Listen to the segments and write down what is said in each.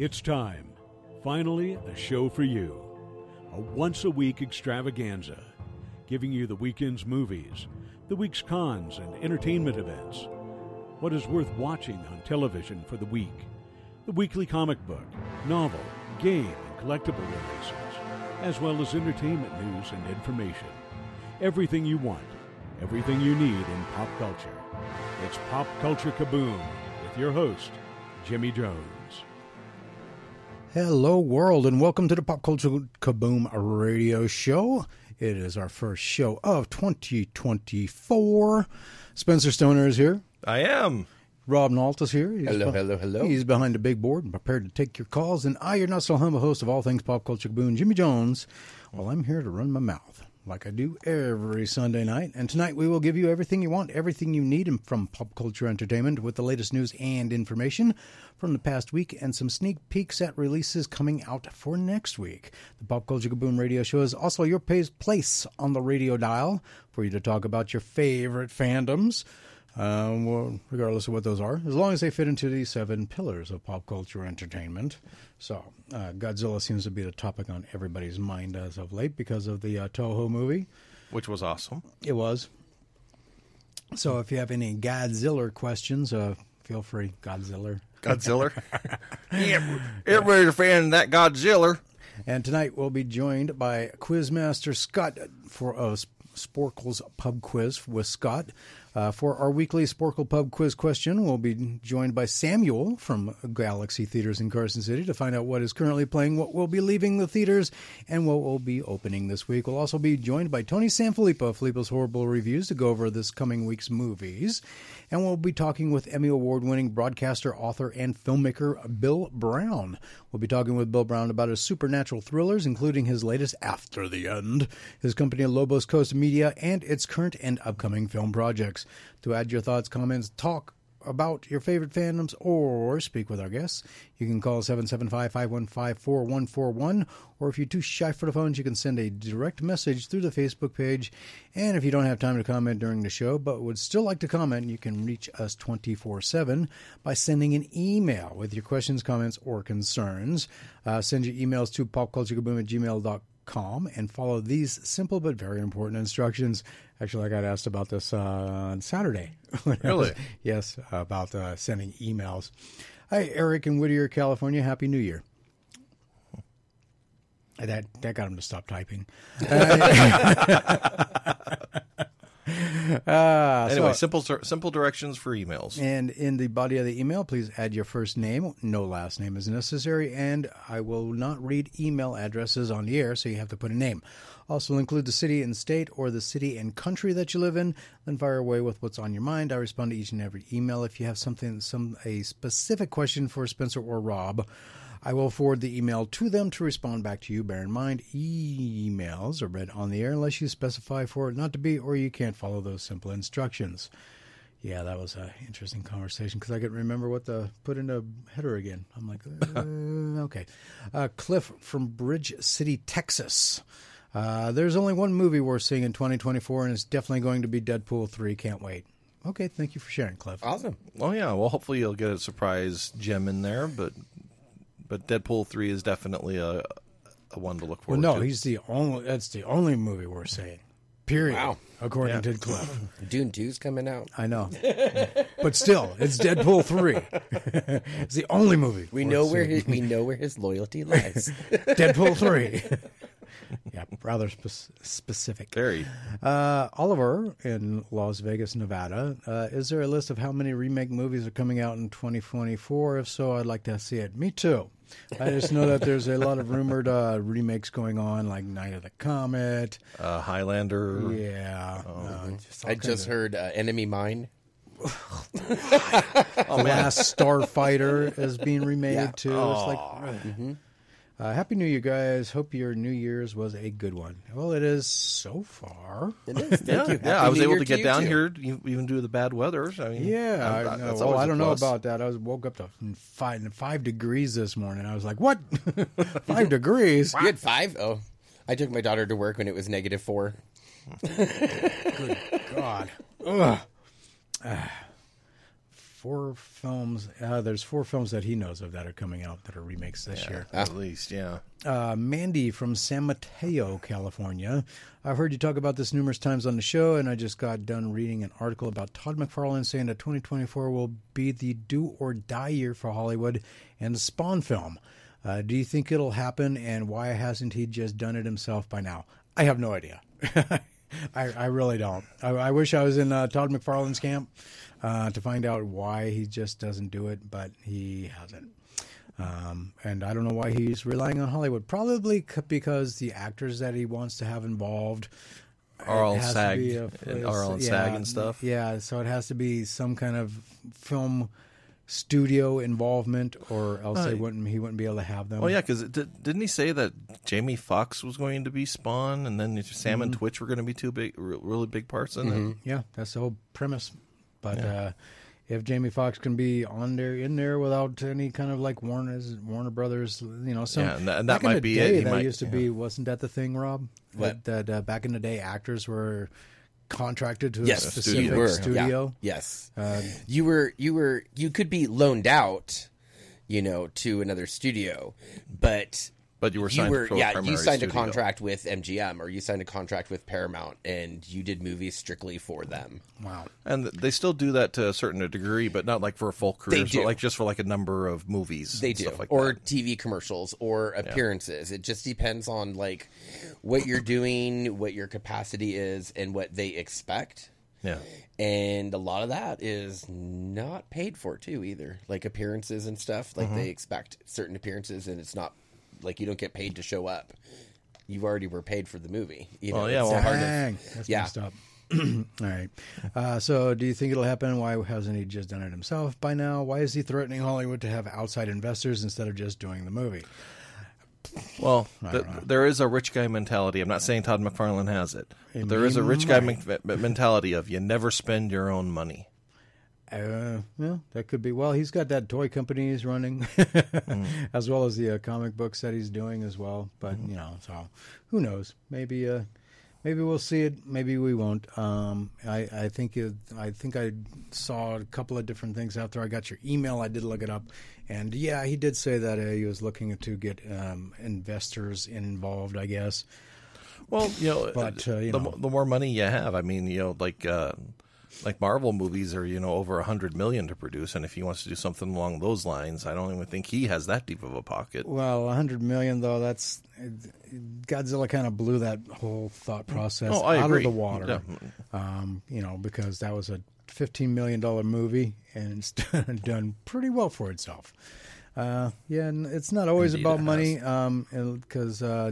It's time. Finally, a show for you. A once a week extravaganza, giving you the weekend's movies, the week's cons and entertainment events, what is worth watching on television for the week, the weekly comic book, novel, game, and collectible releases, as well as entertainment news and information. Everything you want, everything you need in pop culture. It's Pop Culture Kaboom with your host, Jimmy Jones. Hello, world, and welcome to the Pop Culture Kaboom radio show. It is our first show of 2024. Spencer Stoner is here. I am. Rob Nault is here. He's Hello, hello, hello. He's behind the big board and prepared to take your calls. And I, your not so humble host of all things Pop Culture Kaboom, Jimmy Jones. Well, I'm here to run my mouth like I do every Sunday night. And tonight we will give you everything you want, everything you need from pop culture entertainment with the latest news and information from the past week and some sneak peeks at releases coming out for next week. The Pop Culture Kaboom radio show is also your place on the radio dial for you to talk about your favorite fandoms. Um, well, regardless of what those are, as long as they fit into the seven pillars of pop culture entertainment. So, uh, Godzilla seems to be the topic on everybody's mind as of late because of the uh, Toho movie. Which was awesome. It was. So, if you have any Godzilla questions, uh, feel free, Godzilla. Godzilla. yeah, everybody's a fan of that Godzilla. And tonight we'll be joined by Quizmaster Scott for a Sporkle's Pub Quiz with Scott. Uh, for our weekly Sporkle Pub Quiz question, we'll be joined by Samuel from Galaxy Theaters in Carson City to find out what is currently playing, what will be leaving the theaters, and what will be opening this week. We'll also be joined by Tony Sanfilippo of Filippo's Horrible Reviews to go over this coming week's movies. And we'll be talking with Emmy Award winning broadcaster, author, and filmmaker Bill Brown. We'll be talking with Bill Brown about his supernatural thrillers, including his latest After the End, his company Lobos Coast Media, and its current and upcoming film projects. To add your thoughts, comments, talk about your favorite fandoms, or speak with our guests, you can call 775 515 4141. Or if you're too shy for the phones, you can send a direct message through the Facebook page. And if you don't have time to comment during the show, but would still like to comment, you can reach us 24 7 by sending an email with your questions, comments, or concerns. Uh, send your emails to popculturekaboom at gmail.com com and follow these simple but very important instructions. Actually, I got asked about this uh, on Saturday. Really? yes, about uh, sending emails. Hi, Eric in Whittier, California. Happy New Year. That that got him to stop typing. Uh, Anyway, so- simple simple directions for emails. and in the body of the email, please add your first name. No last name is necessary. And I will not read email addresses on the air, so you have to put a name. Also, include the city and state or the city and country that you live in. Then fire away with what's on your mind. I respond to each and every email. If you have something, some a specific question for Spencer or Rob, I will forward the email to them to respond back to you. Bear in mind, emails are read on the air unless you specify for it not to be, or you can't follow those simple instructions. Yeah, that was an interesting conversation because I could remember what to put in a header again. I'm like, uh, okay. Uh, Cliff from Bridge City, Texas. Uh, there's only one movie we're seeing in 2024, and it's definitely going to be Deadpool 3. Can't wait. Okay, thank you for sharing, Cliff. Awesome. Oh yeah, well hopefully you'll get a surprise gem in there, but but Deadpool three is definitely a a one to look Well, forward no, to. he's the only. That's the only movie we're seeing. Period. Wow. According Yeah. to Cliff. Dune 2's coming out. I know, but still, it's Deadpool 3. it's the only movie We know where seeing. his we know where his loyalty lies. Deadpool 3. yeah, rather spe- specific. Very. Uh, Oliver in Las Vegas, Nevada. Uh, is there a list of how many remake movies are coming out in 2024? If so, I'd like to see it. Me too. I just know that there's a lot of rumored uh, remakes going on, like Night of the Comet. Uh, Highlander. Yeah. uh, just I just of- heard uh, Enemy Mine. The Last Starfighter is being remade Yeah. too. It's like, uh, Happy New Year, guys. Hope your New Year's was a good one. Well, it is so far. It is. Thank Yeah, you. yeah. I was New able Year to get you down too. here, e- even due to the bad weather. I mean, Yeah, I- I, I- that's well, always I a don't know about that. I was woke up to five five degrees this morning. I was like, "What? five degrees? You had five? Oh, I took my daughter to work when it was negative four. good God, Ugh. Four films. Uh, there's four films that he knows of that are coming out that are remakes this year. At least, yeah. Uh, Mandy from San Mateo, California. I've heard you talk about this numerous times on the show, and I just got done reading an article about Todd McFarlane saying that 2024 will be the do or die year for Hollywood and the Spawn film. Uh, do you think it'll happen, and why hasn't he just done it himself by now? I have no idea. I, I really don't. I, I wish I was in uh, Todd McFarlane's camp uh, to find out why he just doesn't do it, but he hasn't. Um, and I don't know why he's relying on Hollywood. Probably c- because the actors that he wants to have involved Are all SAG a- and are all in SAG and stuff? Yeah, so it has to be some kind of film studio involvement, or else they Uh, wouldn't. He wouldn't be able to have them. Oh yeah, because did, didn't he say that Jamie Foxx was going to be Spawn, and then Sam Mm-hmm. and Twitch were going to be two big, re- really big parts in it? Yeah, that's the whole premise. But uh, if Jamie Foxx can be on there, in there without any kind of like Warner's, Warner Brothers, you know, some Yeah, and that- and that might be day, it. He That might- used to be, wasn't that the thing, Rob? What? That, that uh, back in the day, actors were contracted to Yes, a specific were. studio. Yeah. Yes, Uh, you were. You were. You could be loaned out, you know, to another studio, but But you were you were. to Yeah, primary you signed studio. a contract with MGM or you signed a contract with Paramount, and you did movies strictly for them. wow. and they still do that to a certain degree, but not like for a full career. They do. So like just for like a number of movies. They and do, stuff like or that. TV commercials, or appearances. It just depends on like what you're doing, what your capacity is, and what they expect. yeah. and a lot of that is not paid for too either like appearances and stuff like Mm-hmm. they expect certain appearances and it's not like you don't get paid to show up you already were paid for the movie you know Well, yeah, it's well, hard to- Dang, that's Yeah. messed up. All right. Uh, so, do you think it'll happen? Why hasn't he just done it himself by now? Why is he threatening Hollywood to have outside investors instead of just doing the movie? Well, th- there is a rich guy mentality. I'm not saying Todd McFarlane has it. He But there is a rich guy might. men- men- mentality of you never spend your own money. Uh, well, that could be. Well, he's got that toy company he's running, as well as the uh, comic books that he's doing as well. But you know, so who knows? Maybe, uh, maybe we'll see it. Maybe we won't. Um, I, I think it, I think I saw a couple of different things after I got your email. I did look it up, and yeah, he did say that uh, he was looking to get um, investors involved. I guess. Well, you know, But, uh, you the, know. the more money you have, I mean, you know, like uh, like Marvel movies are you know over a hundred million to produce, and if he wants to do something along those lines, I don't even think he has that deep of a pocket. Well, a hundred million though. That's Godzilla. Kind of blew that whole thought process Oh, out agree. of the water. Um, you know, because that was a fifteen million dollar movie and it's done pretty well for itself. Uh, yeah, and it's not always Indeed about it money, because uh,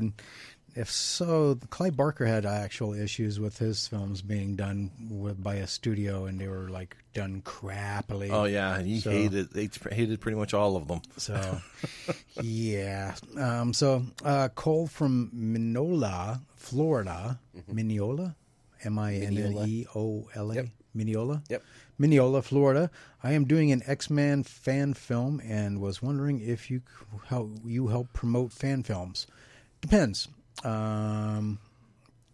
if so, Clive Barker had actual issues with his films being done with, by a studio, and they were like done crappily. Oh yeah, he So- hated he hated pretty much all of them. So, yeah. Um, so, uh, Cole from Minola, Florida. Mineola? M I N N E O L A? Yep. Mineola? Yep. Mineola, Florida. I am doing an X Men fan film and was wondering if you how you help promote fan films. Depends. Um,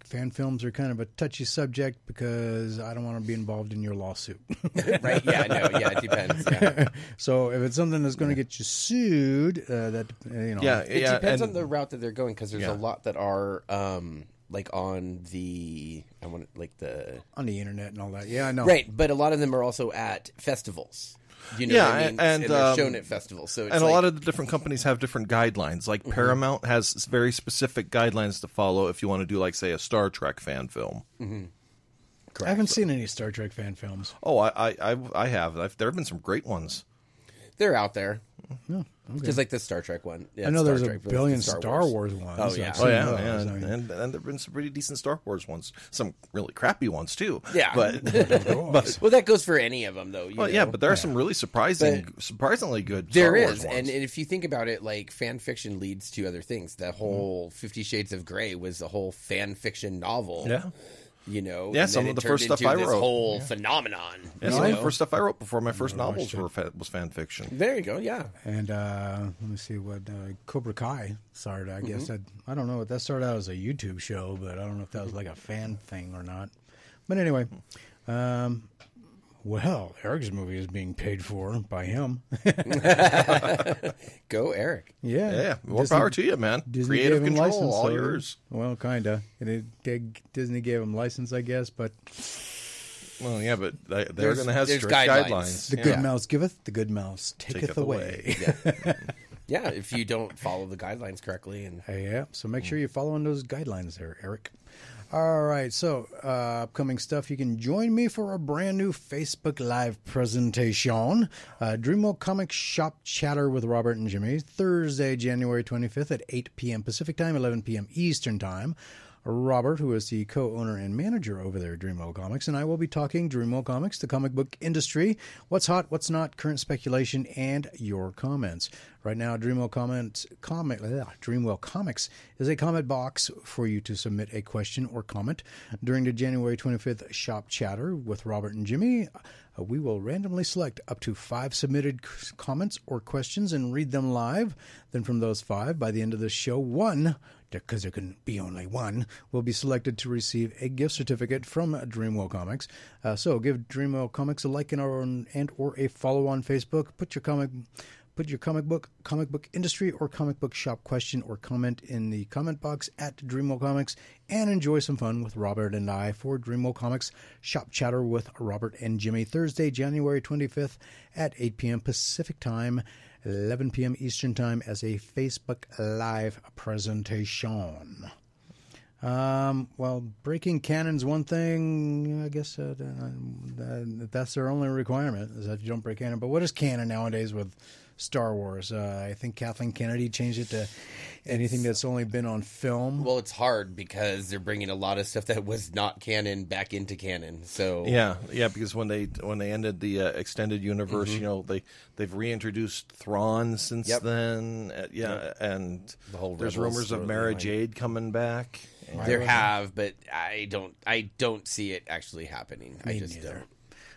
fan films are kind of a touchy subject because I don't want to be involved in your lawsuit. right yeah no yeah it depends yeah. so if it's something that's going to get you sued, uh, that uh, you know, Yeah, it yeah, depends and- on the route that they're going because there's Yeah. a lot that are um like on the i want like the on the internet and all that. Yeah, I know. right but a lot of them are also at festivals you know Yeah, what I mean? and- they're um, shown at festivals so it's and like, a lot of the different companies have different guidelines. Like Paramount has very specific guidelines to follow if you want to do, like, say, a Star Trek fan film. I haven't seen any Star Trek fan films. Oh, I, I, I, I have. I've, there have been some great ones. they're out there just like the star trek one Yeah, I know Star there's a Trek, but billion it's the Star, Wars. ones. Oh, I've oh, yeah. Oh yeah, those. yeah. I And, mean, and, and there've been some pretty decent Star Wars ones. Some really crappy ones too. Yeah. but oh, but well that goes for any of them though you well, yeah, but there are some really surprising, surprisingly good. There Star is, Wars and if you think about it, like fan fiction leads to other things. The whole mm-hmm. Fifty Shades of Grey was a whole fan fiction novel. yeah, you know. Yeah, some of the first stuff I wrote. Whole phenomenon. yeah. you Some of the first stuff I wrote before my first novels were fa- was fan fiction. There you go. Yeah. and uh, let me see what uh, Cobra Kai started. I Mm-hmm. guess that I don't know. What that started out as a YouTube show, but I don't know if that was like a fan thing or not. But anyway, um, Well, Eric's movie is being paid for by him. Go, Eric. yeah. Yeah, more Disney- power to you, man. Disney Creative gave him control, license, all so- yours. Well, kinda. And Disney gave him license, I guess, but Well, yeah, but they, they're going to have strict guidelines. guidelines. the yeah. good mouse giveth, the good mouse taketh, Taketh away. away. Yeah, if you don't follow the guidelines correctly, and Hey, yeah, so make sure you're following those guidelines there, Eric. All right, so uh, upcoming stuff. You can join me for a brand new Facebook Live presentation, uh, Dreamworld Comic Shop Chatter with Robert and Jimmy, Thursday, January 25th at 8 p.m. Pacific Time, 11 p.m. Eastern Time. Robert, who is the co-owner and manager over there at Dreamworld Comics, and I will be talking Dreamworld Comics, the comic book industry, what's hot, what's not, current speculation, and your comments. Right now, Comments, comic, ugh, Dreamworld Comics is a comment box for you to submit a question or comment during the January 25th shop chatter with Robert and Jimmy. Uh, we will randomly select up to five submitted c- comments or questions and read them live. Then, from those five, by the end of the show, one because there can be only one, will be selected to receive a gift certificate from Dreamworld Comics. Uh, so give Dreamworld Comics a like and or, and or a follow on Facebook. Put your comic put your comic book, comic book industry, or comic book shop question or comment in the comment box at Dreamworld Comics, and enjoy some fun with Robert and I for Dreamworld Comics Shop Chatter with Robert and Jimmy Thursday, January 25th at 8 p.m. Pacific Time. 11 p.m. Eastern Time as a Facebook Live presentation. Um, well, breaking canon's one thing. I guess uh, uh, that's their only requirement is that you don't break canon. But what is canon nowadays with Star Wars? Uh, I think Kathleen Kennedy changed it to anything that's only been on film. well, it's hard because they're bringing a lot of stuff that was not canon back into canon. So Yeah, yeah, because when they when they ended the uh, extended universe, Mm-hmm. you know, they they've reintroduced Thrawn since Yep. then. Uh, yeah, and The whole there's rumors of storyline. Mara Jade coming back. there have, but I don't. I don't see it actually happening. I just neither. don't.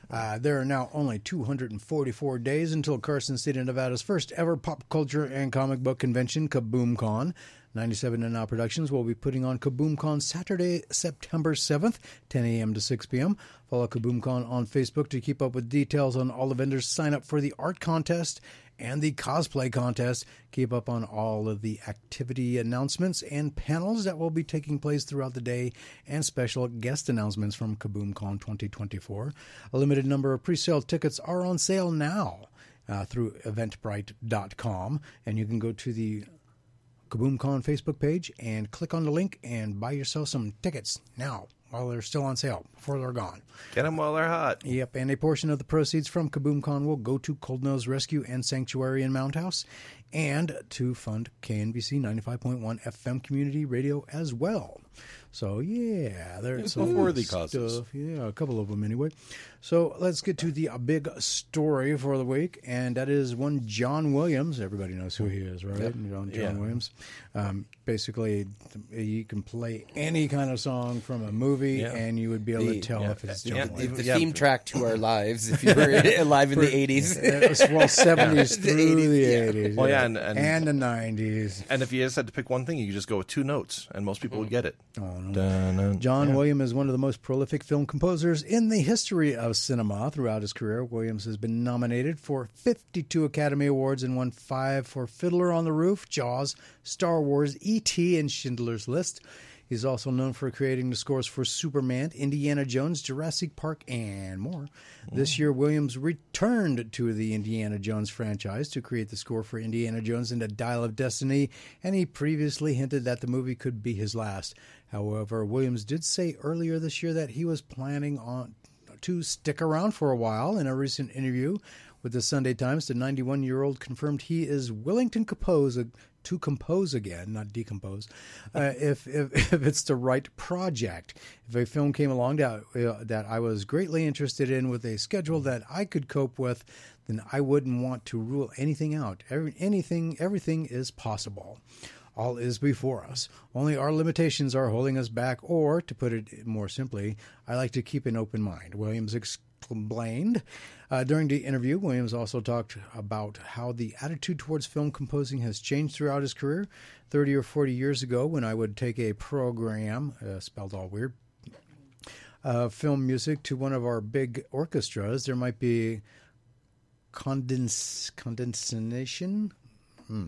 Uh, there are now only 244 days until Carson City, Nevada's first ever pop culture and comic book convention, KaboomCon. 97 and Now Productions will be putting on KaboomCon Saturday, September 7th, 10 a.m. to 6 p.m. Follow KaboomCon on Facebook to keep up with details on all the vendors. Sign up for the art contest and the cosplay contest. Keep up on all of the activity announcements and panels that will be taking place throughout the day and special guest announcements from KaboomCon 2024. A limited number of pre-sale tickets are on sale now uh, through eventbrite.com and you can go to the KaboomCon Facebook page and click on the link and buy yourself some tickets now while they're still on sale before they're gone. Get them while they're hot. Yep, and a portion of the proceeds from KaboomCon will go to Cold Nose Rescue and Sanctuary in Mound House and to fund KNVC 95.1 FM community radio as well. So, yeah, there's some worthy stuff. causes. Yeah, a couple of them anyway. So, let's get to the uh, big story for the week, and that is one John Williams. Everybody knows who he is, right? John, John Yeah. Williams. Um, basically, you can play any kind of song from a movie, Yeah. and you would be able The- to tell yeah, if it's John yeah, Williams. The Yeah. theme track to our lives, if you were alive in the eighties. It was, well, seventies The through 80s, the yeah. eighties, Well, yeah, and- and- the nineties. And if you just had to pick one thing, you could just go with two notes, and most people would get it. Oh, no. John Yeah. Williams is one of the most prolific film composers in the history of cinema. Throughout his career, Williams has been nominated for 52 Academy Awards and won five for Fiddler on the Roof, Jaws, Star Wars, E.T., and Schindler's List. He's also known for creating the scores for Superman, Indiana Jones, Jurassic Park, and more. This year, Williams returned to the Indiana Jones franchise to create the score for Indiana Jones and the Dial of Destiny, and he previously hinted that the movie could be his last. However, Williams did say earlier this year that he was planning on to stick around for a while. In a recent interview with the Sunday Times, the 91-year-old confirmed he is willing to compose to compose again, not decompose, uh, if, if if it's the right project. If a film came along that uh, that I was greatly interested in with a schedule that I could cope with, then I wouldn't want to rule anything out. Every, anything, everything is possible. All is before us. Only our limitations are holding us back, or, to put it more simply, I like to keep an open mind. Williams explained. Uh, during the interview, Williams also talked about how the attitude towards film composing has changed throughout his career. 30 or 40 years ago, when I would take a program, uh, spelled all weird, uh, film music to one of our big orchestras, there might be condens condensation. Hmm.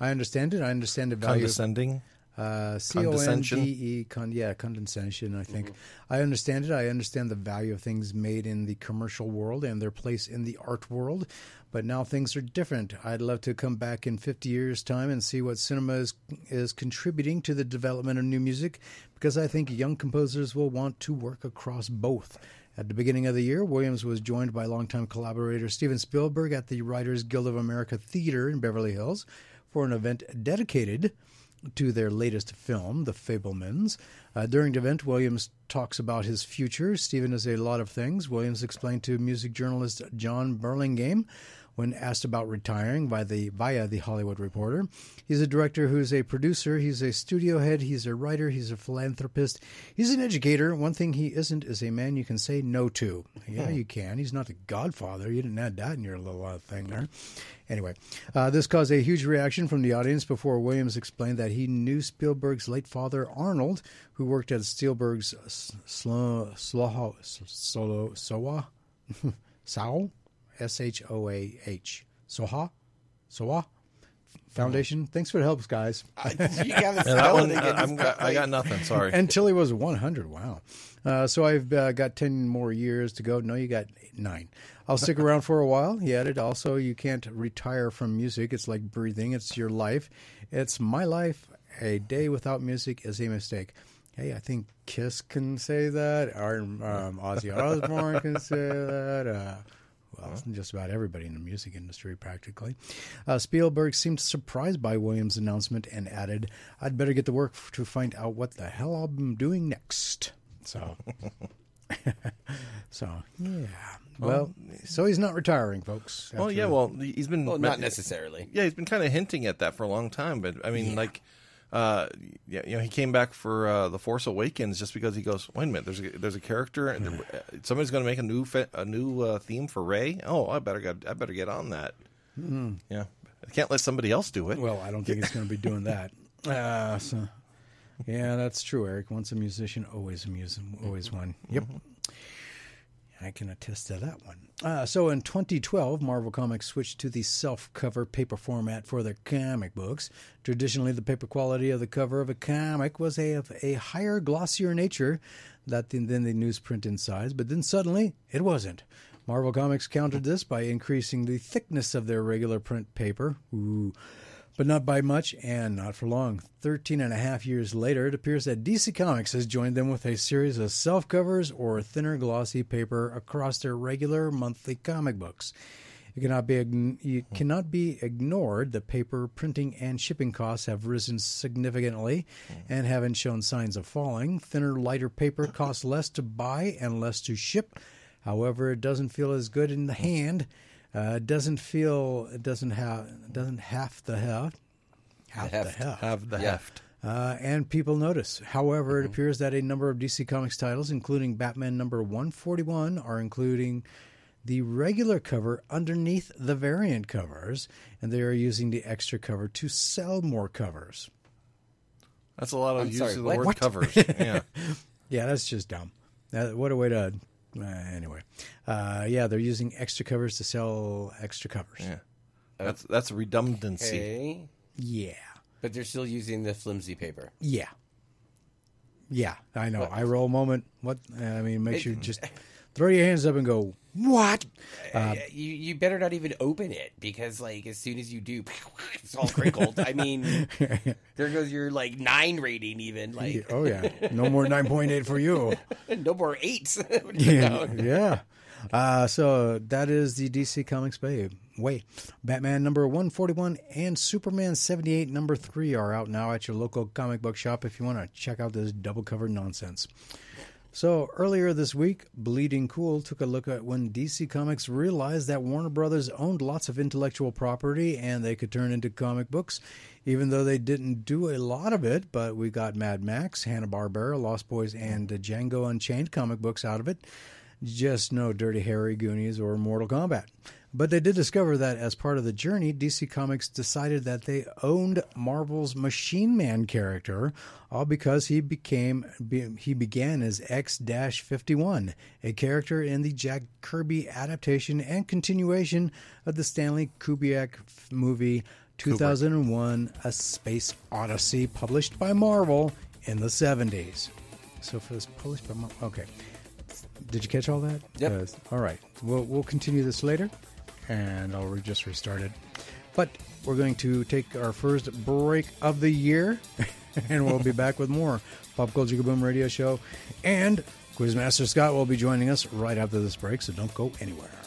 I understand it. I understand the value. Condescending. Uh, C O N D E, con, yeah, condensation. I think I understand it. I understand the value of things made in the commercial world and their place in the art world. But now things are different. I'd love to come back in 50 years' time and see what cinema is is contributing to the development of new music, because I think young composers will want to work across both. At the beginning of the year, Williams was joined by longtime collaborator Steven Spielberg at the Writers Guild of America Theater in Beverly Hills for an event dedicated to their latest film, The Fabelmans. Uh, during the event, Williams talks about his future. Steven is a lot of things. Williams explained to music journalist Jon Burlingame when asked about retiring by the via the Hollywood Reporter. He's a director who's a producer, he's a studio head, he's a writer, he's a philanthropist, he's an educator. One thing he isn't is a man you can say no to. Yeah, you can. He's not the godfather. You didn't add that in your little uh, thing there. Anyway, uh, this caused a huge reaction from the audience before Williams explained that he knew Spielberg's late father, Arnold, who worked at Spielberg's Slo, Slo, Solo, Soa, Sao, S H O A H, Soha, Soha Foundation. Thanks for the help, guys. you gotta Yeah, spell one, it again. I, I'm got, nothing. Sorry. Until he was 100. Wow. Uh, so I've uh, got 10 more years to go. No, you got nine. I'll stick around for a while. He added, also, you can't retire from music. It's like breathing, it's your life. It's my life. A day without music is a mistake. Hey, I think Kiss can say that. Or um, Ozzy Osbourne can say that. Uh, well, just about everybody in the music industry, practically. Uh, Spielberg seemed surprised by Williams' announcement and added, I'd better get to work f- to find out what the hell I'm doing next. So, so yeah. Well, so he's not retiring, folks. well, yeah. Well, he's been Well, not necessarily. Yeah, he's been kind of hinting at that for a long time. But I mean, like, uh, yeah, you know, he came back for uh, the Force Awakens just because he goes, wait a minute, there's a, there's a character, and uh, somebody's going to make a new fe- a new uh, theme for Rey. Oh, I better get I better get on that. Yeah, I can't let somebody else do it. Well, I don't think he's going to be doing that. Uh, so, yeah, that's true, Eric. Once a musician, always a musician, always one. Yep. I can attest to that one. Uh, so in 2012, Marvel Comics switched to the self-cover paper format for their comic books. Traditionally, the paper quality of the cover of a comic was a, of a higher, glossier nature that than, than the newsprint in size, but then suddenly it wasn't. Marvel Comics countered this by increasing the thickness of their regular print paper. Ooh but not by much and not for long. Thirteen and a half years later, it appears that DC Comics has joined them with a series of self covers or thinner glossy paper across their regular monthly comic books. It cannot be ign- it hmm. cannot be ignored that paper printing and shipping costs have risen significantly hmm. and haven't shown signs of falling. Thinner, lighter paper costs less to buy and less to ship. However, it doesn't feel as good in the hmm. hand. Uh, it doesn't feel it doesn't have doesn't have the heft half the heft. heft. Have the Yeah. heft. Uh, and people notice. However, it appears that a number of DC Comics titles, including Batman number 141, are including the regular cover underneath the variant covers, and they are using the extra cover to sell more covers. That's a lot of I'm use sorry, of the what? word What? covers. Yeah. Yeah, that's just dumb. Uh, what a way to. Uh, anyway, uh, yeah, they're using extra covers to sell extra covers. yeah. That's that's redundancy. Okay. Yeah. But they're still using the flimsy paper. Yeah. Yeah, I know. I roll moment. What? I mean, makes you just throw your hands up and go, "What?" Uh, you you better not even open it because like as soon as you do, it's all crinkled. I mean, there goes your like nine rating. Even like oh yeah, no more nine point eight for you. no more eights. yeah, yeah. Uh, so that is the DC Comics Bay. Way. Batman number 141 and Superman 78 number 3 are out now at your local comic book shop if you want to check out this double cover nonsense. So earlier this week, Bleeding Cool took a look at when DC Comics realized that Warner Brothers owned lots of intellectual property and they could turn into comic books, even though they didn't do a lot of it. But we got Mad Max, Hanna Barbera, Lost Boys, and Django Unchained comic books out of it. Just no Dirty Harry, Goonies, or Mortal Kombat. But they did discover that as part of the journey, DC Comics decided that they owned Marvel's Machine Man character, all because he became he began as X-51, a character in the Jack Kirby adaptation and continuation of the Stanley Kubrick movie 2001: A Space Odyssey, published by Marvel in the 70s. So for this published by Marvel, okay. Did you catch all that? Yep. 'Cause- All right. We'll we'll continue this later, and I'll re- just restart it. But we're going to take our first break of the year, and we'll be back with more Pop Culture Kaboom Radio Show, and Quizmaster Scott will be joining us right after this break. So don't go anywhere.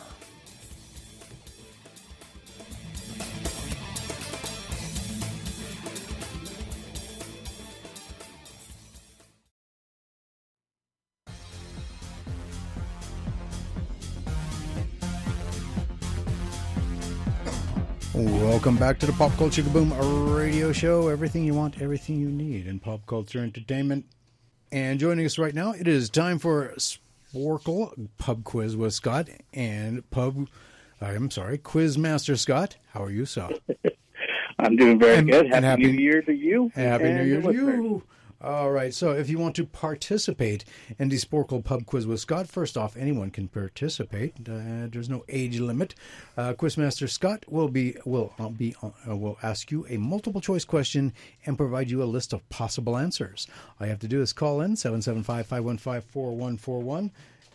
Welcome back to the Pop Culture Kaboom radio show. Everything you want, everything you need in pop culture entertainment. And joining us right now, it is time for Sporkle Pub Quiz with Scott and Pub. I'm sorry, Quiz Master Scott. How are you, sir? I'm doing very And- good. Happy, happy- New Year to you. Happy New Year to you. All right. So, if you want to participate in the Sporkle Pub Quiz with Scott, first off, anyone can participate. Uh, there's no age limit. Uh, Quizmaster Scott will be will uh, be uh, will ask you a multiple choice question and provide you a list of possible answers. All you have to do is call in 775-515-4141.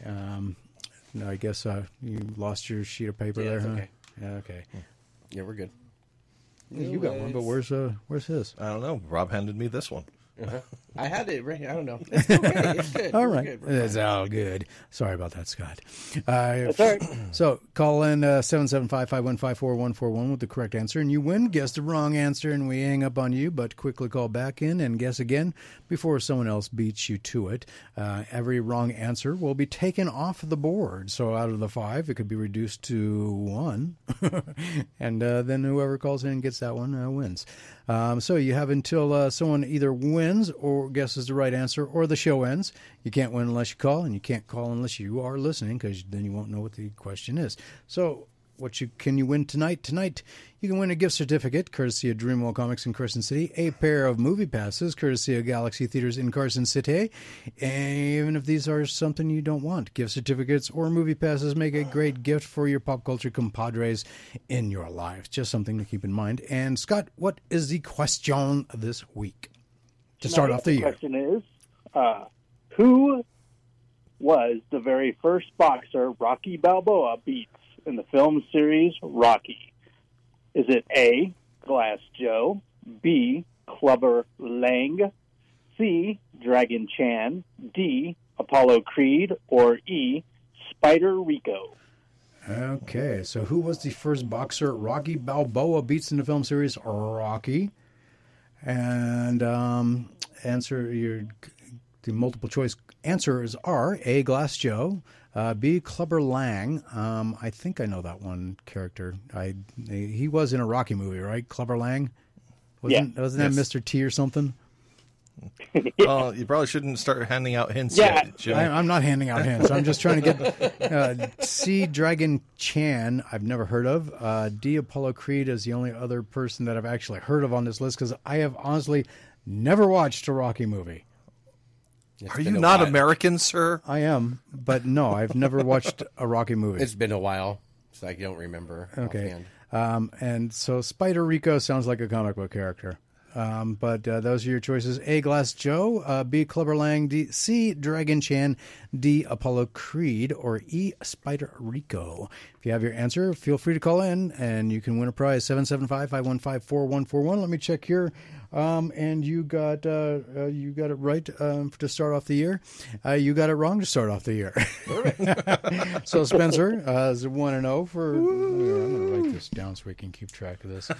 Um, no, I guess uh, you lost your sheet of paper Yeah, there, huh? okay. Yeah, okay. Yeah, we're good. You got one, but where's uh where's his? I don't know. Rob handed me this one. I had it right here. I don't know. It's okay. It's good. All We're good. We're It's all good. Sorry about that, Scott. Uh, That's all right. so call in uh, 775-515-4141 with the correct answer, and you win. Guess the wrong answer, and we hang up on you, but quickly call back in and guess again before someone else beats you to it. Uh, every wrong answer will be taken off the board. So out of the five, it could be reduced to one. and uh, then whoever calls in and gets that one uh, wins. Um, so you have until uh, someone either wins or guesses the right answer or the show ends. You can't win unless you call, and you can't call unless you are listening because then you won't know what the question is. So what you can you win tonight? Tonight you can win a gift certificate courtesy of Dreamworld Comics in Carson City, a pair of movie passes courtesy of Galaxy Theaters in Carson City. And even if these are something you don't want, gift certificates or movie passes make a great gift for your pop culture compadres in your life. Just something to keep in mind. And Scott, what is the question this week to start off the year? question is, uh, who was the very first boxer Rocky Balboa beats in the film series Rocky? Is it A. Glass Joe, B. Clubber Lang, C. Dragon Chan, D. Apollo Creed, or E. Spider Rico? Okay, so who was the first boxer Rocky Balboa beats in the film series Rocky? And um, answer your the multiple choice answers are A. Glass Joe, uh, B. Clubber Lang. Um, I think I know that one character. I he was in a Rocky movie, right? Clubber Lang. Wasn't, wasn't that Yes. Mr. T or something? Well, you probably shouldn't start handing out hints Yeah. yet, I, I'm not handing out hints. I'm just trying to get uh, C. Dragon Chan. I've never heard of. Uh, D. Apollo Creed is the only other person that I've actually heard of on this list because I have honestly never watched a Rocky movie. It's Are you not while. American, sir? I am, but no, I've never watched a Rocky movie. It's been a while, so I don't remember. Okay. Um, and so Spider Rico sounds like a comic book character. Um, but uh, those are your choices: A. Glass Joe, uh, B. Clubber Lang, D. C. Dragon Chan, D. Apollo Creed, or E. Spider Rico. If you have your answer, feel free to call in, and you can win a prize: 775-515-4141. Let me check here. Um, and you got uh, uh, you got it right um, to start off the year. Uh, you got it wrong to start off the year. so Spencer uh, is one and zero for. Here, I'm going to write this down so we can keep track of this.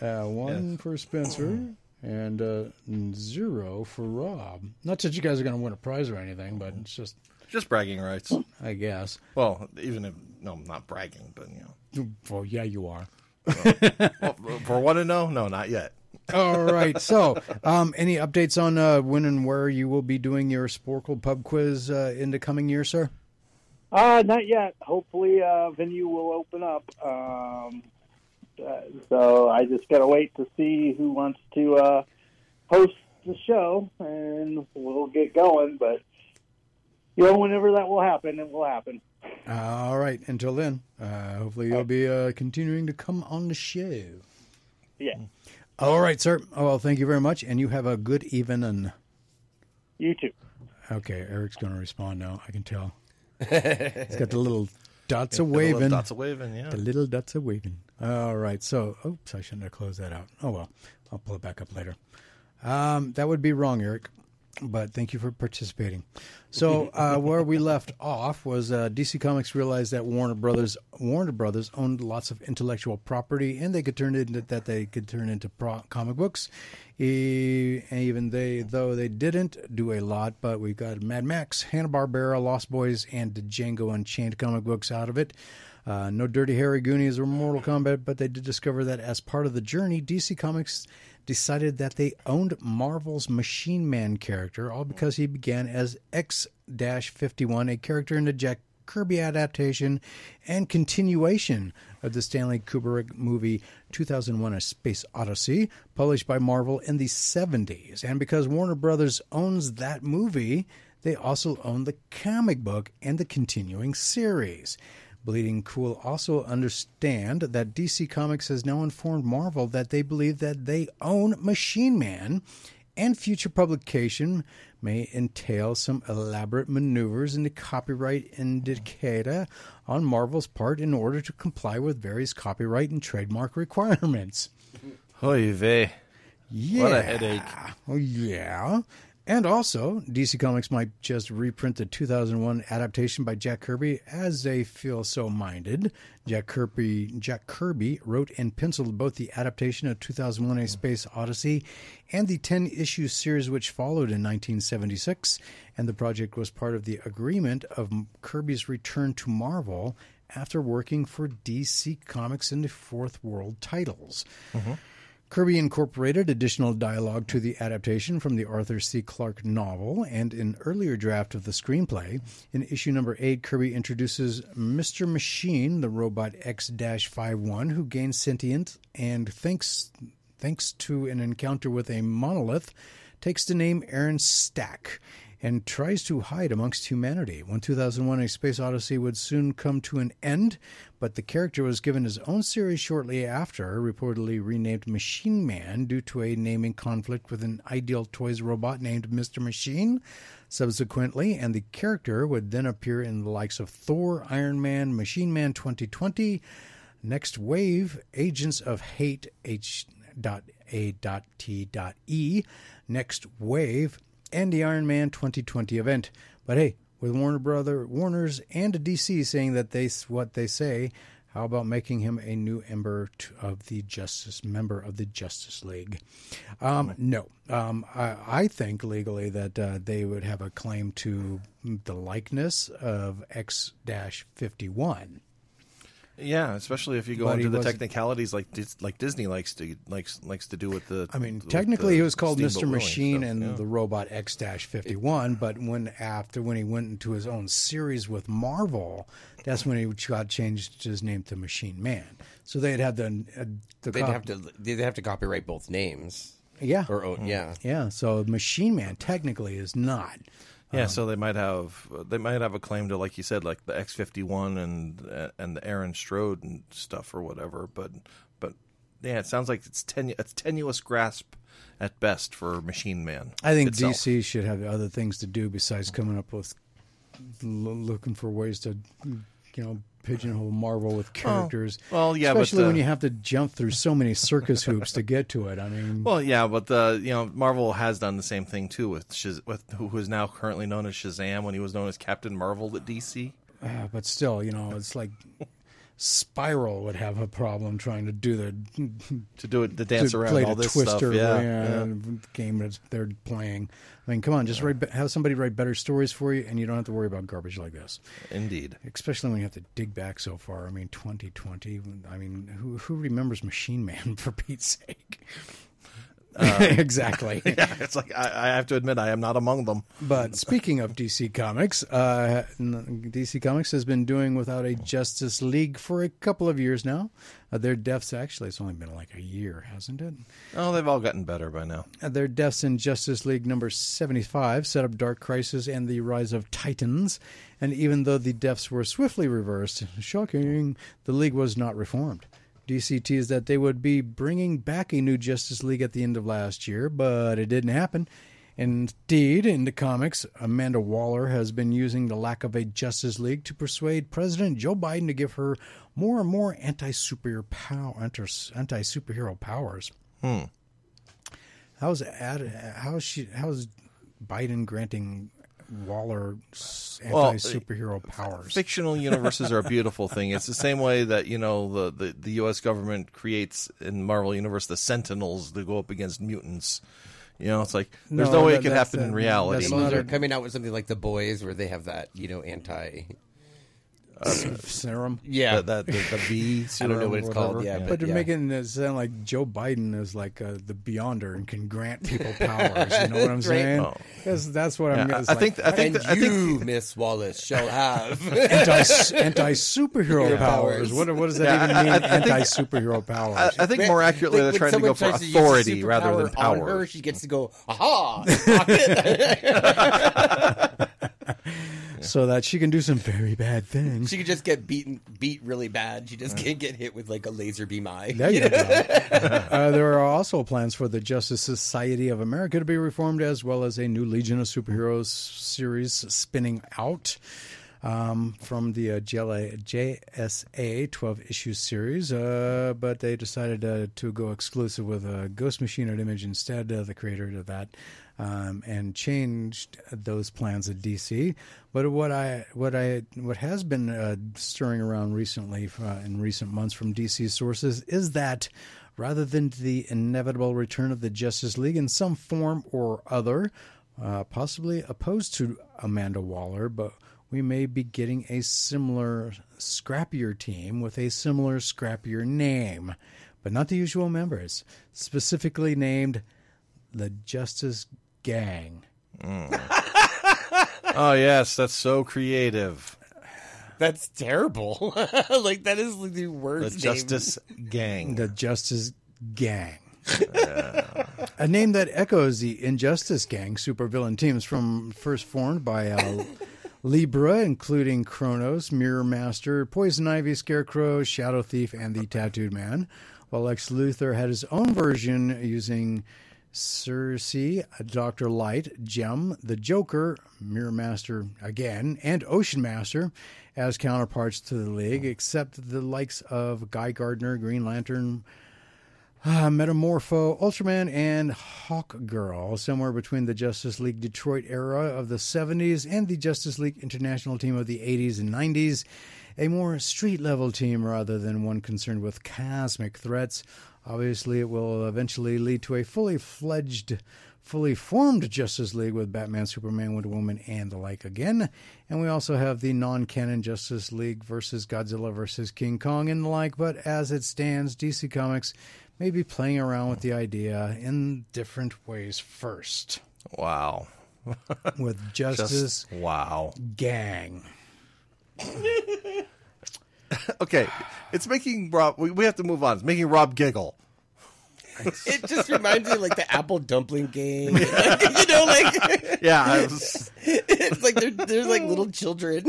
Uh, one for Spencer and uh, zero for Rob. Not that you guys are going to win a prize or anything, but it's just, Just bragging rights. I guess. Well, even if no, I'm not bragging, but you know, Well, yeah, you are. well, for one to know, no, not yet. All right. So, um, any updates on uh, when and where you will be doing your Sporkle Pub Quiz uh, in the coming year, sir? Uh, not yet. Hopefully, uh, venue will open up. Um, uh, so I just gotta wait to see who wants to uh, host the show, and we'll get going. But you know, whenever that will happen, it will happen. All right. Until then, uh, hopefully you'll be uh, continuing to come on the show. Yeah. All right, sir. Oh, well, thank you very much, and you have a good evening. You too. Okay, Eric's going to respond now. I can tell. He's got the little dots of The little waving. Dots of waving, yeah. The little dots of waving. All right. So, oops, I shouldn't have closed that out. Oh, well. I'll pull it back up later. Um, that would be wrong, Eric. But thank you for participating. So, uh, where we left off was uh, DC Comics realized that Warner Brothers Warner Brothers owned lots of intellectual property, and they could turn it into, that they could turn into pro- comic books. E- even they, though they didn't do a lot, but we got Mad Max, Hanna Barbera, Lost Boys, and Django Unchained comic books out of it. Uh, no Dirty Harry, Goonies, or Mortal Kombat, but they did discover that as part of the journey, DC Comics decided that they owned Marvel's Machine Man character, all because he began as X 51, a character in the Jack Kirby adaptation and continuation of the Stanley Kubrick movie 2001 A Space Odyssey, published by Marvel in the 70s. And because Warner Brothers owns that movie, they also own the comic book and the continuing series. Bleeding Cool also understand that DC Comics has now informed Marvel that they believe that they own Machine Man, and future publication may entail some elaborate maneuvers in the copyright indicator on Marvel's part in order to comply with various copyright and trademark requirements. Oy vey. Yeah. What a headache. Oh, yeah. And also, DC Comics might just reprint the 2001 adaptation by Jack Kirby as they feel so minded. Jack Kirby, Jack Kirby wrote and penciled both the adaptation of 2001: A Space Odyssey and the 10-issue series which followed in 1976, and the project was part of the agreement of Kirby's return to Marvel after working for DC Comics in the Fourth World titles. Mm-hmm. Kirby incorporated additional dialogue to the adaptation from the Arthur C. Clarke novel and an earlier draft of the screenplay. In issue number 8, Kirby introduces Mr. Machine, the robot X 51, who gains sentience and thanks, thanks to an encounter with a monolith, takes the name Aaron Stack and tries to hide amongst humanity. When 2001 A Space Odyssey would soon come to an end, but the character was given his own series shortly after, reportedly renamed Machine Man due to a naming conflict with an Ideal Toys robot named Mr. Machine. Subsequently, and the character would then appear in the likes of Thor, Iron Man, Machine Man 2020, Next Wave, Agents of Hate H. A.T. E, Next Wave, and the Iron Man 2020 event. But hey, with Warner Brother, Warner's and DC saying that they what they say, how about making him a new member of the Justice member of the Justice League? Um, no, um, I, I think legally that uh, they would have a claim to the likeness of X fifty one. Yeah, especially if you go But into the wasn't- technicalities like like Disney likes to likes likes to do with the. I mean, technically, he was called Steamboat Mr. Machine stuff, and yeah. the Robot X fifty one. But when after when he went into his own series with Marvel, that's when he got changed his name to Machine Man. So they'd have the uh, the They'd cop- have to they'd have to copyright both names. yeah Or oh, yeah. yeah. So Machine Man technically is not. Yeah, um, so they might have they might have a claim to like you said, like the X fifty one and and the Aaron Strode and stuff or whatever. But but yeah, it sounds like it's tenu- it's tenuous grasp at best for Machine Man. I think itself. DC should have other things to do besides coming up with looking for ways to you know pigeonhole Marvel with characters. well, yeah, but especially when you have to jump through so many circus hoops to get to it. I mean, Well, yeah, but the you know Marvel has done the same thing too with Shaz- with who is now currently known as Shazam when he was known as Captain Marvel at DC. uh, but still, you know, it's like Spiral would have a problem trying to do the To do it, to dance to around play all the this Twister stuff, yeah, yeah, yeah. game that they're playing. I mean, come on, just write, have somebody write better stories for you, and you don't have to worry about garbage like this. indeed. especially when you have to dig back so far. I mean, 2020. I mean, who who remembers Machine Man for Pete's sake? exactly. yeah, it's like I, I have to admit I am not among them. But speaking of DC Comics, uh, DC Comics has been doing without a Justice League for a couple of years now. Uh, their deaths, actually, it's only been like a year, hasn't it? Oh, they've all gotten better by now. Uh, their deaths in Justice League number 75 set up Dark Crisis and the Rise of Titans. And even though the deaths were swiftly reversed, shocking, the League was not reformed. DC teased that they would be bringing back a new Justice League at the end of last year, but it didn't happen. Indeed, in the comics, Amanda Waller has been using the lack of a Justice League to persuade President Joe Biden to give her more and more anti superhero power, anti superhero powers. Hmm. How's ad, how's she how's Biden granting Waller anti superhero powers? Fictional universes are a beautiful thing. It's the same way that you know the, the, the U.S. government creates in Marvel Universe the Sentinels to go up against mutants. You know, it's like there's no, no way that, it could happen in reality. They're coming out with something like the Boys, where they have that you know anti uh, serum. Yeah, that, that the, the V. I don't know what it's called. Yeah, but, but they're yeah. making it sound like Joe Biden is like uh, the Beyonder and can grant people powers. You know what I'm saying? Oh. Because that's what I'm. Yeah, I, I think. I think. And I think you, Miss Wallace, shall have anti anti superhero powers. What what does that Yeah, even I- mean? I- I think- anti superhero powers. I, I think more accurately Like, they're trying to go for tries use a authority rather than superpower on her, power. she gets to go, aha! Pocket." so that she can do some very bad things. she could just get beaten, beat really bad. She just can't get hit with like a laser beam eye. There you go. uh, there are also plans for the Justice Society of America to be reformed, as well as a new Legion of Superheroes series spinning out um, from the uh, JLA, JSA 12 issue series. Uh, but they decided uh, to go exclusive with uh, Ghost Machine at Image instead, uh, the creator of that. Um, and changed those plans at DC. But what I what I what has been uh, stirring around recently uh, in recent months from DC sources is that rather than the inevitable return of the Justice League in some form or other, uh, possibly opposed to Amanda Waller, but we may be getting a similar scrappier team with a similar scrappier name, but not the usual members, specifically named the Justice Gang. Oh yes, that's so creative. That's terrible. like that is the The worst. name. Justice Gang. The Justice Gang. a name that echoes the Injustice Gang supervillain teams from first formed by uh, Libra, including Chronos, Mirror Master, Poison Ivy, Scarecrow, Shadow Thief, and the Tattooed Man. While Lex Luthor had his own version using Circe, Dr. Light, Gem, the Joker, Mirror Master again, and Ocean Master as counterparts to the League, except the likes of Guy Gardner, Green Lantern, uh, Metamorpho, Ultraman, and Hawk Girl, somewhere between the Justice League Detroit era of the 70s and the Justice League International team of the 80s and 90s. A more street level team rather than one concerned with cosmic threats. Obviously, it will eventually lead to a fully fledged, fully formed Justice League with Batman, Superman, Wonder Woman, and the like again. And we also have the non canon Justice League versus Godzilla versus King Kong and the like. But as it stands, DC Comics may be playing around with the idea in different ways first. Wow. With Justice Just wow. Gang. Okay, it's making Rob. We, we have to move on. It's making Rob giggle. It just reminds me of like the apple dumpling game. Like, you know, like Yeah, I was, it's like they're they're like little children.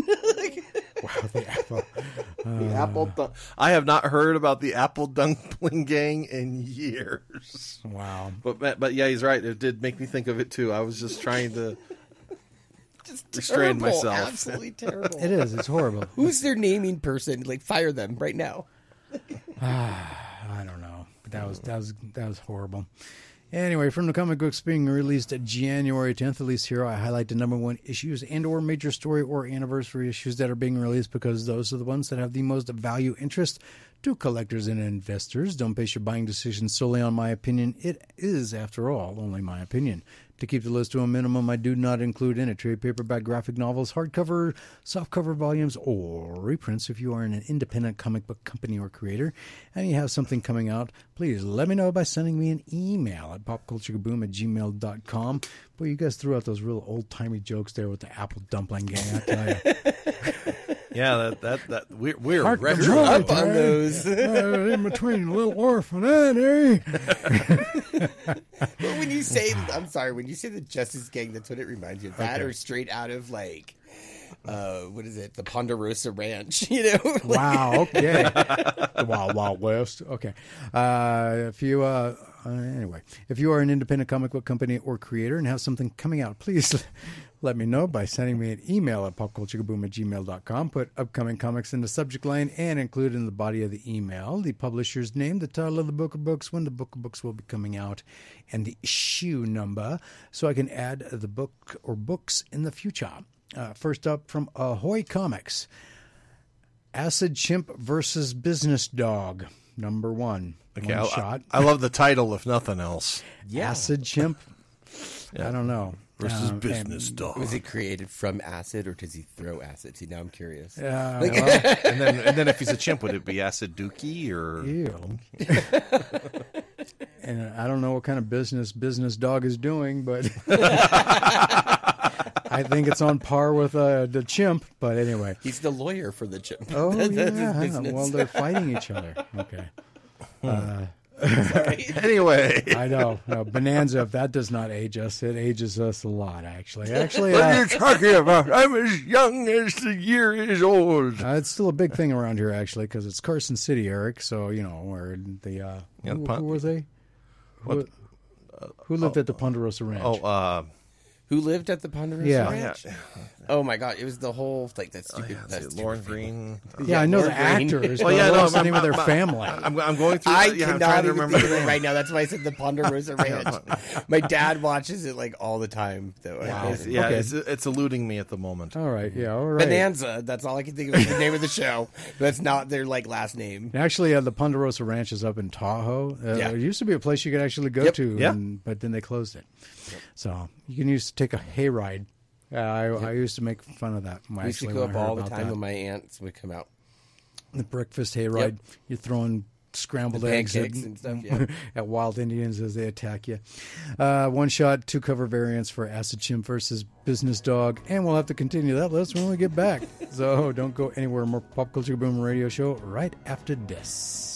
Wow, the apple. the apple. Dun- I have not heard about the Apple Dumpling Gang in years. Wow. But but yeah, he's right. It did make me think of it too. I was just trying to. Just Restrain terrible, myself. Absolutely terrible. It is. It's horrible. Who's their naming person? Like fire them right now. I don't know. But that was that was that was horrible. Anyway, from the comic books being released January 10th, at least here, I highlight the number one issues and or major story or anniversary issues that are being released because those are the ones that have the most value interest to collectors and investors. Don't base your buying decisions solely on my opinion. It is, after all, only my opinion. To keep the list to a minimum, I do not include in trade paperback graphic novels, hardcover, softcover volumes, or reprints. If you are an independent comic book company or creator and you have something coming out, please let me know by sending me an email at popculturekaboom at gmail.com. Boy, you guys threw out those real old timey jokes there with the apple dumpling gang, I tell you. Yeah, that that that we're we're Hark retro. up on those. Uh, in between a little orphan and eh? But when you say, I'm sorry, when you say the Justice Gang, that's what it reminds you of. That or straight out of like, uh, what is it? The Ponderosa Ranch, you know? Like, Wow. Okay. the Wild Wild West. Okay. Uh, if you uh, uh, anyway, if you are an independent comic book company or creator and have something coming out, please let me know by sending me an email at popculturekaboom at gmail.com. Put upcoming comics in the subject line and include in the body of the email the publisher's name, the title of the book of books, when the book of books will be coming out, and the issue number so I can add the book or books in the future. Uh, first up from Ahoy Comics. Acid Chimp versus Business Dog, number one. Okay, one I, shot. I, I love the title, if nothing else. Acid Chimp. I don't know. Versus Um, business dog. Was it created from acid or does he throw acid? See, now I'm curious. and- uh, well, and then and then if he's a chimp, would it be acid dookie or? ew. and I don't know what kind of business Business Dog is doing, but I think it's on par with uh, the chimp. But anyway. He's the lawyer for the chimp. Oh That's yeah. Well, they're fighting each other. Okay. Anyway, I know. No, Bonanza, if that does not age us, it ages us a lot, actually. Actually, what uh, are you talking about? I'm as young as the year is old. Uh, it's still a big thing around here, actually, because it's Carson City, Eric. So you know where the uh, Yeah, who, Pon- who were they? Who, who lived at the Ponderosa Ranch? Oh, uh, Who lived at the Ponderosa Yeah. Ranch? yeah, Oh my god, it was the whole like that oh, stupid. yeah. that that's stupid Lauren family. Green. yeah, I know the Lorne Greene. actors. Well, but yeah, what's no, the I'm- name of their I'm- family? I'm, I'm going through. I yeah, I'm cannot even remember. think of it right now. That's why I said the Ponderosa Ranch. My dad watches it like all the time, though. Wow. It's- yeah, Okay. it's, it's eluding me at the moment. all right, yeah, all right. Bonanza. That's all I can think of the name of the show. That's not their like last name. Actually, uh, the Ponderosa Ranch is up in Tahoe. Uh, Yeah. It used to be a place you could actually go Yep. to, Yeah. and, but then they closed it. So you can use to take a hayride. Uh, I, I used to make fun of that. We used to go up all the time that. when my aunts would come out. the breakfast hayride. You're throwing scrambled The eggs at, and stuff, yeah. at wild Indians as they attack you. Uh, one shot, two cover variants for Acid Chimp versus Business Dog, and we'll have to continue that list when we get back. so don't go anywhere. More Pop Culture Boom Radio Show right after this.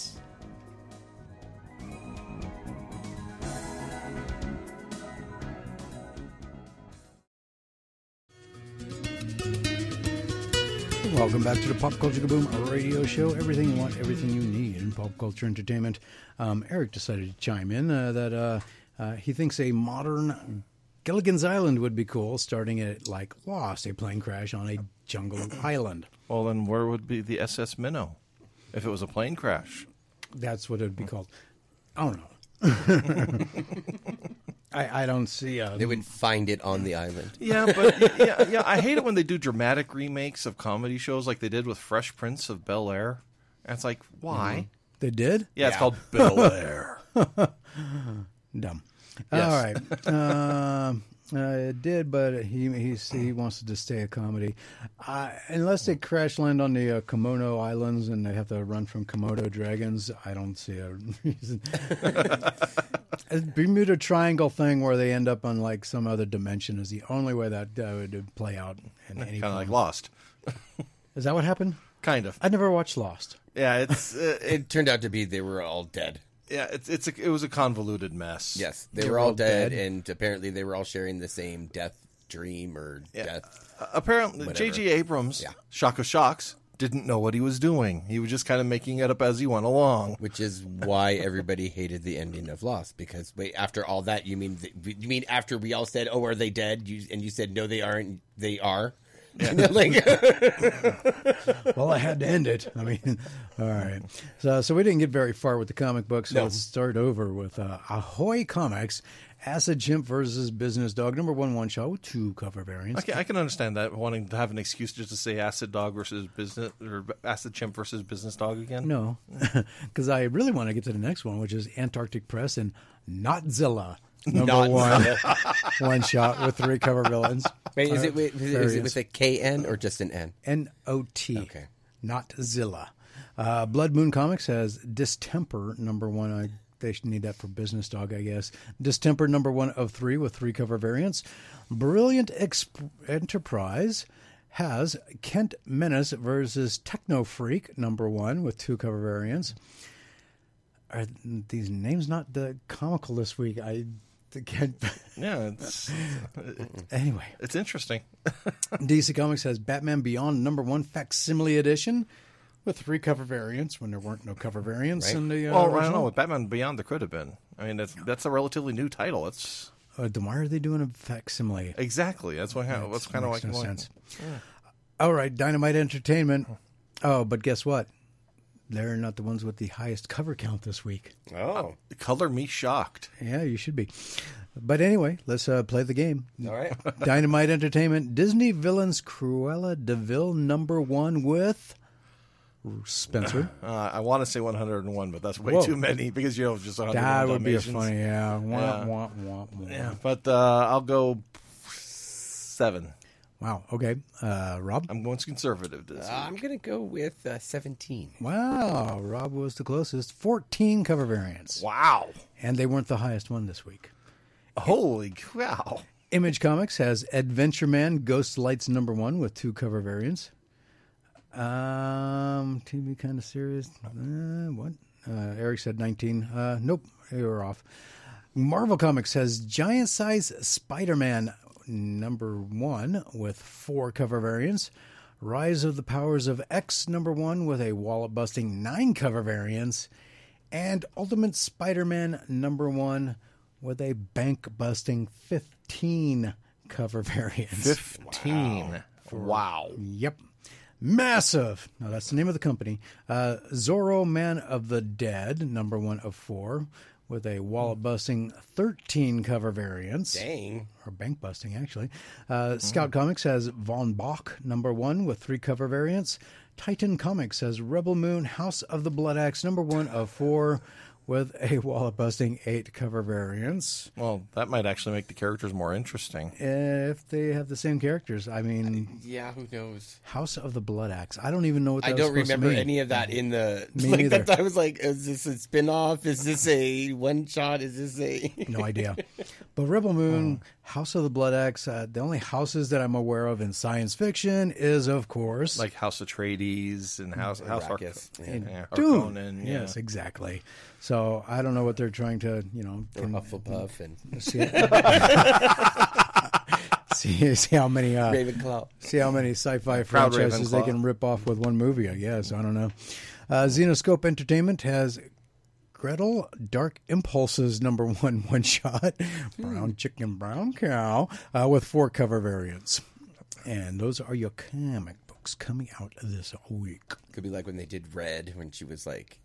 Welcome back to the Pop Culture Kaboom radio show. Everything you want, everything you need in pop culture entertainment. Um, Eric decided to chime in uh, that uh, uh, he thinks a modern Gilligan's Island would be cool, starting at like Lost, a plane crash on a jungle island. Well, then where would be the SS Minnow if it was a plane crash? That's what it would be called. I don't know. I, I don't see. Uh, They would find it on the island. Yeah, but yeah, yeah, I hate it when they do dramatic remakes of comedy shows like they did with Fresh Prince of Bel Air. And it's like, why? they did. Yeah, it's called Bel Air. Dumb. Yes. All right. Um uh, it did, but he he he wants it to stay a comedy, uh, unless they crash land on the uh, Komodo Islands and they have to run from Komodo dragons. I don't see a reason. a Bermuda Triangle thing where they end up on like some other dimension is the only way that uh, would play out in any. kind of like. Lost. Is that what happened? Kind of. I never watched Lost. Yeah, it's uh, it, It turned out to be they were all dead. Yeah, it's it's a, it was a convoluted mess. Yes, they, They were were all all dead, dead? and apparently they were all sharing the same death dream or death. Uh, apparently, Whatever. J.J. Abrams, Yeah. Shock of Shocks, didn't know what he was doing. He was just kind of making it up as he went along. Which is why everybody hated the ending of Lost. Because wait, after all that, you mean you mean after we all said, "Oh, are they dead?" You and you said, "No, they aren't. They are." like, well, I had to end it. I mean, all right. So, so we didn't get very far with the comic book. So No. let's start over with uh, Ahoy Comics, Acid Chimp versus Business Dog, number one one shot with two cover variants. Okay, I can understand that wanting to have an excuse just to say acid dog versus business or acid chimp versus business dog again. No, because I really want to get to the next one, which is Antarctic Press and Notzilla, number Not one one shot with three cover villains. Wait, is Uh, it with, is it- is it with a K N or just an N? N O T. Okay. Not Zilla. Uh, Blood Moon Comics has Distemper number one. I they should need that for Business Dog, I guess. Distemper number one of three with three cover variants. Brilliant Exp- Enterprise has Kent Menace versus Techno Freak number one with two cover variants. Are these names not the comical this week? I can't. Yeah, it's anyway. it's interesting. DC Comics has Batman Beyond number one facsimile edition with three cover variants when there weren't no cover variants Right. in the. Uh, well, I don't original. know. With Batman Beyond, there could have been. I mean, that's that's a relatively new title. It's Uh, then why are they doing a facsimile? exactly that's what. How, that's kind of Makes like no like- sense. All right, Dynamite Entertainment. Oh, but guess what? They're not the ones with the highest cover count this week. Oh, Color me shocked. Yeah, you should be. But anyway, let's uh, play the game. all right. Dynamite Entertainment, Disney Villains Cruella De Vil number one with Spencer. Uh, I want to say 101, but that's way Whoa. too many because you know just 100 That would be a funny, yeah. Wah, Yeah. wah, wah, wah. Yeah, but uh, I'll go seven. Wow. Okay. Uh, Rob. I'm going conservative this Uh, I'm gonna go with uh, seventeen. Wow. Rob was the closest. 14 cover variants. Wow! And they weren't the highest one this week. Holy cow! Image Comics has Adventure Man Ghost Lights number one with two cover variants. Um, TV kind of serious. Uh, what? Uh, Eric said 19. Uh, nope, you were off. Marvel Comics has Giant Size Spider Man number one with four cover variants. Rise of the Powers of X number one with a wallet busting nine cover variants. And Ultimate Spider Man number one with a bank busting 15 cover variants. 15. Wow. Yep. Massive. Now that's the name of the company. Uh, Zorro Man of the Dead, number one of four, with a wallet busting 13 cover variants. Dang. Or bank busting, actually. Uh, Scout Comics has Von Bach, number one, with three cover variants. Titan Comics has Rebel Moon, House of the Blood Axe, number one of four, with a wallet busting eight cover variants. Well, that might actually make the characters more interesting. If they have the same characters, I mean, Yeah, who knows? House of the Blood Axe. I don't even know what that I was don't supposed to remember mean. any of that in the. Me like neither. that, I was like, is this a spin off? Is this a one shot? Is this a. no idea. But Rebel Moon, oh. House of the Blood Axe, uh, the only houses that I'm aware of in science fiction is, of course, Like House Atreides and House House Arc- Arrakis, yeah. in yeah, Dune. Harkonnen, yeah. Yes, exactly. So I don't know what they're trying to, you know, Or can- Hufflepuff and see, see, see how many uh, Ravenclaw. see how many sci-fi Proud franchises they can rip off with one movie. I guess I don't know. Uh, Zenescope Entertainment has Gretel Dark Impulses number one one shot brown chicken brown cow uh, with four cover variants, and those are your comic books coming out this week. Could be like when they did Red, when she was like,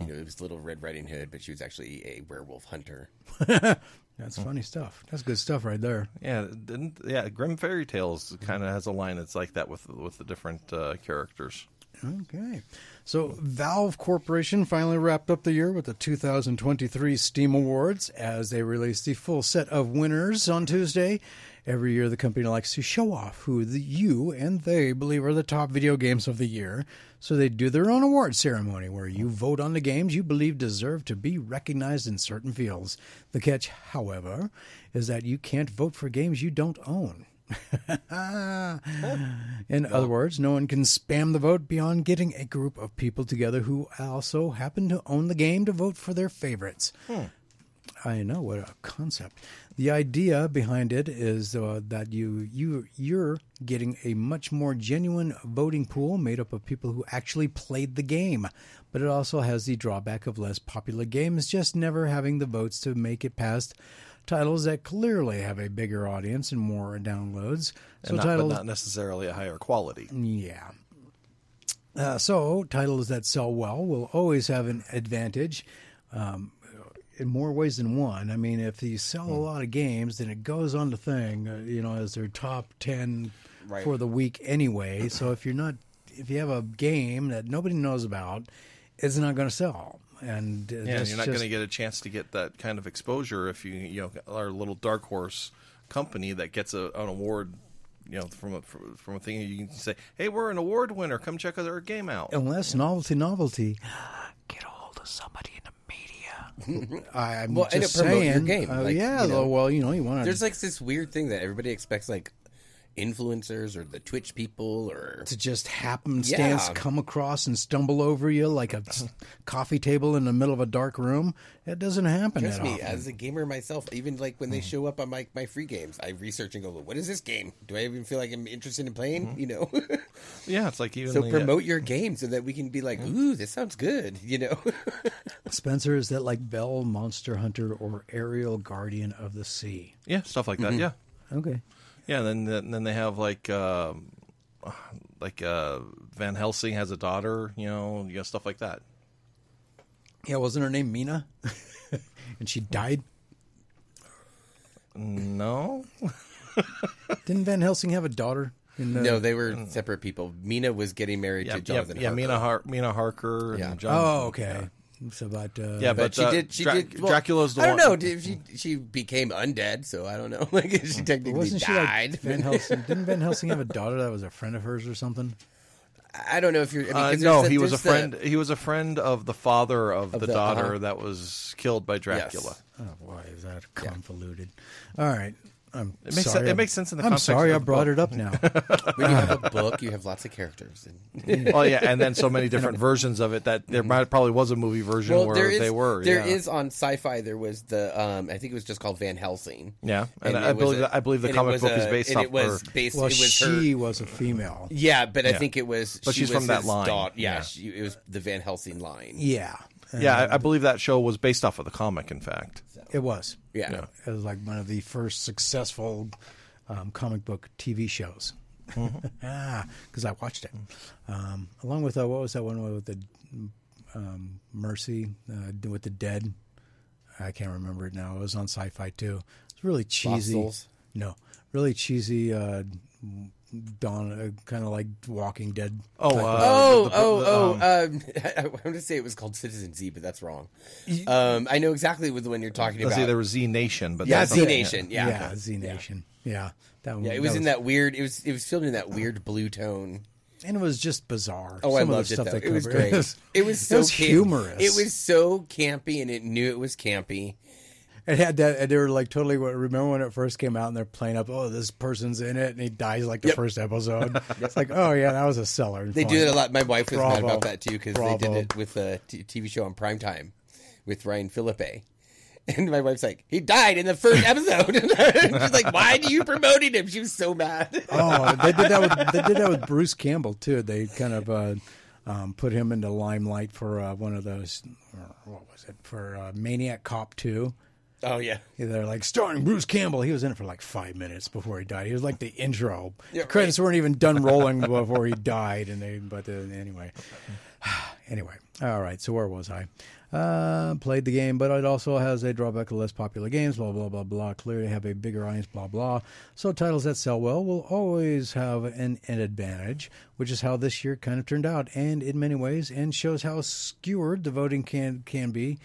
you know, it was Little Red Riding Hood, but she was actually a werewolf hunter. That's funny stuff. That's good stuff right there. Yeah, didn't yeah? Grimm Fairy Tales kind of has a line that's like that with with the different uh, characters. Okay. So Valve Corporation finally wrapped up the year with the 2023 Steam Awards as they released the full set of winners on Tuesday. Every year, the company likes to show off who the, you and they believe are the top video games of the year. So they do their own award ceremony where you vote on the games you believe deserve to be recognized in certain fields. The catch, however, is that you can't vote for games you don't own. In other words, no one can spam the vote beyond getting a group of people together who also happen to own the game to vote for their favorites. I know what a concept. The idea behind it is uh, that you you you're getting a much more genuine voting pool made up of people who actually played the game. But it also has the drawback of less popular games just never having the votes to make it past titles that clearly have a bigger audience and more downloads. So And not, titles but not necessarily a higher quality. yeah. Uh, so titles that sell well will always have an advantage. Um, in more ways than one. I mean, if you sell Hmm. a lot of games, then it goes on the thing, uh, you know, as their top ten Right. for the week anyway. So if you're not, if you have a game that nobody knows about, it's not going to sell. And uh, Yeah, that's you're not just- going to get a chance to get that kind of exposure if you you know are a little dark horse company that gets a, an award. You know, from a from from a thing you can say, "Hey, we're an award winner. Come check our game out." unless novelty, novelty. Get a hold of somebody in the media. I'm Well, just it saying. your game, uh, like, yeah, you know. well, you know, you want There's like this weird thing that everybody expects, like influencers or the Twitch people or to just happenstance Yeah. come across and stumble over you like a coffee table in the middle of a dark room. It doesn't happen Trust that me, often. as a gamer myself, even like when they show up on my, my free games, I research and go, "What is this game? Do I even feel like I'm interested in playing?" You know. Yeah, it's like even so the, uh, promote your game so that we can be like, "Ooh, this sounds good," you know. Spencer, is that like Bell, Monster Hunter, or Ariel, Guardian of the Sea? yeah stuff like that. Mm-hmm. Yeah, Okay. Yeah. Then then then they have like um, like uh, Van Helsing has a daughter. You know, you know stuff like that. Yeah, wasn't her name Mina? and she died. No, Didn't Van Helsing have a daughter? In the... no, they were separate people. Mina was getting married yeah, to Jonathan. yeah. Harker. Mina Har- Mina Harker. Yeah. And John, Oh, okay. It's but uh, Yeah, But, But, she uh, did. She Dra- did. Well, Dracula's the I don't one- know. Did she she became undead? So I don't know. Like she technically wasn't she died. like Van Helsing? Didn't Van Helsing have a daughter that was a friend of hers or something? I don't know if you're. I mean, Uh, 'cause no, the- he was a there's the- friend. He was a friend of the father of, the, the- daughter uh-huh. that was killed by Dracula. Oh boy, is that convoluted? All right, I'm It makes sorry. sen- it makes sense in the I'm context sorry, of I brought book. it up now. When you have a book, you have lots of characters. And, well, yeah, and then so many different versions of it that there might, probably was a movie version well, where there is. they were. There yeah. is on Sci-Fi. There was the. Um, I think it was just called Van Helsing. yeah, and, it I believe a- that, I believe the comic was book is based and off it was her. based. well, it was she her. was a female. Yeah, but I think it was. But she she's was from that line. daughter- Yeah, Yeah. She, it was the Van Helsing line. Yeah, Yeah, I, I believe that show was based off of the comic. In fact, it was. Yeah. Yeah. It was like one of the first successful um, comic book TV shows. ah, because I watched it, um, along with uh, what was that one with the um, Mercy uh, with the dead? I can't remember it now. It was on Sci-Fi too. It's really cheesy. No, really cheesy. Uh, Dawn, uh, kind of like Walking Dead. oh, type uh, Oh, the- the- oh, the, oh! um, Um, I want to say it was called Citizen Z, but that's wrong. Um, I know exactly what the one you're talking let's about. see, there was Z Nation, but Yeah, Z Nation. Yeah, yeah, Z Nation. Yeah, that one. Yeah, it was in that weird. It was it was filmed in that weird blue tone. and it was just bizarre. Oh, Some I of the loved it stuff though. they It was covered. great. It was so was humorous. It was so campy, and it knew it was campy. It had that, and they were like totally. Remember when it first came out, and they're playing up, "Oh, this person's in it," and he dies like the Yep. first episode. It's like, oh yeah, that was a seller. They do it a lot. My wife was mad about that too because they did it with a t- TV show on primetime with Ryan Phillippe. And my wife's like, he died in the first episode. She's like, why do you promoting him? She was so mad. Oh, they did that with they did that with Bruce Campbell too. They kind of uh, um, put him into limelight for uh, one of those. Or what was it for uh, Maniac Cop Two? Oh yeah. They're like starring Bruce Campbell. He was in it for like five minutes before he died. He was like the intro. Yeah, the credits weren't even done rolling before he died. And they, but uh, anyway, anyway. All right. So where was I? Uh, played the game, but it also has a drawback of less popular games. Blah blah blah blah. Clearly have a bigger audience. Blah blah. So titles that sell well will always have an, an advantage, which is how this year kind of turned out, and in many ways, and shows how skewered the voting can can be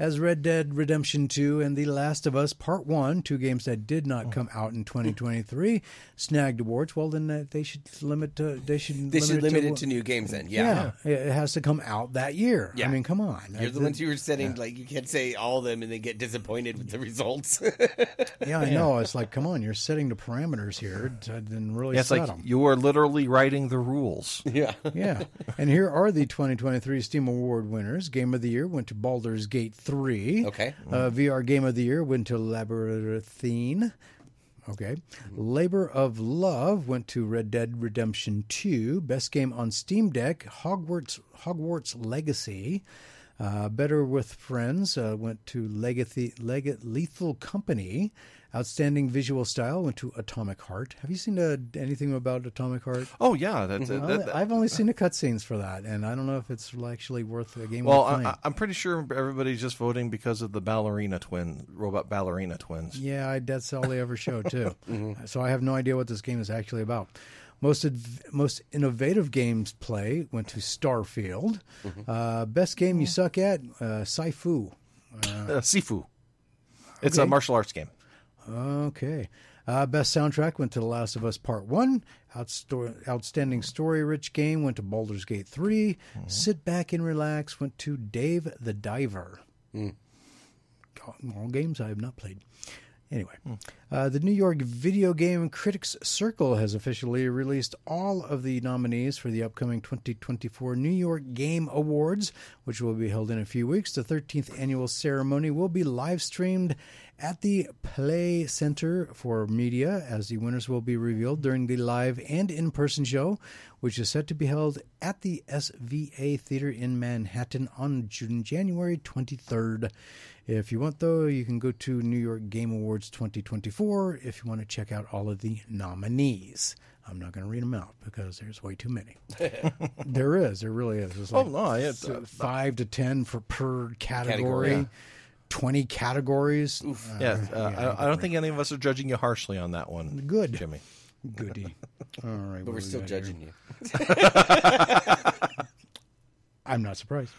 as Red Dead Redemption 2 and The Last of Us Part 1, two games that did not come out in 2023, snagged awards. Well, then uh, they should limit to, they should They should limit to, it to new games then. Yeah. yeah, it has to come out that year. Yeah. I mean, come on. You're the ones who were setting, like, you can't say all of them and then get disappointed with the results. Yeah, I know. It's like, come on, you're setting the parameters here. I didn't really Yeah, it's set like them. you are literally writing the rules. yeah. yeah. And here are the 2023 Steam Award winners. Game of the Year went to Baldur's Gate 3. Okay. Uh, VR Game of the Year went to Labyrinthine. Okay. Labor of Love went to Red Dead Redemption 2. Best game on Steam Deck, Hogwarts Hogwarts Legacy. Uh, Better with Friends uh, went to Legacy, Leg- Lethal Company. Outstanding visual style went to Atomic Heart. Have you seen uh, anything about Atomic Heart? Oh yeah, that's Well, that, that- I've only seen the cutscenes for that, and I don't know if it's actually worth a game. well. I, I'm pretty sure everybody's just voting because of the ballerina twin, robot ballerina twins. yeah, I, that's all they ever show too. Mm-hmm. So I have no idea what this game is actually about. Most adv- most innovative games play went to Starfield. Uh, best game you suck at, uh, Saifu. Uh, Sifu. It's a martial arts game. Okay. Uh, best soundtrack went to The Last of Us Part 1. Outsto- outstanding story rich game went to Baldur's Gate 3. Sit Back and Relax went to Dave the Diver. All, all games I have not played. Anyway, uh, the New York Video Game Critics Circle has officially released all of the nominees for the upcoming 2024 New York Game Awards, which will be held in a few weeks. The 13th annual ceremony will be live streamed at the Play Center for Media, as the winners will be revealed during the live and in person show, which is set to be held at the SVA Theater in Manhattan on June, January 23rd. If you want, though, you can go to New York Game Awards 2024 if you want to check out all of the nominees. I'm not going to read them out because there's way too many. there is, there really is. There's Oh like no, it's, uh, five to ten for per category. Category, yeah. 20 categories. Uh, yeah. Uh, I, I don't think any of us are judging you harshly on that one. Good. Jimmy. Goody. All right. But we're still judging you. I'm not surprised.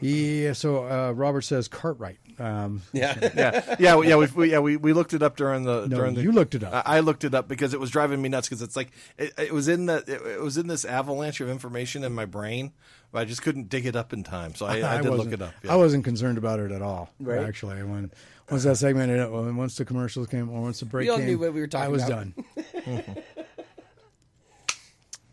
Yeah, so uh, Robert says Cartwright. Um, Yeah. Yeah, yeah, we- yeah. We, we yeah we, we looked it up during the No, during the. you looked it up. I, I looked it up because it was driving me nuts. Because it's like it, it was in the it, it was in this avalanche of information in my brain, but I just couldn't dig it up in time. So I, I, did look it up. I wasn't concerned about it at all. Right. Actually, when once that segment, ended, when once the commercials came, or once the break We all came, knew what we were talking I was about. done.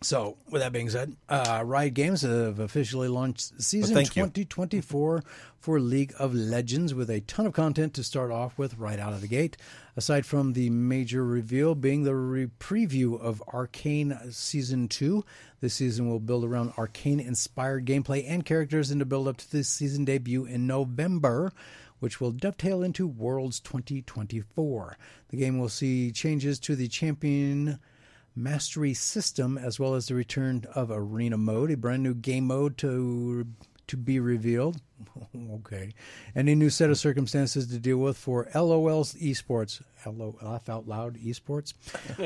so, with that being said, uh, Riot Games have officially launched season you. 2024 for League of Legends with a ton of content to start off with right out of the gate. Aside from the major reveal being the re- preview of Arcane Season 2, this season will build around Arcane inspired gameplay and characters and to build up to the season debut in November, which will dovetail into Worlds 2024. The game will see changes to the champion mastery system as well as the return of arena mode, a brand new game mode to to be revealed. okay. And a new set of circumstances to deal with for LOL's esports. LO, laugh out loud esports,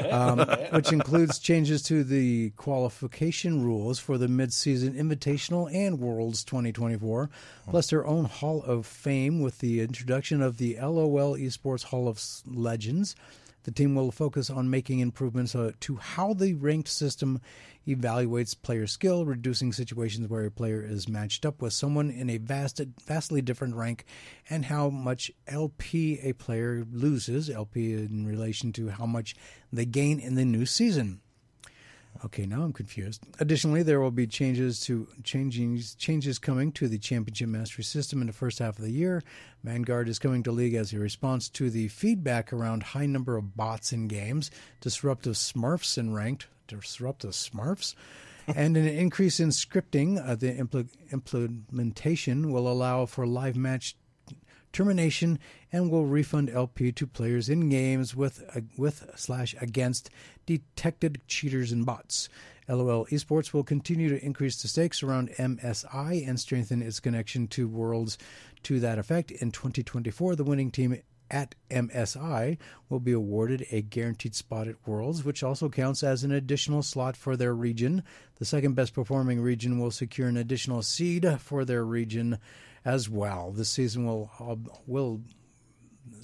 um, which includes changes to the qualification rules for the mid-season invitational and worlds 2024 plus their own hall of fame with the introduction of the lol esports hall of legends the team will focus on making improvements uh, to how the ranked system evaluates player skill, reducing situations where a player is matched up with someone in a vast, vastly different rank, and how much LP a player loses, LP in relation to how much they gain in the new season. Okay, now I'm confused. Additionally, there will be changes to changing changes coming to the championship mastery system in the first half of the year. Vanguard is coming to league as a response to the feedback around high number of bots in games, disruptive Smurfs in ranked, disruptive Smurfs, and an increase in scripting. Uh, the impl- implementation will allow for live match termination and will refund LP to players in games with uh, with slash against detected cheaters and bots. LOL Esports will continue to increase the stakes around MSI and strengthen its connection to Worlds to that effect. In 2024, the winning team at MSI will be awarded a guaranteed spot at Worlds, which also counts as an additional slot for their region. The second best performing region will secure an additional seed for their region as well. This season will uh, will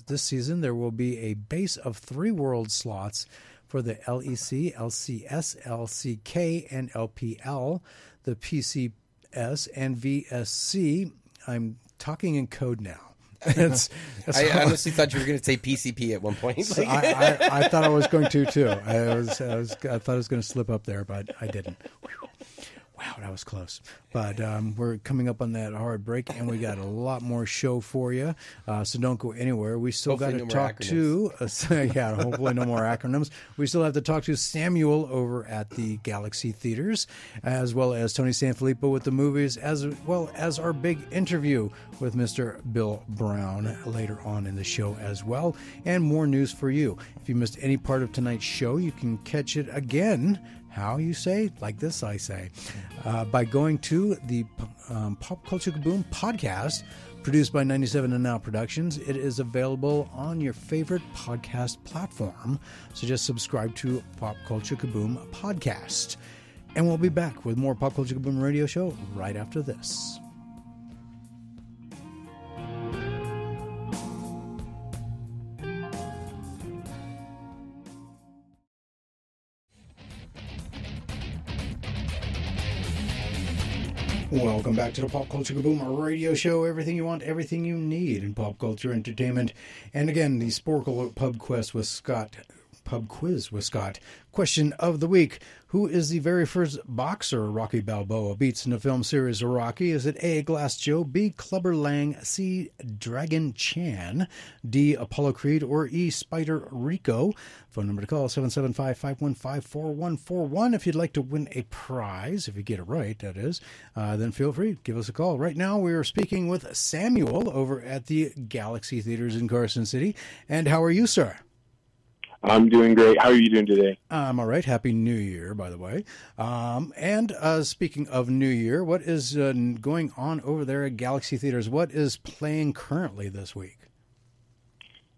this season there will be a base of three world slots for the LEC, LCS, LCK, and LPL, the PCS and VSC. I'm talking in code now. It's, it's I honestly thought you were going to say PCP at one point. so I, I, I thought I was going to too. I was, I was I thought I was going to slip up there, but I didn't. Whew. Wow, that was close. But um, we're coming up on that hard break, and we got a lot more show for you. Uh, so don't go anywhere. We still got to no talk to, uh, yeah, hopefully no more acronyms. We still have to talk to Samuel over at the Galaxy Theaters, as well as Tony Sanfilippo with the movies, as well as our big interview with Mr. Bill Brown later on in the show as well, and more news for you. If you missed any part of tonight's show, you can catch it again how you say like this i say uh, by going to the um, pop culture kaboom podcast Produced by 97 and Now Productions, it is available on your favorite podcast platform. So just subscribe to Pop Culture Kaboom podcast. And we'll be back with more Pop Culture Kaboom radio show right after this. Welcome back to the Pop Culture Kaboom radio show. Everything you want, everything you need in pop culture entertainment. And again, the Sporcle Pub Quest with Scott. Pub Quiz with Scott. Question of the week Who is the very first boxer Rocky Balboa beats in the film series Rocky? Is it A. Glass Joe, B. Clubber Lang, C. Dragon Chan, D. Apollo Creed, or E. Spider Rico? Phone number to call 775 515 4141. If you'd like to win a prize, if you get it right, that is, uh, then feel free to give us a call. Right now, we are speaking with Samuel over at the Galaxy Theaters in Carson City. And how are you, sir? I'm doing great. How are you doing today? I'm all right. Happy New Year, by the way. Um, and uh, speaking of New Year, what is uh, going on over there at Galaxy Theaters? What is playing currently this week?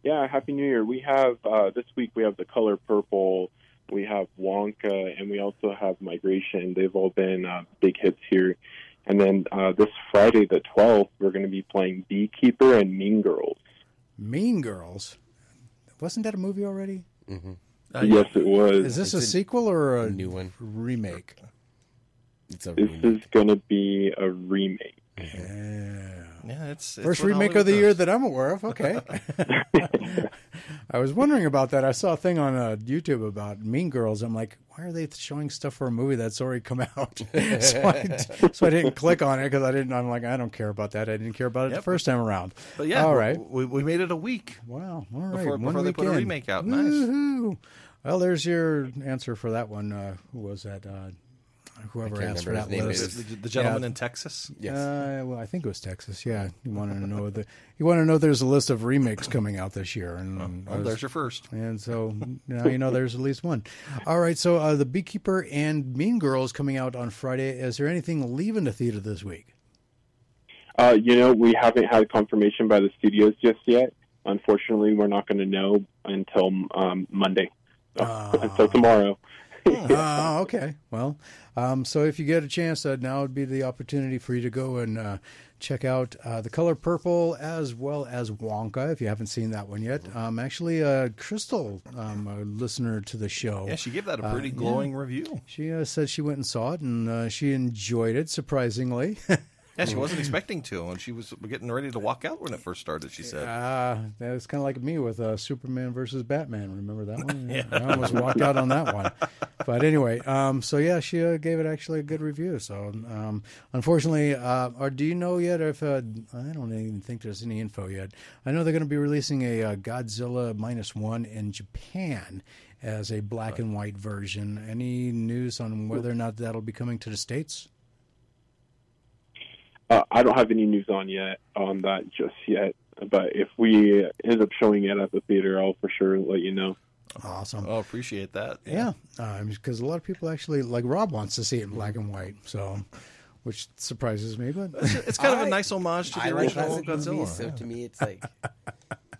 Yeah, Happy New Year. We have uh, this week we have The Color Purple, we have Wonka, and we also have Migration. They've all been uh, big hits here. And then uh, this Friday, the 12th, we're going to be playing Beekeeper and Mean Girls. Mean Girls. Wasn't that a movie already? Uh, yes, it was. Is this a a sequel or a new one. remake? It's a This remake. is going to be a remake. Yeah. Yeah, it's, it's First remake of the year that I'm aware of. Okay. I was wondering about that. I saw a thing on uh, YouTube about Mean Girls. I'm like, why are they showing stuff for a movie that's already come out? so, I, so I didn't click on it because I didn't. I'm like, I don't care about that. I didn't care about it the first time around. But yeah, all right, we- we, made it a week. Wow. All right. Before- One before they put a remake out. Nice. Well, there's your answer for that one. Uh, who was that? Uh, whoever can't asked for that his name. list. The, the gentleman Yeah. in Texas. Yes. Uh, well, I think it was Texas. Yeah, you want to know the you want to know there's a list of remakes coming out this year, and I Oh, was- there's your first. and so now you know there's at least one. All right, so uh, the Beekeeper and Mean Girls coming out on Friday. Is there anything leaving the theater this week? Uh, you know, we haven't had confirmation by the studios just yet. Unfortunately, we're not going to know until um, Monday. So, until tomorrow. Oh, okay. Well, um, so if you get a chance, uh, now would be the opportunity for you to go and uh, check out uh, the color purple as well as Wonka. If you haven't seen that one yet, um, actually, uh, Crystal, um, a listener to the show, Yeah, she gave that a Uh, pretty glowing review. she uh, said she went and saw it and uh, she enjoyed it surprisingly. Yeah, she wasn't expecting to, and she was getting ready to walk out when it first started. She said, Ah, that was kind of like me with uh, Superman versus Batman. Remember that one? yeah. I almost walked out on that one. But anyway, um, so yeah, she uh, gave it actually a good review. So um, unfortunately, uh, or do you know yet if uh, I don't even think there's any info yet. I know they're going to be releasing a uh, Godzilla minus one in Japan as a black and white version. Any news on whether or not that'll be coming to the states? Uh, I don't have any news on yet on that just yet. But if we end up showing it at the theater, I'll for sure let you know. Awesome. "Oh, appreciate that." Yeah, because a lot of people actually like Rob wants to see it in black and white, so which surprises me. But It's kind of I- a nice homage to the I original classic Godzilla. movies, so to me, it's like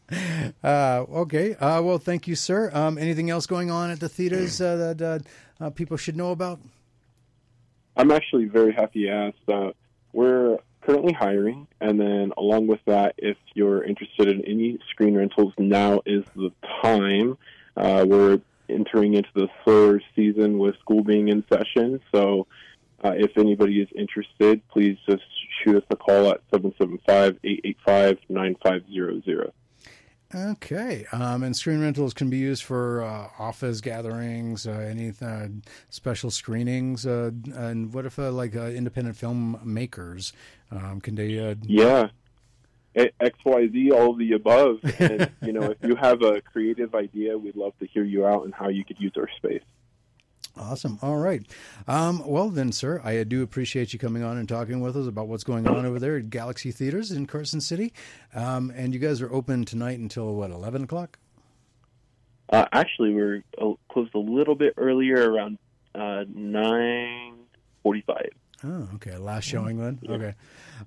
uh, okay, uh, well, thank you, sir. Um, anything else going on at the theaters uh, that uh, uh, people should know about? I'm actually very happy you asked. We're currently hiring, and then along with that, if you're interested in any screen rentals, now is the time. Uh, we're entering into the third season with school being in session, so uh, if anybody is interested, please just shoot us a call at 775-885-9500. Okay, um, and screen rentals can be used for uh, office gatherings, uh, any uh, special screenings, uh, and what if uh, like uh, independent film makers um, can they? Uh, Yeah. XYZ, all of the above. And, you know, if you have a creative idea, we'd love to hear you out and how you could use our space. Awesome. All right. Um, well, then, sir, I do appreciate you coming on and talking with us about what's going on over there at Galaxy Theaters in Carson City. Um, and you guys are open tonight until what, 11 o'clock? Uh, actually, we're uh, closed a little bit earlier, around uh, nine forty-five. Oh, okay. Last showing then. Okay.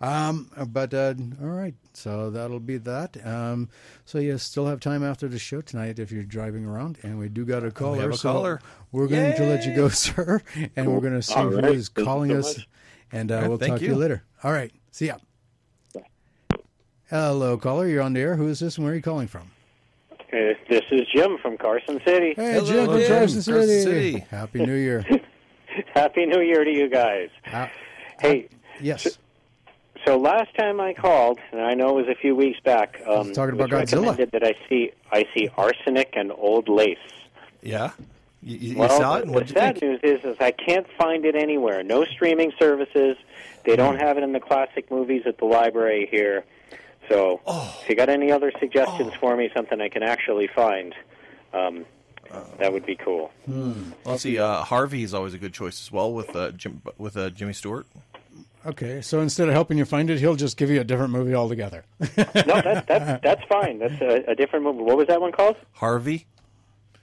Um, but uh, all right. So that'll be that. Um, so you still have time after the show tonight if you're driving around, and we do got a caller. have a so caller. We're going to let you go, sir, and we're going to see All who right. is Thank calling so us, much. and uh, right, we'll thank talk to you you. later. All right. See ya. Hello, caller. You're on the air. Who is this, and where are you calling from? Uh, this is Jim from Carson City. Hey, Hello, Jim from Jim. Carson Carson City. City. Happy New Year. Happy New Year to you guys. Uh, Hey, yes. So last time I called, and I know it was a few weeks back, um, talking about Godzilla. That I see, I see arsenic and old lace. Yeah. You, you, Well, saw it? What'd the you sad think? news is, is I can't find it anywhere. No streaming services. They don't Hmm. have it in the classic movies at the library here. So, Oh. if you got any other suggestions for me, something I can actually find, um, that would be cool. Well, see, uh, Harvey is always a good choice as well with uh, Jim, with uh, Jimmy Stewart. Okay, so instead of helping you find it, he'll just give you a different movie altogether. No, that, that, that's fine. That's a, a different movie. What was that one called? Harvey.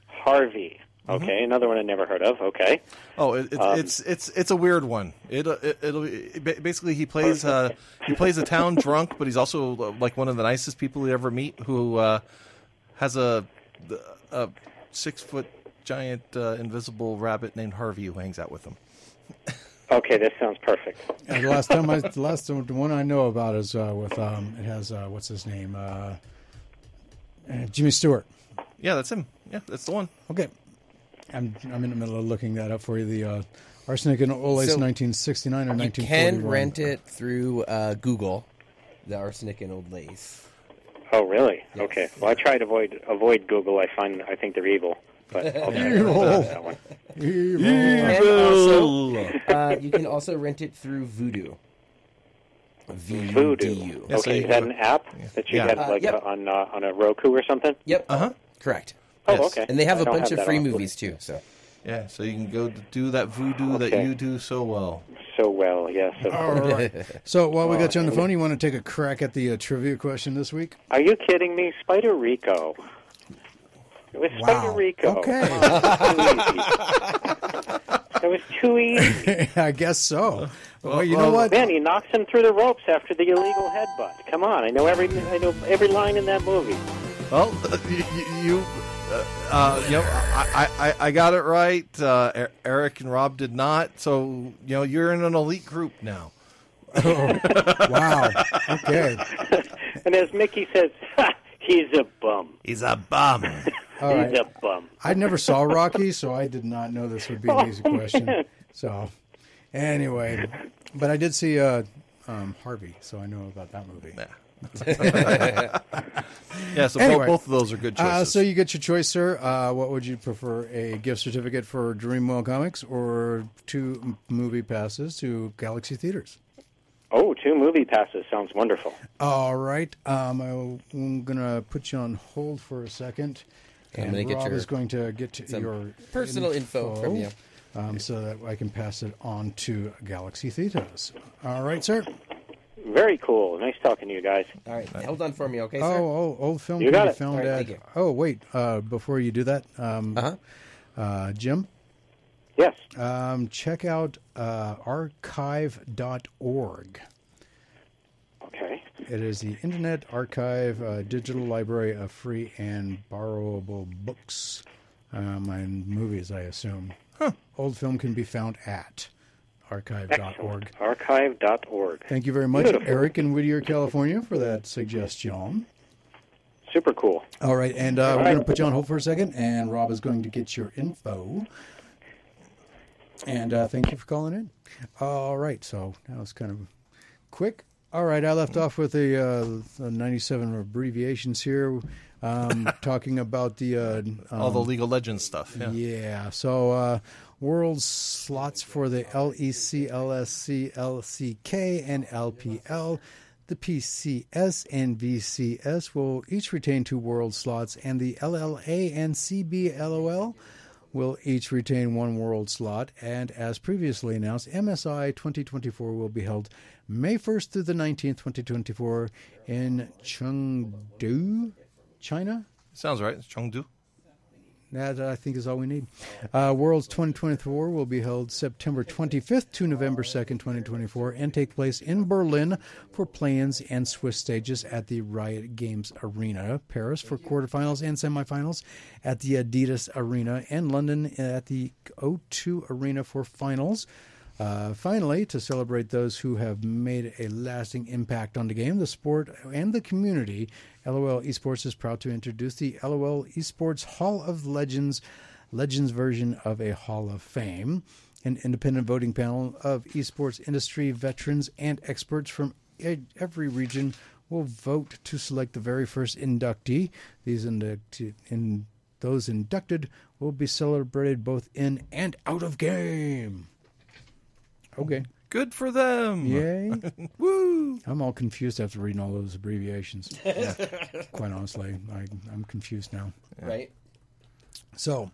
Harvey. Okay, another one I never heard of. Okay. Oh, it, it, Um, it's it's it's a weird one. It, uh, it it'll it, basically he plays uh he plays a town drunk, but he's also uh, like one of the nicest people you ever meet. Who uh, has a a six foot giant uh, invisible rabbit named Harvey who hangs out with him. Okay, this sounds perfect. And the last time I, the last one- the one I know about is uh, with um, it has uh, what's his name, uh, uh, Jimmy Stewart. Yeah, that's him. Yeah, that's the one. Okay, I'm I'm in the middle of looking that up for you. The uh, Arsenic and Old Lace, So, 1969 or 1941. You 1941. can rent it through uh, Google, the arsenic and old lace. Oh, really? Okay. Well, I try to avoid avoid Google. I find I think they're evil. But I'll Evil. that one. Evil. And also, uh, you can also rent it through Vudu. V U D Vudu. U. Yeah, okay, you is that an app that you Yeah. get Uh, like yep. on uh, on a Roku or something? Yep. Uh huh. Correct. Oh, Yes. okay. And they have I a don't bunch of that free on. movies too. So Yeah, so you can go to do that voodoo that Okay. you do so well. So well, yes. of All course. right. So while we got you on the phone, you want to take a crack at the uh, trivia question this week? Are you kidding me? Spider Rico. It was Wow. Spider Rico. Okay. It was too easy. I guess so. Well, you well, know what? Man, he knocks him through the ropes after the illegal headbutt. Come on, I know every I know every line in that movie. Well, you, you, uh, uh, you know, I, I, I got it right. Uh, Er- Eric and Rob did not. So, you know, you're in an elite group now. Wow. Okay. And as Mickey says, ha, he's a bum. He's a bum. All right. He's a bum. I never saw Rocky, so I did not know this would be an easy question. So, anyway, but I did see uh, um, Harvey, so I know about that movie. yeah, yeah, so Anyway. both, both of those are good choices. Uh, so you get your choice, sir. Uh, what would you prefer? A gift certificate for Dreamworld Comics or two movie passes to Galaxy Theaters? Oh, two movie passes sounds wonderful. All right. Um, I'm going to put you on hold for a second. I'm And gonna get Rob your- is going to get to your personal info from you. um, so that I can pass it on to Galaxy Theaters. All right, sir. Very cool. Nice talking to you guys. All right, hold on for me, okay, Oh, sir? oh, old film You can got be it. found All right, at. thank you. Oh, wait. Uh, before you do that, um, Uh huh. uh, Jim, Yes. um, check out uh, archive.org. It is the Internet Archive uh, digital library of free and borrowable books um, and movies, I assume. Old film can be found at archive.org. Excellent. Archive.org. Thank you very much, Beautiful. Eric in Whittier, California, for that suggestion. Super cool. All right, and uh, All we're right. going to put you on hold for a second, and Rob is going to get your info. And uh, thank you for calling in. All right, so that was kind of quick. All right, I left off with the, uh, the 97 abbreviations here, um, talking about the. Uh, All the um, League of Legends stuff. Yeah. yeah. So uh, world slots for the LEC, LCS, LCK, and LPL. The PCS and VCS will each retain two world slots, and the LLA and CBLOL will each retain one world slot. And as previously announced, MSI 2024 will be held May 1st through the 19th, 2024, in Chengdu, China. Sounds right. It's Chengdu. That I think is all we need. Uh, Worlds 2024 will be held September 25th to November 2nd, 2024, and take place in Berlin for play-ins and Swiss stages at the Riot Games Arena, Paris for quarterfinals and semifinals, at the Adidas Arena, and London at the O2 Arena for finals. Uh, finally, to celebrate those who have made a lasting impact on the game, the sport, and the community, LOL Esports is proud to introduce the LOL Esports Hall of Legends, Legends version of a Hall of Fame. An independent voting panel of esports industry veterans and experts from every region will vote to select the very first inductee. These induct- in, those inducted will be celebrated both in and out of game. Okay. Good for them. Yay. Woo! I'm all confused after reading all those abbreviations. Quite honestly, I, I'm confused now. Right? So,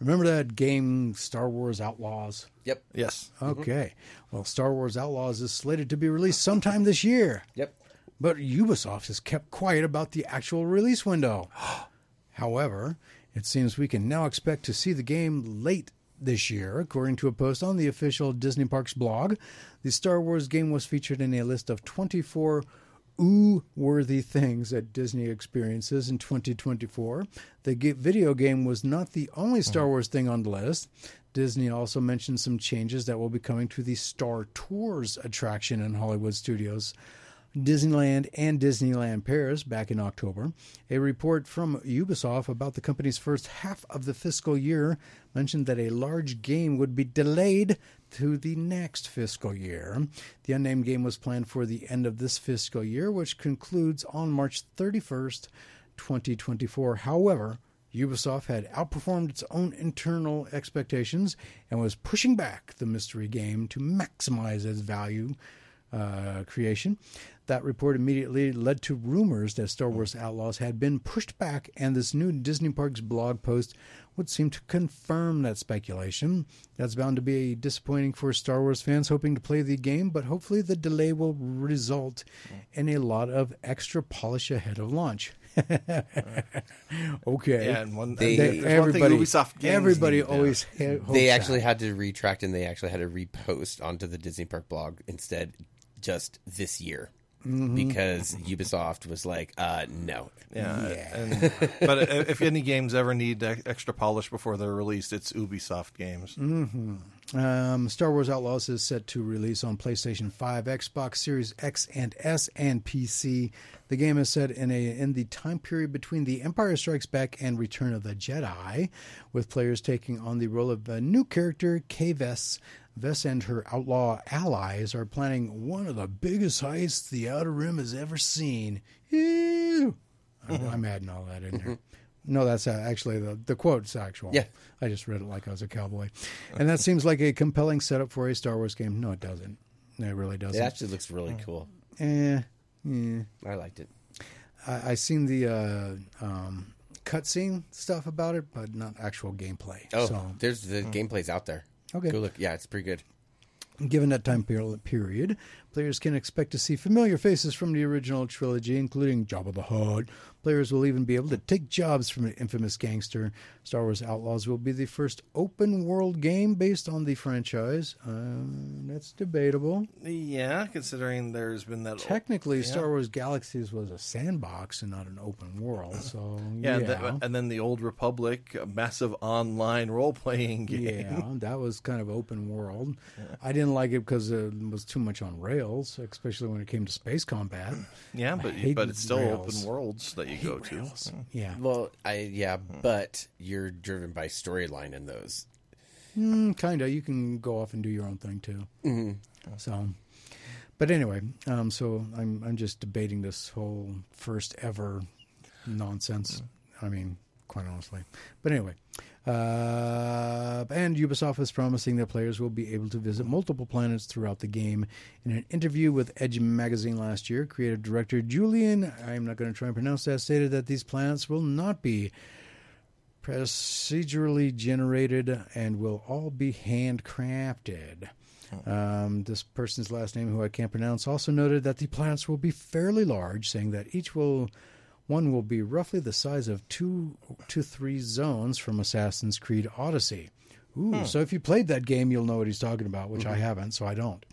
remember that game Star Wars Outlaws? Yep. Yes. Mm-hmm. Okay. Well, Star Wars Outlaws is slated to be released sometime this year, Yep. but Ubisoft has kept quiet about the actual release window. However, it seems we can now expect to see the game late this year, according to a post on the official Disney Parks blog. The Star Wars game was featured in a list of 24 ooh worthy things at Disney experiences in 2024. The video game was not the only Star uh-huh. Wars thing on the list. Disney also mentioned some changes that will be coming to the Star Tours attraction in Hollywood studios. Disneyland and Disneyland Paris back in October. A report from Ubisoft about the company's first half of the fiscal year mentioned that a large game would be delayed to the next fiscal year. The unnamed game was planned for the end of this fiscal year, which concludes on March 31st, 2024. However, Ubisoft had outperformed its own internal expectations and was pushing back the mystery game to maximize its value uh, creation. That report immediately led to rumors that Star Wars Outlaws had been pushed back, and this new Disney Parks blog post would seem to confirm that speculation. That's bound to be disappointing for Star Wars fans hoping to play the game, but hopefully the delay will result in a lot of extra polish ahead of launch. okay. Yeah, and one, They- and there's one thing everybody, Ubisoft games everybody need always ha- hopes They that. actually had to retract and they actually had to repost onto the Disney Park blog instead just this year. Because Ubisoft was like, uh, no. Yeah, and, but if any games ever need extra polish before they're released, it's Ubisoft games. Um, Star Wars Outlaws is set to release on PlayStation 5, Xbox Series X and S, and PC. The game is set in a in the time period between The Empire Strikes Back and Return of the Jedi, with players taking on the role of a new character, Kay Vess. And her outlaw allies are planning one of the biggest heists the Outer Rim has ever seen. Ew. I'm, I'm adding all that in there. No, that's uh, actually the the quote's actual. Yeah. I just read it like I was a cowboy, and that seems like a compelling setup for a Star Wars game. No, it doesn't. It really doesn't. It actually looks really cool. Eh, eh. I liked it. I, I seen the uh, um, cutscene stuff about it, but not actual gameplay. Oh, so there's the gameplay's out there. Okay. Go look. Yeah, it's pretty good. Given that time per- period, players can expect to see familiar faces from the original trilogy, including Jabba the Hutt. Players will even be able to take jobs from an infamous gangster. Star Wars Outlaws will be the first open world game based on the franchise. Uh, that's debatable. Yeah, considering there's been that. Technically, Star Wars Galaxies was a sandbox and not an open world. So yeah, yeah, and, the- and then the Old Republic, a massive online role playing game. Yeah, that was kind of open world. I didn't like it because it was too much on rails, especially when it came to space combat. Yeah, but but it's still rails. open worlds that you go to. Yeah, Well, I yeah, but you're driven by storyline in those. mm, kind of. You can go off and do your own thing too. Mm-hmm. So, but anyway, um, so I'm I'm just debating this whole first ever nonsense. I mean, quite honestly. But anyway, uh, and Ubisoft is promising that players will be able to visit multiple planets throughout the game. In an interview with Edge magazine last year, creative director Julian, I'm not going to try and pronounce that, stated that these planets will not be procedurally generated and will all be handcrafted. Um, this person's last name, who I can't pronounce, also noted that the planets will be fairly large, saying that each will One will be roughly the size of two to three zones from Assassin's Creed Odyssey. Ooh, hmm. so if you played that game, you'll know what he's talking about, which I mm-hmm. haven't, so I don't.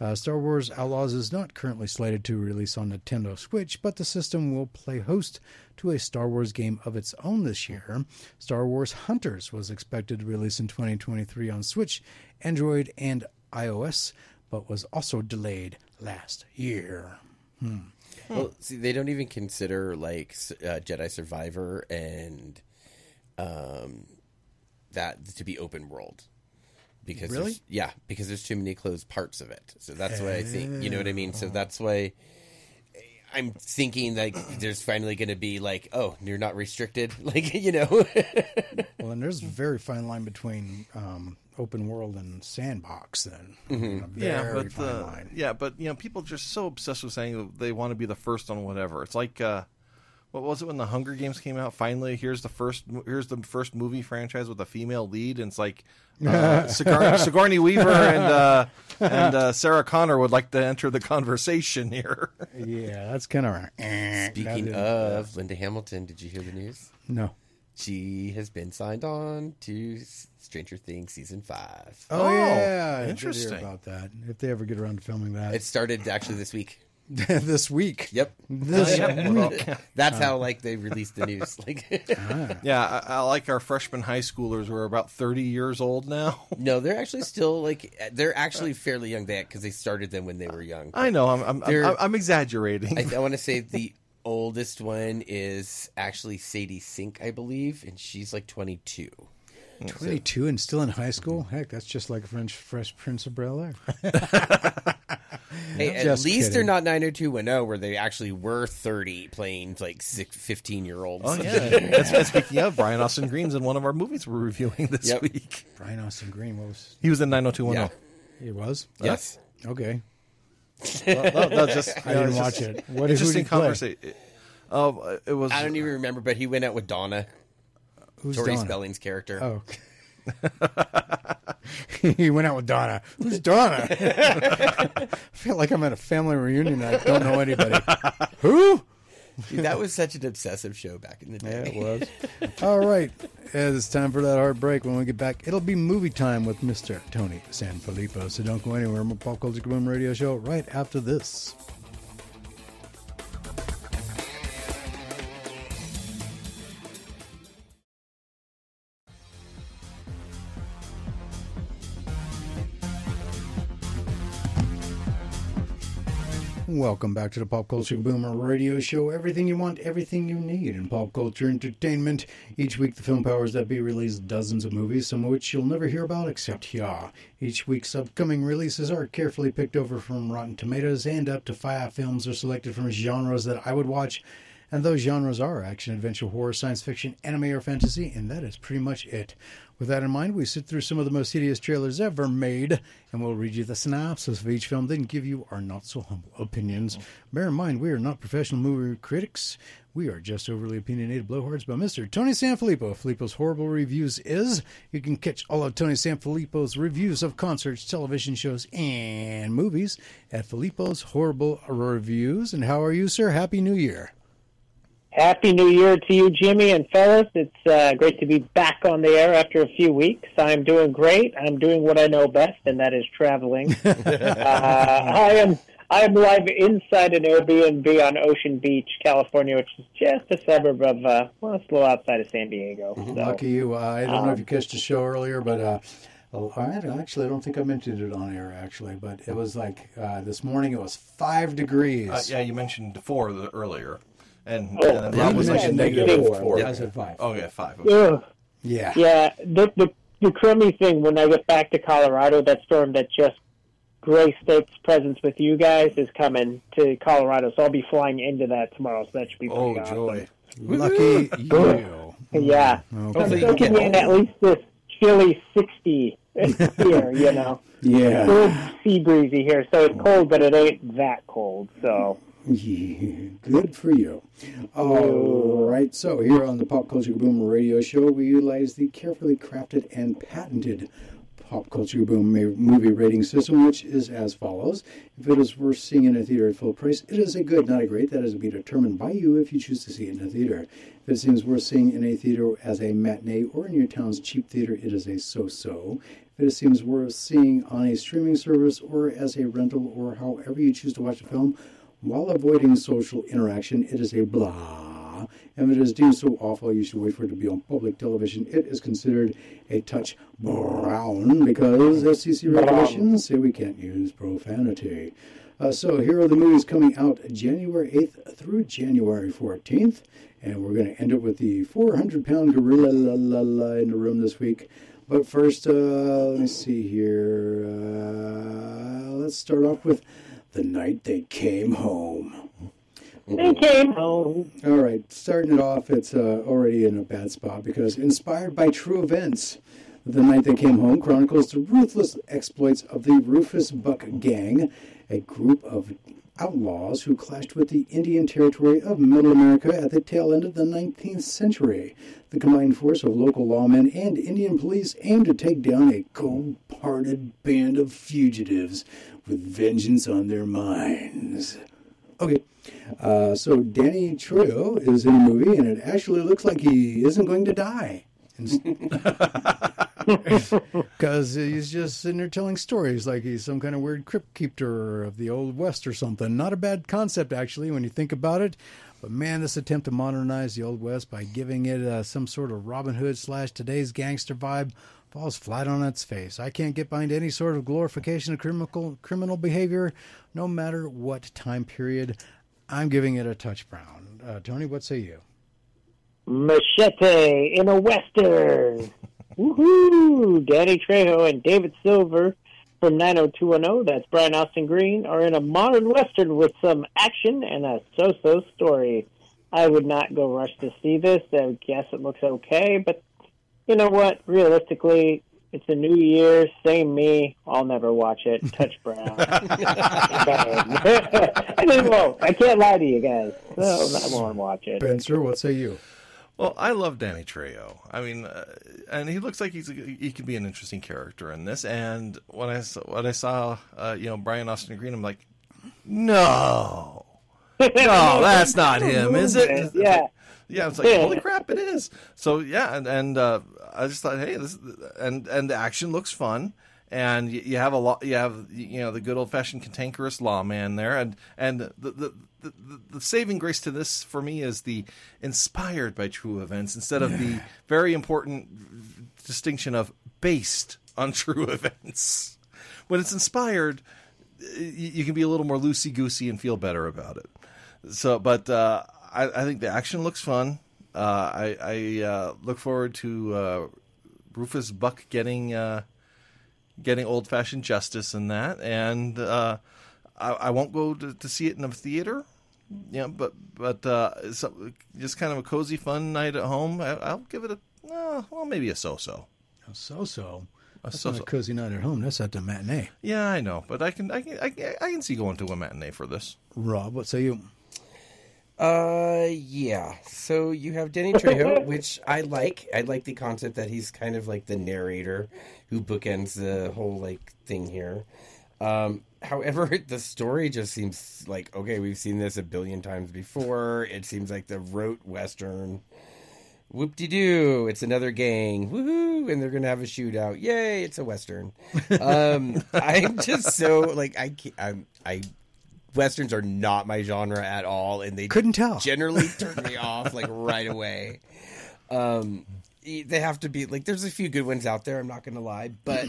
Uh, Star Wars Outlaws is not currently slated to release on Nintendo Switch, but the system will play host to a Star Wars game of its own this year. Star Wars Hunters was expected to release in 2023 on Switch, Android, and iOS, but was also delayed last year. Hmm. Well, see, they don't even consider like uh, Jedi Survivor and um, that to be open world because Really? there's- yeah, because there's too many closed parts of it. So that's why I think you know what I mean. So that's why I'm thinking like there's finally going to be like, oh, you're not restricted, like you know. Well, and there's a very fine line between um, open world and sandbox. Then, Mm-hmm. Yeah, but fine uh, line. yeah, but you know, people are just so obsessed with saying they want to be the first on whatever. It's like uh, what was it when the Hunger Games came out? Finally, here's the first here's the first movie franchise with a female lead, and it's like uh, Sigour- Sigourney Weaver and uh, and uh, Sarah Connor would like to enter the conversation here. Yeah, that's kind of Speaking of Linda Hamilton, did you hear the news? no. She has been signed on to Stranger Things season five. Oh, Oh, yeah, I did hear interesting. about that. If they ever get around to filming that It started actually this week. this week. Yep. This oh, week. That's how like they released the news. Like ah. yeah, I, I like our freshman high schoolers who are about thirty years old now. No, they're actually still like they're actually fairly young that because they started them when they were young. I know, I'm I'm, I'm, I'm exaggerating. I, I want to say the oldest one is actually Sadie Sink, I believe, and she's like 22. 22 and still in high school? Heck, that's just like French Fresh Prince of Bel Air. Hey, at least kidding. they're not 90210 where they actually were 30 playing like six, 15 year olds. Oh yeah. That's, that's speaking of Brian Austin Green's in one of our movies we're reviewing this Yep. week. Brian Austin Green, what was He was in 90210. Yeah. he was? Yes. Okay. Well, no, no, just, I didn't watch it. What is who did interesting conversation. Oh, it was. I don't even remember, but he went out with Donna, Who's Tori Donna? Spelling's character. Oh. he went out with Donna. Who's Donna? I feel like I'm at a family reunion. I don't know anybody. Who? Dude, that was such an obsessive show back in the Yeah, day. it was. All right. It's time for that hard break. When we get back, it'll be movie time with Mr. Tony Sanfilippo. So don't go anywhere. More Pop Culture Boom Radio Show right after this. Welcome back to the Pop Culture Boomer Radio Show. Everything you want, everything you need in pop culture entertainment. Each week, the film powers that be release dozens of movies, some of which you'll never hear about except here. Each week's upcoming releases are carefully picked over from Rotten Tomatoes, and up to five films are selected from genres that I would watch. And those genres are action, adventure, horror, science fiction, anime, or fantasy, and that is pretty much it. With that in mind, we sit through some of the most hideous trailers ever made, and we'll read you the synopsis of each film, then give you our not so humble opinions. Bear in mind, we are not professional movie critics. We are just overly opinionated blowhards by Mr. Tony Sanfilippo. Filippo's Horrible Reviews is. You can catch all of Tony Sanfilippo's reviews of concerts, television shows, and movies at Filippo's Horrible Reviews. And how are you, sir? Happy New Year. Happy New Year to you, Jimmy and fellas. It's uh, great to be back on the air after a few weeks. I'm doing great. I'm doing what I know best, and that is traveling. uh, I am I am live inside an Airbnb on Ocean Beach, California, which is just a suburb of uh, well, it's a little outside of San Diego. So. Lucky you. Uh, I don't know if you catched the show earlier, but uh, oh, I actually, I don't think I mentioned it on air, actually. But it was like uh, this morning, it was five degrees. Uh, yeah, you mentioned four the, earlier, and, Oh, and that was like mentioned negative negative four. four. I said five. Oh yeah, five. Ugh. Yeah. Yeah, the, the the crummy thing when I get back to Colorado, that storm that just graced its presence with you guys is coming to Colorado, so I'll be flying into that tomorrow. So that should be Oh awesome. joy! Lucky you. Yeah, Okay. I'm Hopefully you thinking get in at least this chilly sixty here. You know, Yeah. good sea breezy here, so it's cold, but it ain't that cold. So Yeah, Good for you. All right, so here on the Pop Culture Boomer Radio Show, we utilize the carefully crafted and patented Pop Culture Boom movie rating system, which is as follows. If it is worth seeing in a theater at full price, it is a good, not a great. That is to be determined by you if you choose to see it in a theater. If it seems worth seeing in a theater as a matinee or in your town's cheap theater, it is a so so. If it seems worth seeing on a streaming service or as a rental or however you choose to watch a film while avoiding social interaction, it is a blah. If it is deemed so awful you should wait for it to be on public television, it is considered a touch brown because FCC regulations say we can't use profanity. Uh, so here are the movies coming out January 8th through January 14th. And we're going to end it with the 400 pound gorilla la, la, la, in the room this week. But first, uh, let me see here. Uh, let's start off with The Night They Came Home. They came home. All right, starting it off, it's uh, already in a bad spot because inspired by true events, the night they came home chronicles the ruthless exploits of the Rufus Buck Gang, a group of outlaws who clashed with the Indian Territory of Middle America at the tail end of the 19th century. The combined force of local lawmen and Indian police aimed to take down a cold-hearted band of fugitives with vengeance on their minds. Okay, uh, so Danny Trejo is in a movie, and it actually looks like he isn't going to die. Because he's just sitting there telling stories like he's some kind of weird crypt keeper of the Old West or something. Not a bad concept, actually, when you think about it. But man, this attempt to modernize the Old West by giving it uh, some sort of Robin Hood slash today's gangster vibe falls flat on its face. I can't get behind any sort of glorification of criminal criminal behavior, no matter what time period. I'm giving it a touch brown. Uh, Tony, what say you? Machete in a western. Woohoo! Danny Trejo and David Silver from 90210, that's Brian Austin Green, are in a modern western with some action and a so-so story. I would not go rush to see this. I guess it looks okay, but you know what? Realistically, it's a new year. Same me. I'll never watch it. Touch brown. I just won't. I can't lie to you guys. No, I won't watch it. Spencer, what say you? Well, I love Danny Trejo. I mean, uh, and he looks like he's he could be an interesting character in this. And when I saw, when I saw, uh, you know, Brian Austin Green, I'm like, no, no, that's not him, is it? Yeah. Yeah, it's like holy crap, it is. So yeah, and and uh, I just thought, hey, this and and the action looks fun, and you, you have a lot, you have you know the good old fashioned cantankerous lawman there, and and the the, the the saving grace to this for me is the inspired by true events instead of the very important distinction of based on true events. When it's inspired, you, you can be a little more loosey goosey and feel better about it. So, but uh, I, I think the action looks fun. Uh, I, I uh, look forward to uh, Rufus Buck getting uh, getting old fashioned justice in that, and uh, I, I won't go to, to see it in a theater. Yeah, but but uh, so, just kind of a cozy, fun night at home. I, I'll give it a uh, well, maybe a so-so. So so. A That's not so-so. a cozy night at home. That's at the matinee. Yeah, I know, but I can I can I, can- I can see going to a matinee for this. Rob, what say you? Uh, yeah. So you have Danny Trejo, which I like. I like the concept that he's kind of like the narrator who bookends the whole like thing here. Um, however, the story just seems like okay, we've seen this a billion times before. It seems like the rote western. Whoop de doo! It's another gang, woohoo! And they're gonna have a shootout. Yay! It's a western. Um, I'm just so like I can't, I'm I westerns are not my genre at all, and they Couldn't tell. generally turn me off like right away. Um, they have to be like there's a few good ones out there. I'm not gonna lie, but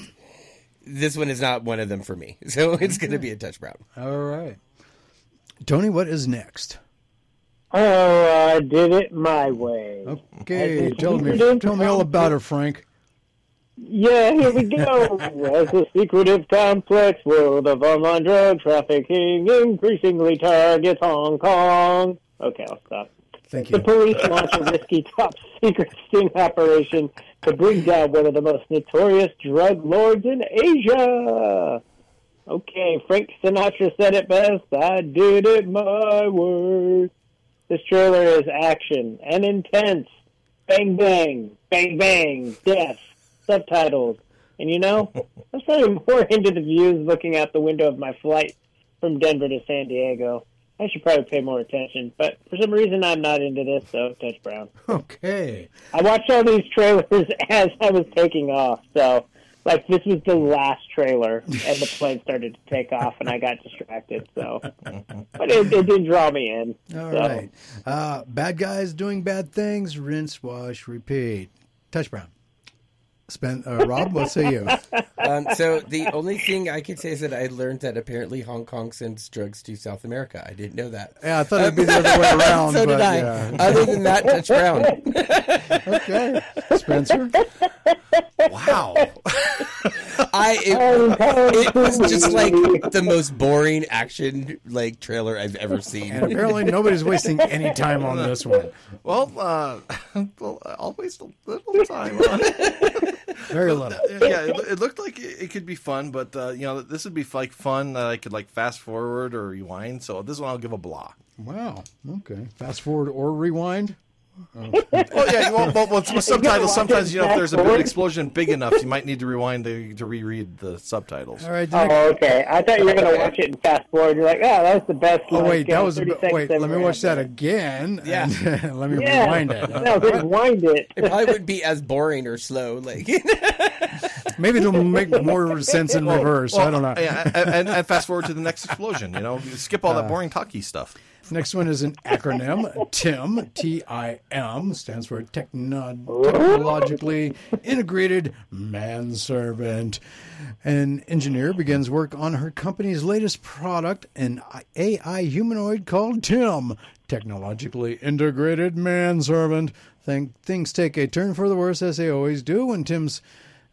this one is not one of them for me. So it's gonna be a touch brown. All right. Tony, what is next? Oh, I did it my way. Okay, tell me, tell me all about her, Frank. Yeah, here we go. As the secretive, complex world of online drug trafficking increasingly targets Hong Kong. Okay, I'll stop. Thank you. The police launch a risky top secret sting operation to bring down one of the most notorious drug lords in Asia. Okay, Frank Sinatra said it best. I did it my way. This trailer is action and intense. Bang, bang, bang, bang, death, subtitles, And you know, I'm probably more into the views looking out the window of my flight from Denver to San Diego. I should probably pay more attention, but for some reason I'm not into this, so touch brown. Okay. I watched all these trailers as I was taking off, so like this was the last trailer, and the plane started to take off, and I got distracted. So, but it, it did draw me in. All so. right. Uh, bad guys doing bad things. Rinse, wash, repeat. Touch brown. Spend, uh, Rob, what say you? Um, so the only thing I could say is that I learned that apparently Hong Kong sends drugs to South America. I didn't know that. Yeah, I thought it'd be the other way around. so but, did I. yeah. Other than that, touch brown. Okay. Spencer? Wow. I it, it was just like the most boring action like trailer I've ever seen. And apparently nobody's wasting any time on this one. well, uh, well, I'll waste a little time on it. Very little. yeah, it, it looked like it, it could be fun, but uh, you know, this would be like fun that I could like fast forward or rewind. So this one I'll give a blah. Wow. Okay. Fast forward or rewind. Well, yeah, well, well, well, subtitles, sometimes you know if there's a big explosion big enough, you might need to rewind to, to reread the subtitles. All right. the next- Oh, okay. I thought you were going to watch it and fast forward. You're like, oh, that was the best. Oh wait, uh, that was a 30 bit, seconds wait. Let me watch that again. Yeah. and let me Yeah. rewind it. No, rewind it. It probably wouldn't be as boring or slow. Like Maybe it'll make more sense in reverse. I don't know. Yeah, and, and, and fast forward to the next explosion. You know, skip all Uh, that boring talky stuff. Next one is an acronym. TIM, T I M, stands for Techno- Technologically Integrated Manservant. An engineer begins work on her company's latest product, an AI humanoid called Tim, Technologically Integrated Manservant. Think things take a turn for the worse, as they always do, when Tim's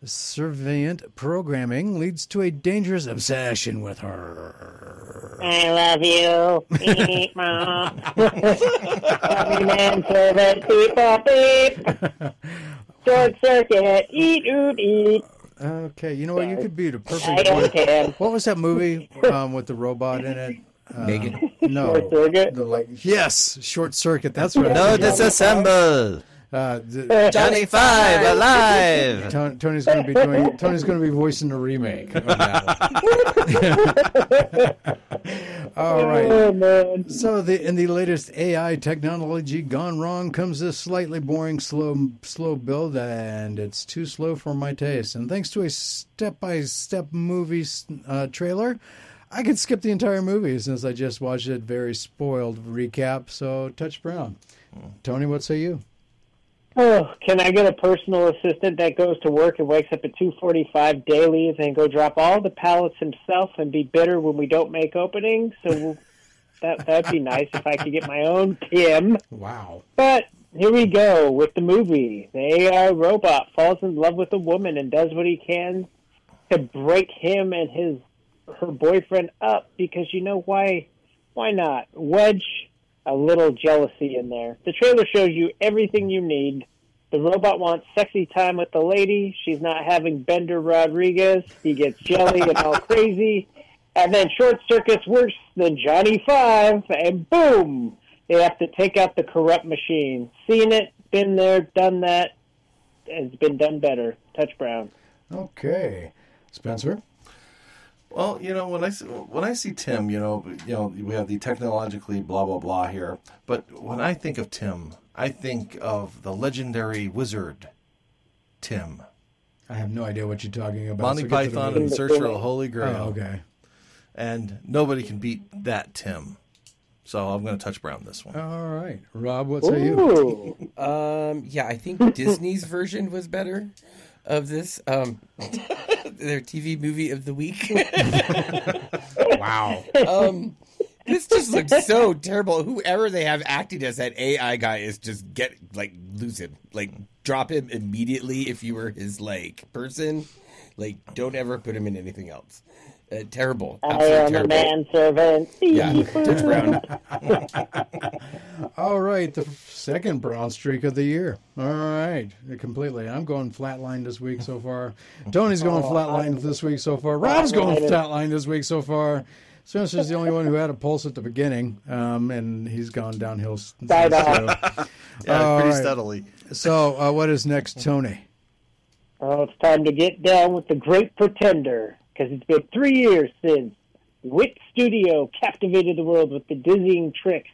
surveillant programming leads to a dangerous obsession with her. I love you. Beep, mom. Happy man servant. Beep, bop, beep. Short circuit. Eat, oot, eat. Okay, you know what? You could be the perfect don't one. What was that movie um, with the robot in it? Uh, Megan. No. Short circuit. The, like, yes, short circuit. That's what. No it is. disassemble. Uh, the, Johnny Five alive. Ton- Tony's going to be doing. Tony's going to be voicing the remake. Of that one. All right. Oh, man. So the in the latest AI technology gone wrong comes this slightly boring slow slow build and it's too slow for my taste. And thanks to a step by step movie uh, trailer, I could skip the entire movie since I just watched it. Very spoiled recap. So touch brown. Tony, what say you? Oh, can I get a personal assistant that goes to work and wakes up at 2:45 daily and go drop all the pallets himself and be bitter when we don't make openings? So that that'd be nice if I could get my own Tim. Wow. But here we go with the movie. The AI robot falls in love with a woman and does what he can to break him and his her boyfriend up because you know why why not? Wedge a little jealousy in there. The trailer shows you everything you need. The robot wants sexy time with the lady. She's not having Bender Rodriguez. He gets jelly and all crazy. And then short circuits worse than Johnny Five, and boom! They have to take out the corrupt machine. Seen it, been there, done that. It's been done better. Touch Brown. Okay. Spencer? Well, you know, when I see, when I see Tim, you know, you know, we have the technologically blah blah blah here, but when I think of Tim, I think of the legendary wizard, Tim, I have no idea what you're talking about. Monty so get the Python and Search for the Holy Grail, Oh, okay. and nobody can beat that Tim. So I'm going to touch Brown this one. All right. Rob, what say you? Um, yeah, I think Disney's version was better of this. Um, their TV movie of the week. Wow. um, this just looks so terrible. Whoever they have acting as that AI guy is just get like lose him, like drop him immediately if you were his like person. Like, don't ever put him in anything else. Uh, terrible. I Absolutely am a manservant. Yeah, Touch Brown. All right, the second brown streak of the year. All right, completely. I'm going flatline this week so far. Tony's going flatline this week so far. Rob's going flatline this week so far. Spencer's the only one who had a pulse at the beginning, um, and he's gone downhill. s- Right. So, Yeah, All pretty right. steadily. so uh, what is next, Tony? Oh, it's time to get down with the Great Pretender because it's been three years since Wit Studio captivated the world with the dizzying tricks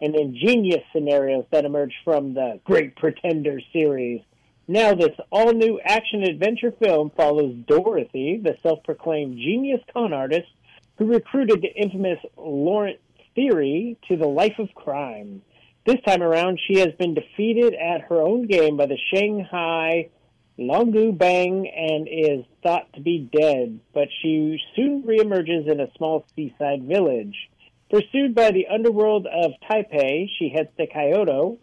and ingenious scenarios that emerged from the Great Pretender series. Now, this all new action adventure film follows Dorothy, the self proclaimed genius con artist who recruited the infamous Laurent Thierry to the life of crime. This time around, she has been defeated at her own game by the Shanghai Longhu Bang and is thought to be dead, but she soon reemerges in a small seaside village. Pursued by the underworld of Taipei, she heads to Kyoto,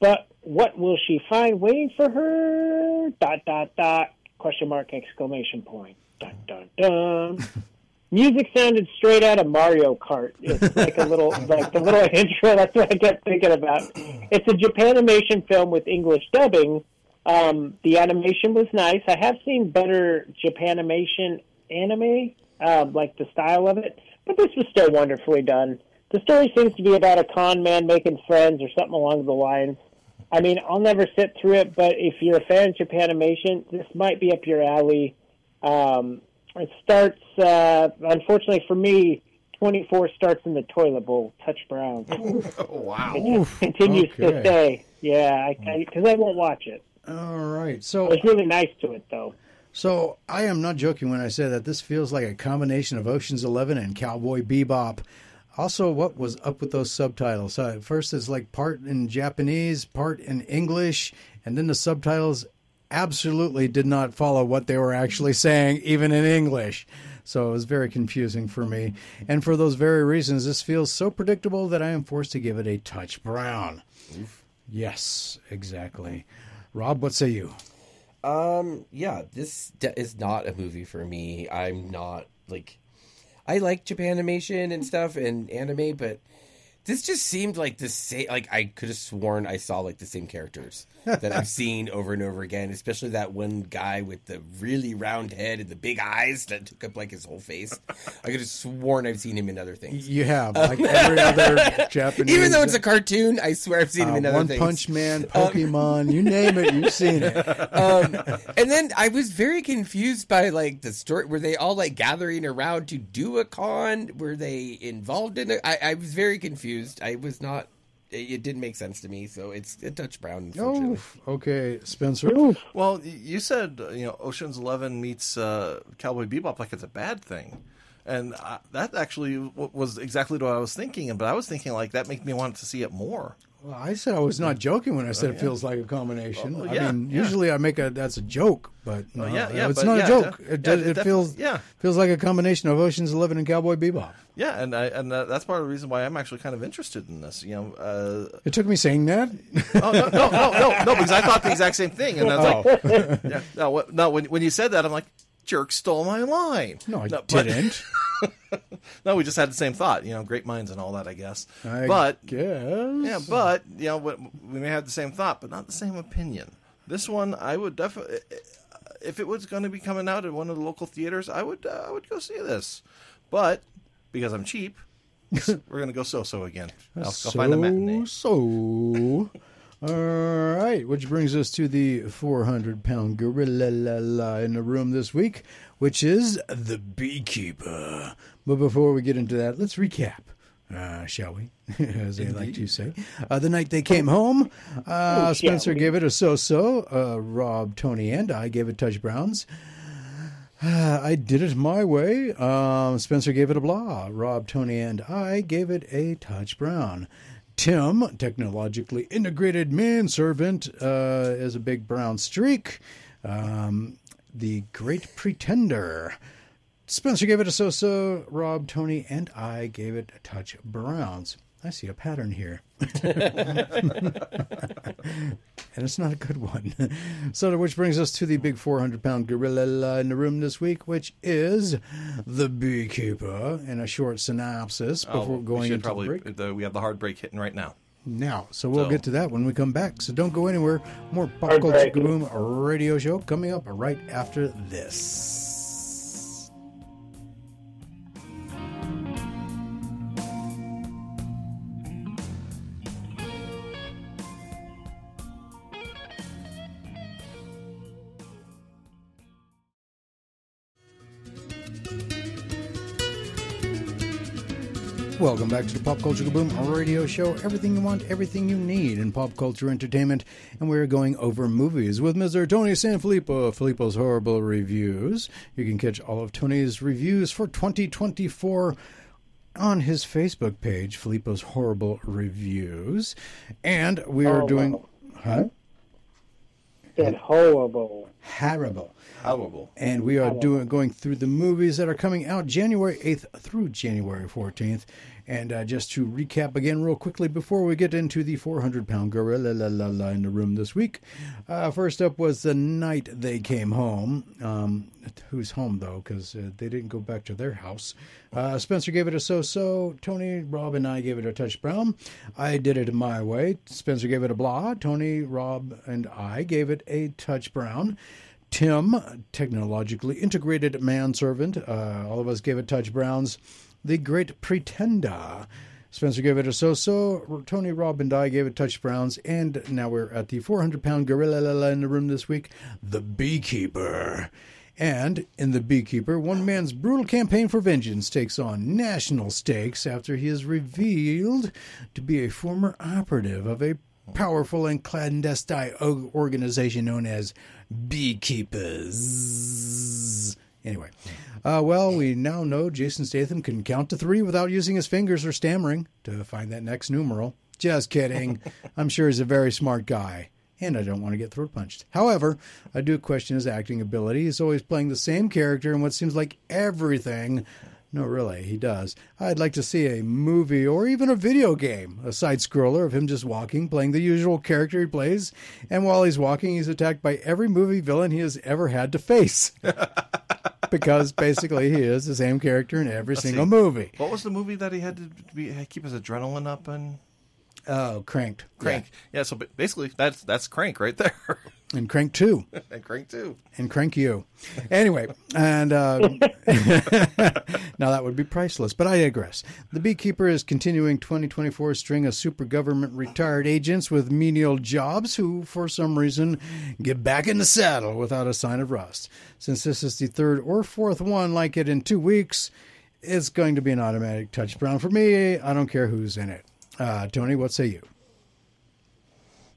but what will she find waiting for her? Dot dot dot question mark exclamation point. Dun dun dun. Music sounded straight out of Mario Kart. It's like a little like the little intro. That's what I kept thinking about. It's a Japanimation film with English dubbing. Um, the animation was nice. I have seen better Japanimation anime, um, like the style of it, but this was still wonderfully done. The story seems to be about a con man making friends or something along the lines. I mean, I'll never sit through it, but if you're a fan of Japanimation, this might be up your alley. Um, it starts, uh, unfortunately for me, 24 starts in the toilet bowl. Touch Brown. wow. It continues okay. to stay. Yeah, because I, 'cause I won't watch it. All right. So it's really nice to it, though. So I am not joking when I say that this feels like a combination of Ocean's Eleven and Cowboy Bebop. Also, what was up with those subtitles? So at first, it's like part in Japanese, part in English, and then the subtitles absolutely did not follow what they were actually saying, even in English. So it was very confusing for me. And for those very reasons, this feels so predictable that I am forced to give it a touch brown. Yes, exactly. Rob, what say you? Um, yeah, this de- is not a movie for me. I'm not like, I like Japanimation and stuff and anime, but this just seemed like the same. Like I could have sworn I saw like the same characters that I've seen over and over again. Especially that one guy with the really round head and the big eyes that took up like his whole face. I could have sworn I've seen him in other things. You have like every other Japanese. Even though it's a cartoon, I swear I've seen him uh, in other One things. Punch Man, Pokemon, you name it, you've seen it. um, and then I was very confused by like the story. Were they all like gathering around to do a con? Were they involved in it? I, I was very confused. I was not. It, it didn't make sense to me. So it's a touch brown. Unfortunately. Oh, okay, Spencer. Well, you said uh, you know Ocean's Eleven meets uh, Cowboy Bebop like it's a bad thing, and I, that actually was exactly what I was thinking. But I was thinking like that made me want to see it more. Well, I said I was not joking when I said it feels like a combination. Well, I mean, yeah. usually I make a that's a joke, but no, Well, yeah, yeah, it's but not yeah, a joke. it yeah, does, it it feels yeah. feels like a combination of Ocean's Eleven and Cowboy Bebop. Yeah, and I, and uh, that's part of the reason why I'm actually kind of interested in this. You know, uh, It took me saying that. oh no, no, no, no, no, because I thought the exact same thing, and I was Oh. like, yeah, no, no. When when you said that, I'm like, jerk stole my line. No, I but- didn't. no, we just had the same thought. You know, great minds and all that, I guess. I but guess. Yeah, but you know, we may have the same thought, but not the same opinion. This one, I would definitely, if it was going to be coming out at one of the local theaters, I would, uh, I would go see this. But because I'm cheap, we're going to go so-so again. I'll, I'll find a matinee. So, all right, which brings us to the 400 pound gorilla la, la in the room this week, which is the beekeeper. But before we get into that, let's recap. Uh, shall we? As they like to say. Uh, the night they came home, uh, Oh, Spencer gave it a so so. Uh, Rob, Tony, and I gave it touch browns. Uh, I did it my way. Um, Spencer gave it a blah. Rob, Tony, and I gave it a touch brown. Tim, technologically integrated manservant, uh, is a big brown streak. Um, the Great Pretender. Spencer gave it a so so. Rob, Tony, and I gave it a touch browns. I see a pattern here. and it's not a good one. so, which brings us to the big 400 pound gorilla in the room this week, which is The Beekeeper, in a short synopsis oh, before Oh, we going should into probably. the break. The, we have the hard break hitting right now. Now, so we'll So- get to that when we come back. So don't go anywhere. More Pop Culture. Boom radio show coming up right after this. Welcome back to the Pop Culture Kaboom radio show. Everything you want, everything you need in pop culture entertainment. And we're going over movies with Mr. Tony Sanfilippo, Filippo's Horrible Reviews. You can catch all of Tony's reviews for 2024 on his Facebook page, Filippo's Horrible Reviews. And we are Oh, doing. wow. Huh? Said horrible. Horrible. Horrible. and we are doing going through the movies that are coming out January 8th through January 14th. And uh, just to recap again, real quickly, before we get into the 400 pound gorilla la, la, la, in the room this week, uh, first up was The Night They Came Home. Um, who's home, though, because uh, they didn't go back to their house. Uh, Spencer gave it a so so. Tony, Rob, and I gave it a touch brown. I did it my way. Spencer gave it a blah. Tony, Rob, and I gave it a touch brown. Tim, technologically integrated manservant. Uh, all of us gave it touch browns. The Great Pretender. Spencer gave it a so-so. Tony, Rob, and I gave it touch browns. And now we're at the 400-pound gorilla in the room this week, The Beekeeper. And in The Beekeeper, one man's brutal campaign for vengeance takes on national stakes after he is revealed to be a former operative of a powerful and clandestine organization known as Beekeepers. Anyway, uh, well, we now know Jason Statham can count to three without using his fingers or stammering to find that next numeral. Just kidding. I'm sure he's a very smart guy, and I don't want to get throat punched. However, I do question his acting ability. He's always playing the same character in what seems like everything. No, really, he does. I'd like to see a movie or even a video game, a side scroller of him just walking, playing the usual character he plays, and while he's walking, he's attacked by every movie villain he has ever had to face. because basically he is the same character in every single see. movie. What was the movie that he had to be, keep his adrenaline up and Oh, Cranked. Crank? Yeah. so basically that's that's Crank right there, Yeah. And Crank 2. and Crank 2. and crank you. Anyway, and uh, now that would be priceless, but I digress. The Beekeeper is continuing 2024 string of super government retired agents with menial jobs who, for some reason, get back in the saddle without a sign of rust. Since this is the third or fourth one like it in two weeks, it's going to be an automatic touch brown for me. I don't care who's in it. Uh, Tony, what say you?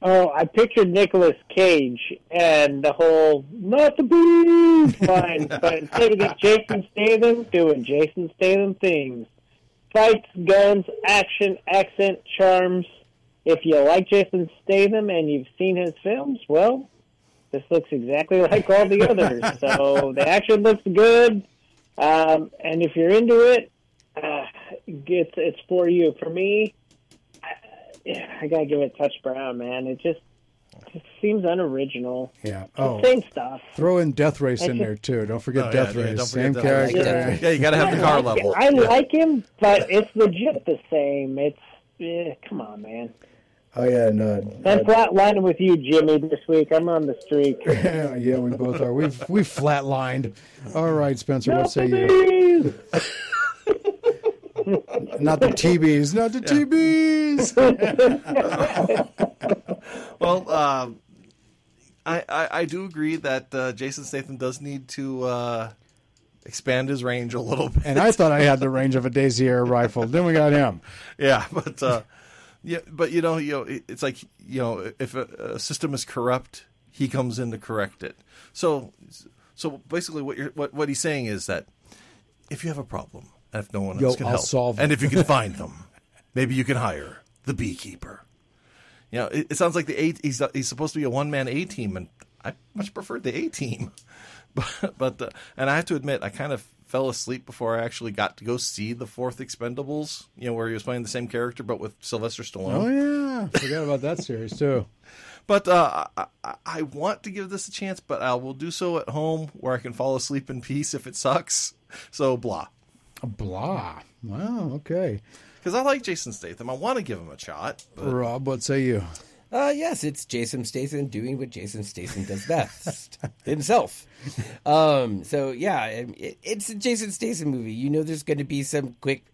Oh, I pictured Nicolas Cage and the whole "not the bees" line, but instead of it, Jason Statham doing Jason Statham things, fights, guns, action, accent, charms. If you like Jason Statham and you've seen his films, well, this looks exactly like all the others. so the action looks good, um, and if you're into it, uh, it's it's for you. For me, yeah, I gotta give it touch brown, man. It just just seems unoriginal. Yeah. Oh, same stuff. throw in Death Race in I there too. Don't forget Oh, Death yeah, yeah, Race. don't Same forget Death Race. character. Yeah, you got to have the car like level. I Yeah. like him, but it's legit the same. It's eh, come on, man. Oh yeah, and uh, I'm flatlining with you, Jimmy, this week. I'm on the streak. Yeah, yeah, we both are. We've we've flatlined. All right, Spencer, what say you? Not the TBs, not the TBs. Well, um, I, I I do agree that uh, Jason Statham does need to uh, expand his range a little bit. And I thought I had the range of a Daisy Air rifle. Then we got him. Yeah, but uh, yeah, but you know, you know, it- it's like you know, if a, a system is corrupt, he comes in to correct it. So, so basically, what you're what, what he's saying is that if you have a problem and if no one Yo, else can I'll help, solve and if you can find them, maybe you can hire the beekeeper. You know, it, it sounds like the A. He's he's supposed to be a one man A team, and I much preferred the A team. But but uh, and I have to admit, I kind of fell asleep before I actually got to go see the fourth Expendables. You know, where he was playing the same character but with Sylvester Stallone. Oh yeah, forgot about that series too. But uh, I, I want to give this a chance, but I will do so at home where I can fall asleep in peace if it sucks. So blah. Blah. Wow. Okay. Because I like Jason Statham, I want to give him a shot. But Rob, what say you? Uh, yes, it's Jason Statham doing what Jason Statham does best himself. Um, so yeah, it, it's a Jason Statham movie. You know, there's going to be some quick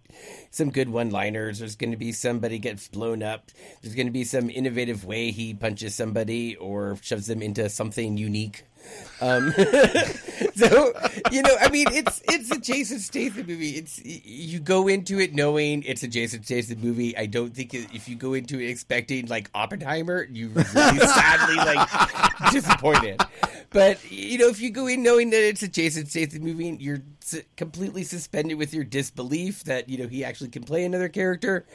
some good one-liners. There's going to be somebody gets blown up. There's going to be some innovative way he punches somebody or shoves them into something unique. Um, so you know, I mean, it's it's a Jason Statham movie. It's you go into it knowing it's a Jason Statham movie. I don't think if you go into it expecting like Oppenheimer, you really sadly like disappointed. But you know, if you go in knowing that it's a Jason Statham movie, you're s- completely suspended with your disbelief that you know he actually can play another character.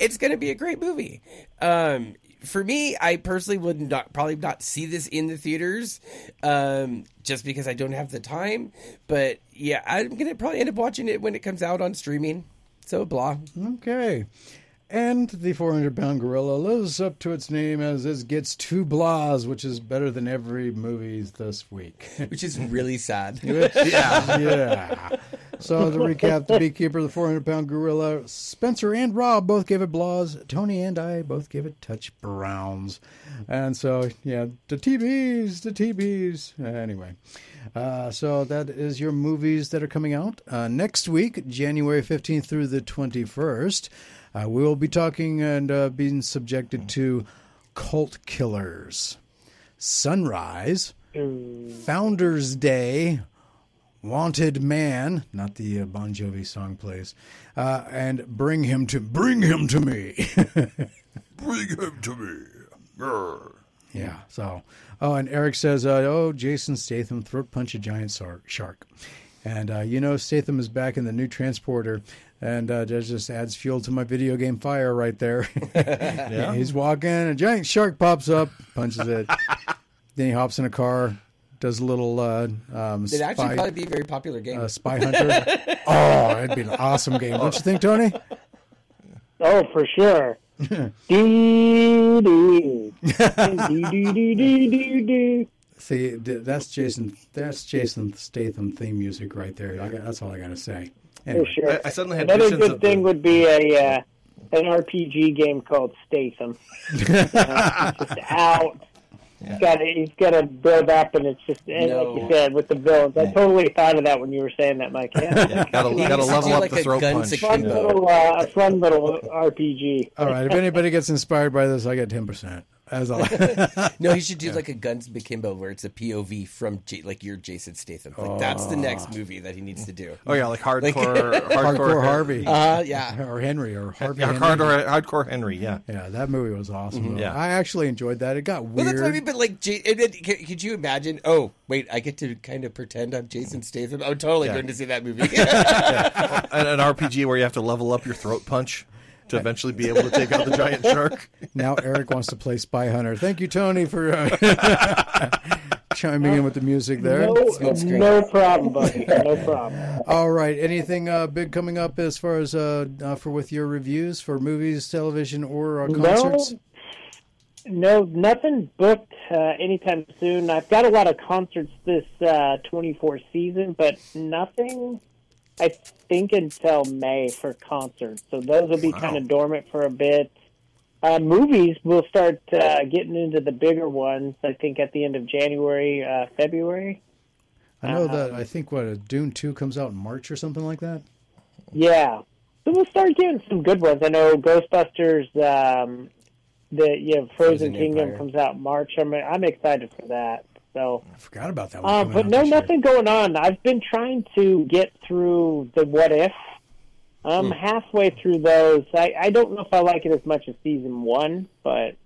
It's going to be a great movie. Um, for me, I personally would not probably not see this in the theaters, um, just because I don't have the time. But yeah, I'm gonna probably end up watching it when it comes out on streaming. So blah. Okay. And the 400 pound gorilla lives up to its name as it gets two blahs, which is better than every movie this week. Which is really sad. yeah. yeah. So to recap, the beekeeper, the 400 pound gorilla, Spencer and Rob both gave it blahs. Tony and I both gave it touch browns. And so, yeah, the TBs, the TBs. Anyway, uh, so that is your movies that are coming out. Uh, next week, January 15th through the 21st, uh, we will be talking and uh, being subjected to cult killers, Sunrise, Founders Day, Wanted Man, not the uh, Bon Jovi song plays, uh, and Bring Him to Bring Him to Me. Bring him to me. Grr. yeah. So, oh, and Eric says, uh, "Oh, Jason Statham throat punch a giant sar- shark," and uh, you know Statham is back in the new transporter. And uh, that just adds fuel to my video game fire right there. yeah. He's walking, a giant shark pops up, punches it. then he hops in a car, does a little uh, um, It'd actually spy- probably be a very popular game. uh, Spy Hunter. oh, it'd be an awesome game. Don't you think, Tony? Oh, for sure. Dee dee. Dee dee dee dee dee dee. See, that's Jason. That's Jason Statham theme music right there. I got, that's all I got to say. For sure. I, I suddenly had Another good thing the, would be a uh, an RPG game called Statham. Uh, just out. He's got to, he's got to build up, and it's just and No. like you said with the villains. I totally thought of that when you were saying that, Mike. Yeah. gotta, gotta level up like the a throat gun punch. Fun little, uh, fun little RPG. all right. If anybody gets inspired by this, I get ten percent. As all. No, he should do like a Guns Akimbo where it's a POV from J- like your Jason Statham. Like that's the next movie that he needs to do. Oh yeah, like hardcore, Hardcore hardcore, Harvey, Uh, yeah. or Henry, or Harvey. Yeah, Henry. hardcore, hardcore Henry. Yeah, Yeah, that movie was awesome. though. Yeah. I actually enjoyed that. It got Well, weird. that's what I mean. But like, J- and then, c- could you imagine? Oh, wait, I get to kind of pretend I'm Jason Statham. I'm totally Yeah. going to see that movie. an, an RPG where you have to level up your throat punch to eventually be able to take out the giant shark. Now Eric wants to play Spy Hunter. Thank you, Tony, for uh, chiming in with the music there. No, no problem, buddy. No problem. All right. Anything uh, big coming up as far as uh, uh, for with your reviews for movies, television, or uh, concerts? No, nothing booked uh, anytime soon. I've got a lot of concerts this uh, 24 season, but nothing. I think until May for concerts, so those will be kind of dormant for a bit. Uh, movies will start uh, getting into the bigger ones. I think at the end of January, uh, February. I know that I think what uh, Dune Two comes out in March or something like that. Yeah, so we'll start getting some good ones. I know Ghostbusters. Um, the yeah, Frozen, Frozen Kingdom Empire. comes out in March. I'm I'm excited for that. So. I forgot about that one. Uh, but no, year. nothing going on. I've been trying to get through the what if. I'm halfway through those. I, I don't know if I like it as much as season one, but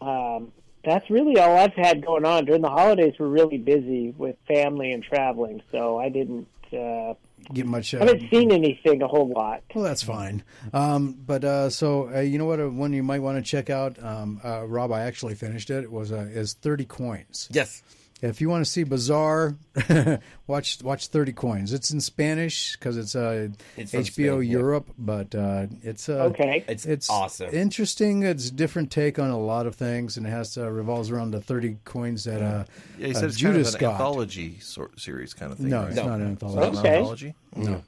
um, that's really all I've had going on. During the holidays, we're really busy with family and traveling, so I didn't. Uh, Get much. Uh, I haven't seen anything a whole lot. Well, that's fine. Um, but uh, so uh, you know what? Uh, one you might want to check out, um, uh, Rob. I actually finished it. It was uh, is thirty coins. yes. If you want to see Bizarre, watch watch Thirty Coins. It's in Spanish because it's uh, It's HBO Spain, yeah. Europe, but uh, it's uh, Okay. It's, It's awesome. interesting. It's a different take on a lot of things, and it has to revolves around the thirty coins that uh, Yeah, he uh, said it's Judas kind of an got. anthology sort series kind of thing. No, right? it's No. not an anthology. Okay. anthology. No.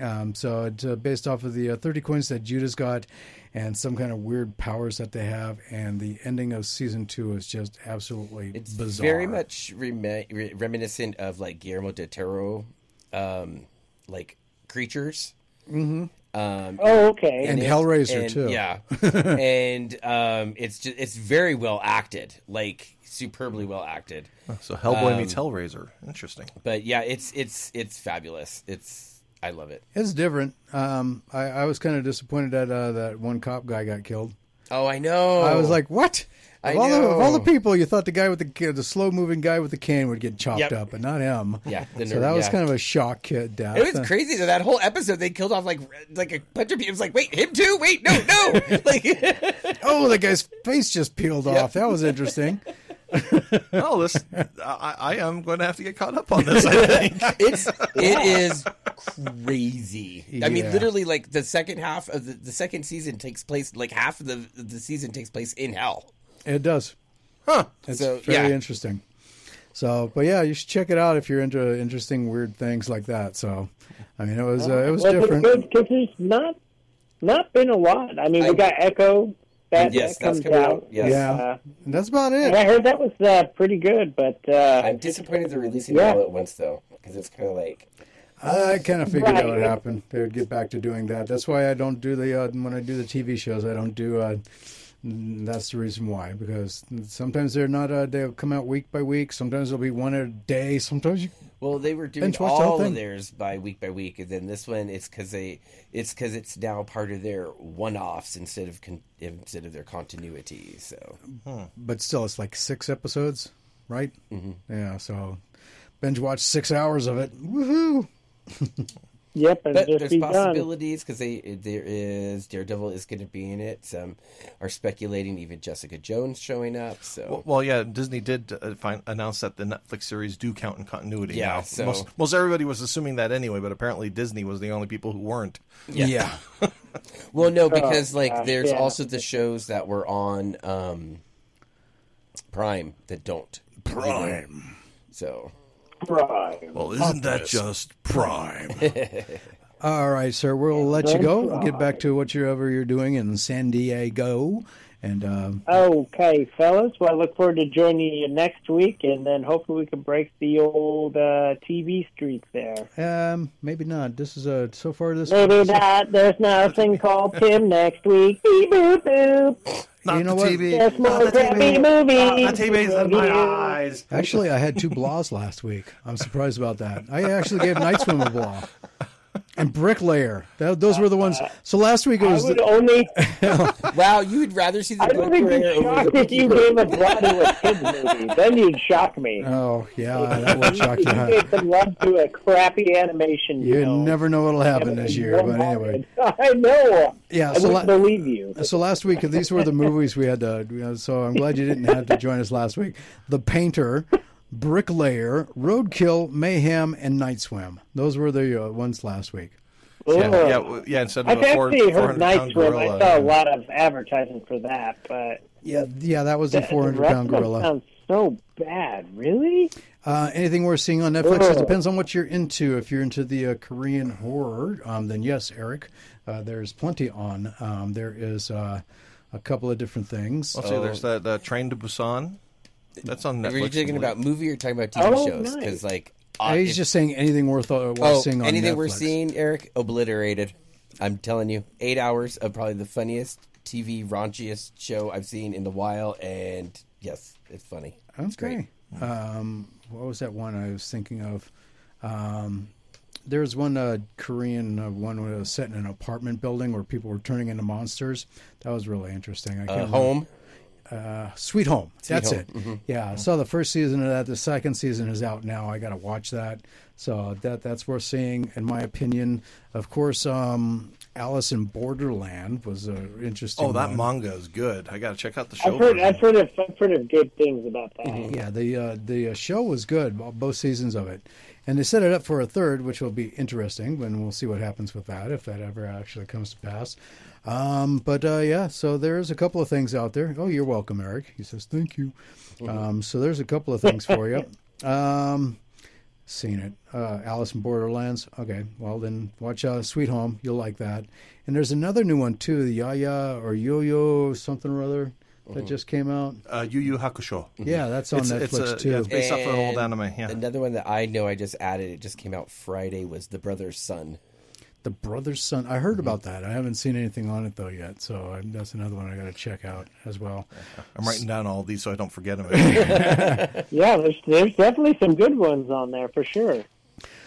Um, so it's uh, based off of the uh, 30 coins that Judas got and some kind of weird powers that they have. And the ending of season two is just absolutely It's bizarre. very much remi- re- reminiscent of like Guillermo del Toro, um, like creatures. Mm-hmm. Um, Oh, okay. And it- Hellraiser, and- too. Yeah, and um, it's just it's very well acted, like superbly well acted. So Hellboy Um, meets Hellraiser. Interesting. But yeah, it's it's it's fabulous. It's I love it. It's different. Um, I, I was kind of disappointed that uh, that one cop guy got killed. Oh, I know. I was like, what? I Of all, the, of all the people, you thought the guy with the the slow moving guy with the cane would get chopped Yep. up, but not him. Yeah, the so nerd- that was yeah. kind of a shock kid death. It was crazy that that whole episode they killed off like like a bunch of people. It was like, wait, him too? Wait, no, no. like, Oh, the guy's face just peeled off. That was interesting. Oh, this I, I am going to have to get caught up on this. I think. it's it is crazy. I mean, literally, like the second half of the, the second season takes place. Like half of the the season takes place in hell. It does. Huh. It's So, very yeah. interesting. So, but yeah, you should check it out if you're into interesting, weird things like that. So, I mean, it was uh, it was well, different. Because there's not not been a lot. I mean, I- we got Echo that, Yes, that that's comes coming out. out. Yes. Yeah. Uh, And that's about and I heard that was uh, pretty good, but uh, I'm disappointed they're releasing Yeah. it all at once though, because it's kind of like I kind of figured that would Right. happen. They would get back to doing that. That's why I don't do the uh, when I do the TV shows. I don't do. Mm, that's the reason why because sometimes they're not. Uh, they'll come out week by week. Sometimes they'll be one a day. Sometimes you. Well, they were doing Binge watch the all of thing. theirs by week by week, and then this one it's because they it's because it's now part of their one offs instead of con- instead of their continuity. So But still, it's like six episodes, right? Mm-hmm. Yeah. So binge watch six hours of it. Woohoo! yep, and but there's be possibilities because they there is Daredevil is going to be in it. Some are speculating even Jessica Jones showing up. So Well, well, yeah, Disney did uh, find, announce that the Netflix series do count in continuity. Yeah, now. so- most, most everybody was assuming that anyway, but apparently Disney was the only people who weren't. Yeah. well, no, because like uh, there's yeah. also the shows that were on um, Prime that don't Prime. So Right. Well, isn't that just Prime? All right, sir. We'll let you go. We'll get back to whatever you're doing in San Diego, and um, Okay, fellas. Well, I look forward to joining you next week, and then hopefully we can break the old uh, TV streak there. um, maybe not. This is a so far this. Maybe not. There's nothing called Tim next week. Beep, boop, boop. Not You know the what? TV. There's Not the TV. movies. Not the TV's in my eyes. Actually, I had two blahs last week. I'm surprised about that. I actually gave Night Swim a blah. And Bricklayer. That, those were the ones. So last week it I was. would only. wow, you would rather see the I would be Bricklayer over shocked the if you gave a blood to a kids movie. Then you'd shock me. oh yeah, that would shock you. you huh? gave some love to a crappy animation. You film. never know what'll happen this year. But anyway, I know. yeah. I So wouldn't la- believe you. So last week, these were the movies we had to. You know, so I'm glad you didn't have to join us last week. The Painter, Bricklayer, Roadkill, Mayhem, and Night Swim. Those were the uh, ones last week. Yeah, yeah, w- yeah. Instead of I've a four, actually heard 400 Night Swim. gorilla, I saw a lot of advertising for that, but Yeah, yeah, that was the the 400 rest pound of them gorilla. Sounds so bad. Really? Uh, anything we're seeing on Netflix? It depends on what you're into. If you're into the uh, Korean horror, um, then yes, Eric, uh, there's plenty on. Um, there is uh, a couple of different things. Let's see, there's that Train to Busan. That's on Netflix. Are you talking about movie or talking about TV Oh, shows? nice. Because like, Uh, he's if- just saying anything worth, uh, worth oh, seeing on anything Netflix. we're seeing, Eric, obliterated. I'm telling you, eight hours of probably the funniest TV raunchiest show I've seen in a while, and yes, it's funny. It's Okay. Um, what was that one I was thinking of? Um, was one uh, Korean uh, one that was set in an apartment building where people were turning into monsters. That was really interesting. I Uh, can't remember. home. Uh, Sweet Home. That's Home. Mm-hmm. it. Yeah, I saw the first season of that. The second season is out now. I got to watch that. So that that's worth seeing, in my opinion. Of course, um, Alice in Borderland was uh, interesting. Oh, that one. manga is good. I got to check out the show. I've heard. I've heard of. I've heard of good things about that. Mm-hmm. Yeah, the uh, the uh, show was good, both seasons of it, and they set it up for a third, which will be interesting. When we'll see what happens with that if that ever actually comes to pass. Um, but uh, yeah, so there's a couple of things out there. Oh, you're welcome, Eric. He says thank you. Um, so there's a couple of things for you. Um, seen it. Uh, Alice in Borderlands. Okay, well then watch uh, Sweet Home. You'll like that. And there's another new one too, the Yaya or Yo Yo something or other that just came out. uh, Yu Yu Hakusho. Yeah, that's on It's, Netflix it's a, too. yeah, it's based off an old And anime. Yeah. Another one that I know I just added. It just came out Friday. Was The Brothers Sun. The Brothers Sun. I heard about that. I haven't seen anything on it though yet, so I, that's another one I got to check out as well. I'm writing down all these so I don't forget them. Yeah, there's there's definitely some good ones on there for sure.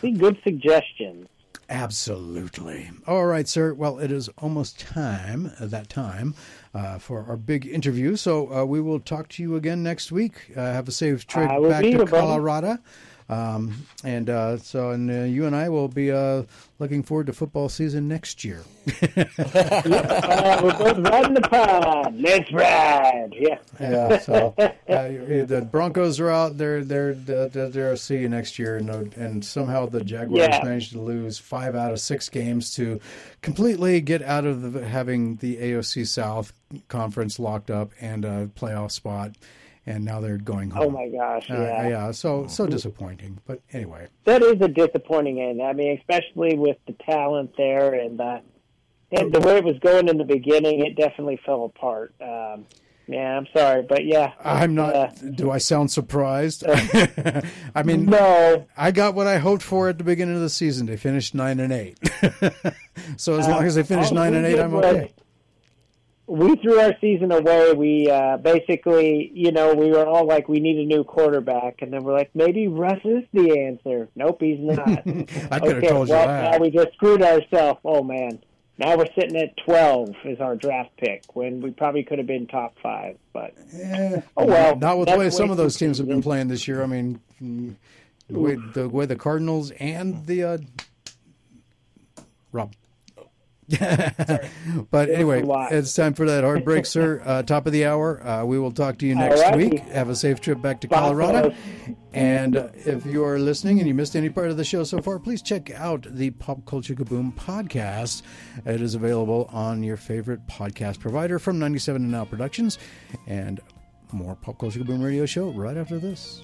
See, good suggestions. Absolutely. All right, sir. Well, it is almost time, uh, that time, uh, for our big interview. So uh, we will talk to you again next week. Uh, have a safe trip back to here, brother. Um, and uh, so, and uh, you and I will be uh, looking forward to football season next year. Uh, we're both riding the pod. Let's ride. Yeah. Yeah. So uh, the Broncos are out. They're they're they're, they're see you next year, and and somehow the Jaguars Yeah. managed to lose five out of six games to completely get out of the, having the AFC South conference locked up and a playoff spot, and now they're going home. Oh my gosh. Uh, Yeah. yeah. So so disappointing. But anyway. That is a disappointing end. I mean, especially with the talent there and uh, and the way it was going in the beginning, it definitely fell apart. Um, yeah, I'm sorry, but yeah, I'm not. Uh, do I sound surprised? I mean, no. I got what I hoped for at the beginning of the season. They finished nine and eight. so as long as they finish all nine and eight, I'm okay. We threw our season away. We uh, basically, you know, we were all like, we need a new quarterback, and then we're like, maybe Russ is the answer. Nope, he's not. I could have okay, told you well, that. now we just screwed ourselves. Oh man, now we're sitting at twelve as our draft pick when we probably could have been top five. But Eh, Oh, well, not with the way some of those teams have been playing this year. I mean, the way the, way the Cardinals and the uh, Rob. but anyway, it's time for that hard break, sir. Uh, top of the hour. Uh, we will talk to you next Alrighty. week. Have a safe trip back to Colorado. And uh, if you are listening and you missed any part of the show so far, please check out the Pop Culture Kaboom podcast. It is available on your favorite podcast provider from 97 and Now Productions. And more Pop Culture Kaboom radio show right after this.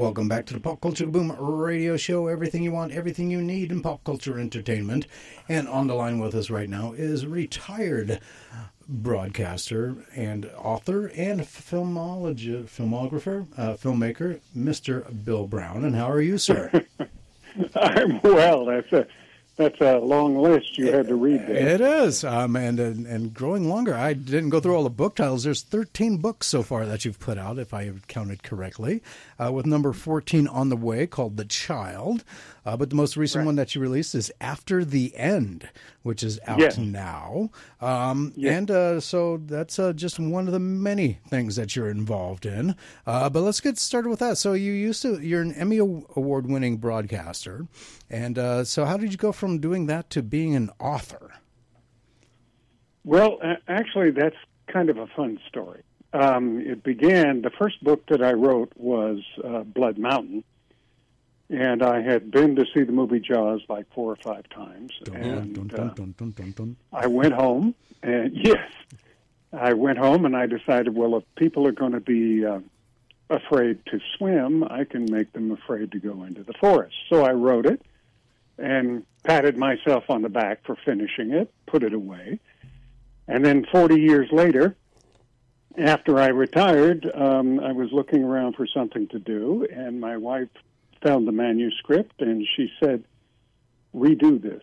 Welcome back to the Pop Culture Boom radio show. Everything you want, everything you need in pop culture entertainment. And on the line with us right now is retired broadcaster and author and filmographer, uh, filmmaker, Mr. Bill Brown. And how are you, sir? I'm well. That's a that's a long list you had to read there. It is, um, and, and and growing longer. I didn't go through all the book titles. There's 13 books so far that you've put out, if I have counted correctly, uh, with number 14 on the way, called The Child. Uh, but the most recent one that you released is After the End, which is out Yes. now. Um, And uh, so that's uh, just one of the many things that you're involved in. Uh, but let's get started with that. So you used to, you're an Emmy award-winning broadcaster, and uh, so how did you go from doing that to being an author? Well, actually, that's kind of a fun story. Um, it began. The first book that I wrote was uh, Blood Mountain, and I had been to see the movie Jaws like four or five times, and Dun, uh, dun, dun. I went home, and yes, I went home and I decided, well, if people are going to be uh, afraid to swim, I can make them afraid to go into the forest. So I wrote it and patted myself on the back for finishing it, put it away. And then 40 years later, after I retired, um, I was looking around for something to do, and my wife found the manuscript and she said, redo this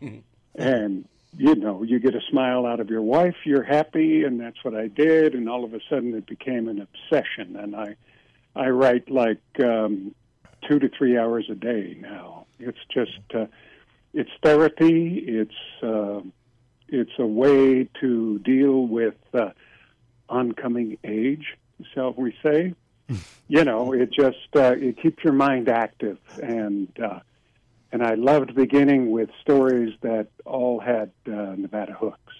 and you know you get a smile out of your wife you're happy and that's what i did and all of a sudden it became an obsession and i i write like um two to three hours a day now. It's just uh, it's therapy. It's uh, it's a way to deal with uh, oncoming age shall we say? You know it just uh, it keeps your mind active. And uh, and I loved beginning with stories that all had uh, Nevada hooks.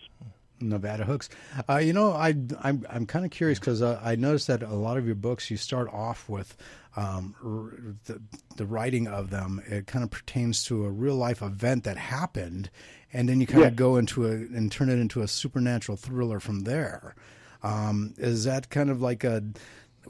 Nevada hooks. Uh, you know, I I'm I'm kind of curious because uh, I noticed that a lot of your books you start off with um, r- the the writing of them. It kind of pertains to a real life event that happened, and then you kind Yeah. of go into a and turn it into a supernatural thriller from there. Um, is that kind of like a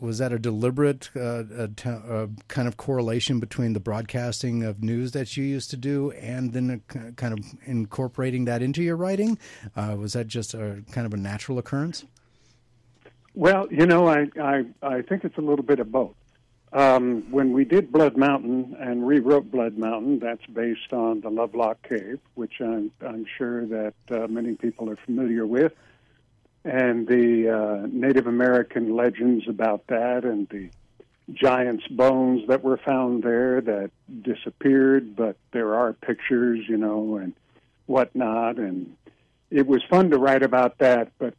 was that a deliberate uh, a t- uh, kind of correlation between the broadcasting of news that you used to do and then a kind of incorporating that into your writing? Uh, was that just a kind of a natural occurrence? Well, you know, I, I, I think it's a little bit of both. Um, when we did Blood Mountain and rewrote Blood Mountain, that's based on the Lovelock Cave, which I'm, I'm sure that uh, many people are familiar with, and the uh, Native American legends about that, and the giant's bones that were found there that disappeared, but there are pictures, you know, and whatnot. And it was fun to write about that, but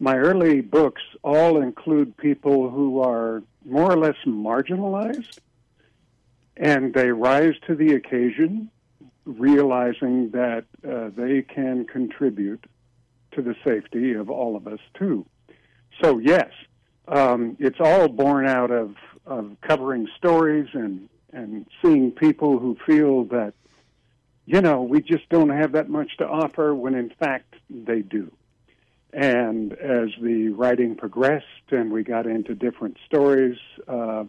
my early books all include people who are more or less marginalized, and they rise to the occasion, realizing that uh, they can contribute to the safety of all of us too. So yes, um, it's all born out of, of covering stories and and seeing people who feel that you know we just don't have that much to offer when in fact they do. And as the writing progressed and we got into different stories, uh,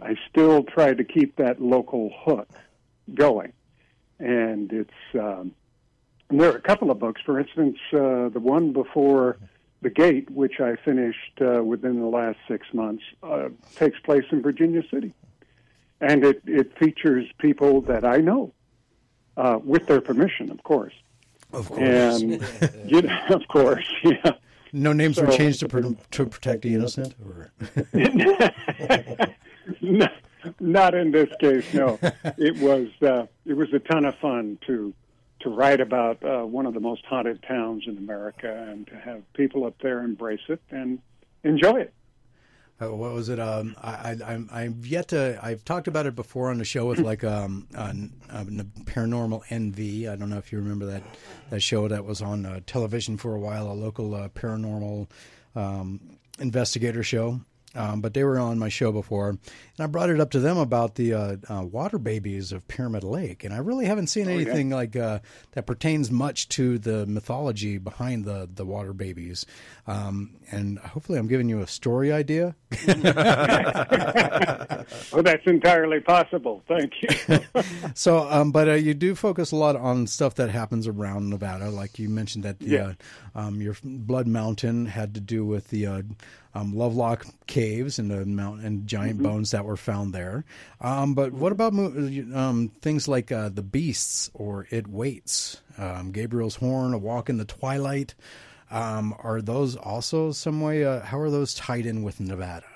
I still tried to keep that local hook going. And it's um, and there are a couple of books. For instance, uh, the one before The Gate, which I finished uh, within the last six months, uh, takes place in Virginia City. And it, it features people that I know, uh, with their permission, of course. Of course. And, you know, of course, yeah. No names were changed to, pr- to protect the innocent? Or? no, not in this case. No, it was uh, it was a ton of fun to to write about uh, one of the most haunted towns in America and to have people up there embrace it and enjoy it. Uh, what was it? Um, I, I, I've yet to. I've talked about it before on the show with like um, paranormal NV. I don't know if you remember that that show that was on uh, television for a while, a local uh, paranormal um, investigator show. Um, but they were on my show before, and I brought it up to them about the uh, uh, water babies of Pyramid Lake, and I really haven't seen anything like uh, that pertains much to the mythology behind the the water babies. Um, and hopefully, I'm giving you a story idea. well, that's entirely possible. Thank you. So, um, but uh, you do focus a lot on stuff that happens around Nevada, like you mentioned that the, Yeah. uh, um, your Blood Mountain had to do with the uh, um, Lovelock caves and the mountain and giant bones that were found there. Um, but what about um, things like uh, the Beasts or It Waits, um, Gabriel's Horn, A Walk in the Twilight? Um, are those also some way? Uh, how are those tied in with Nevada?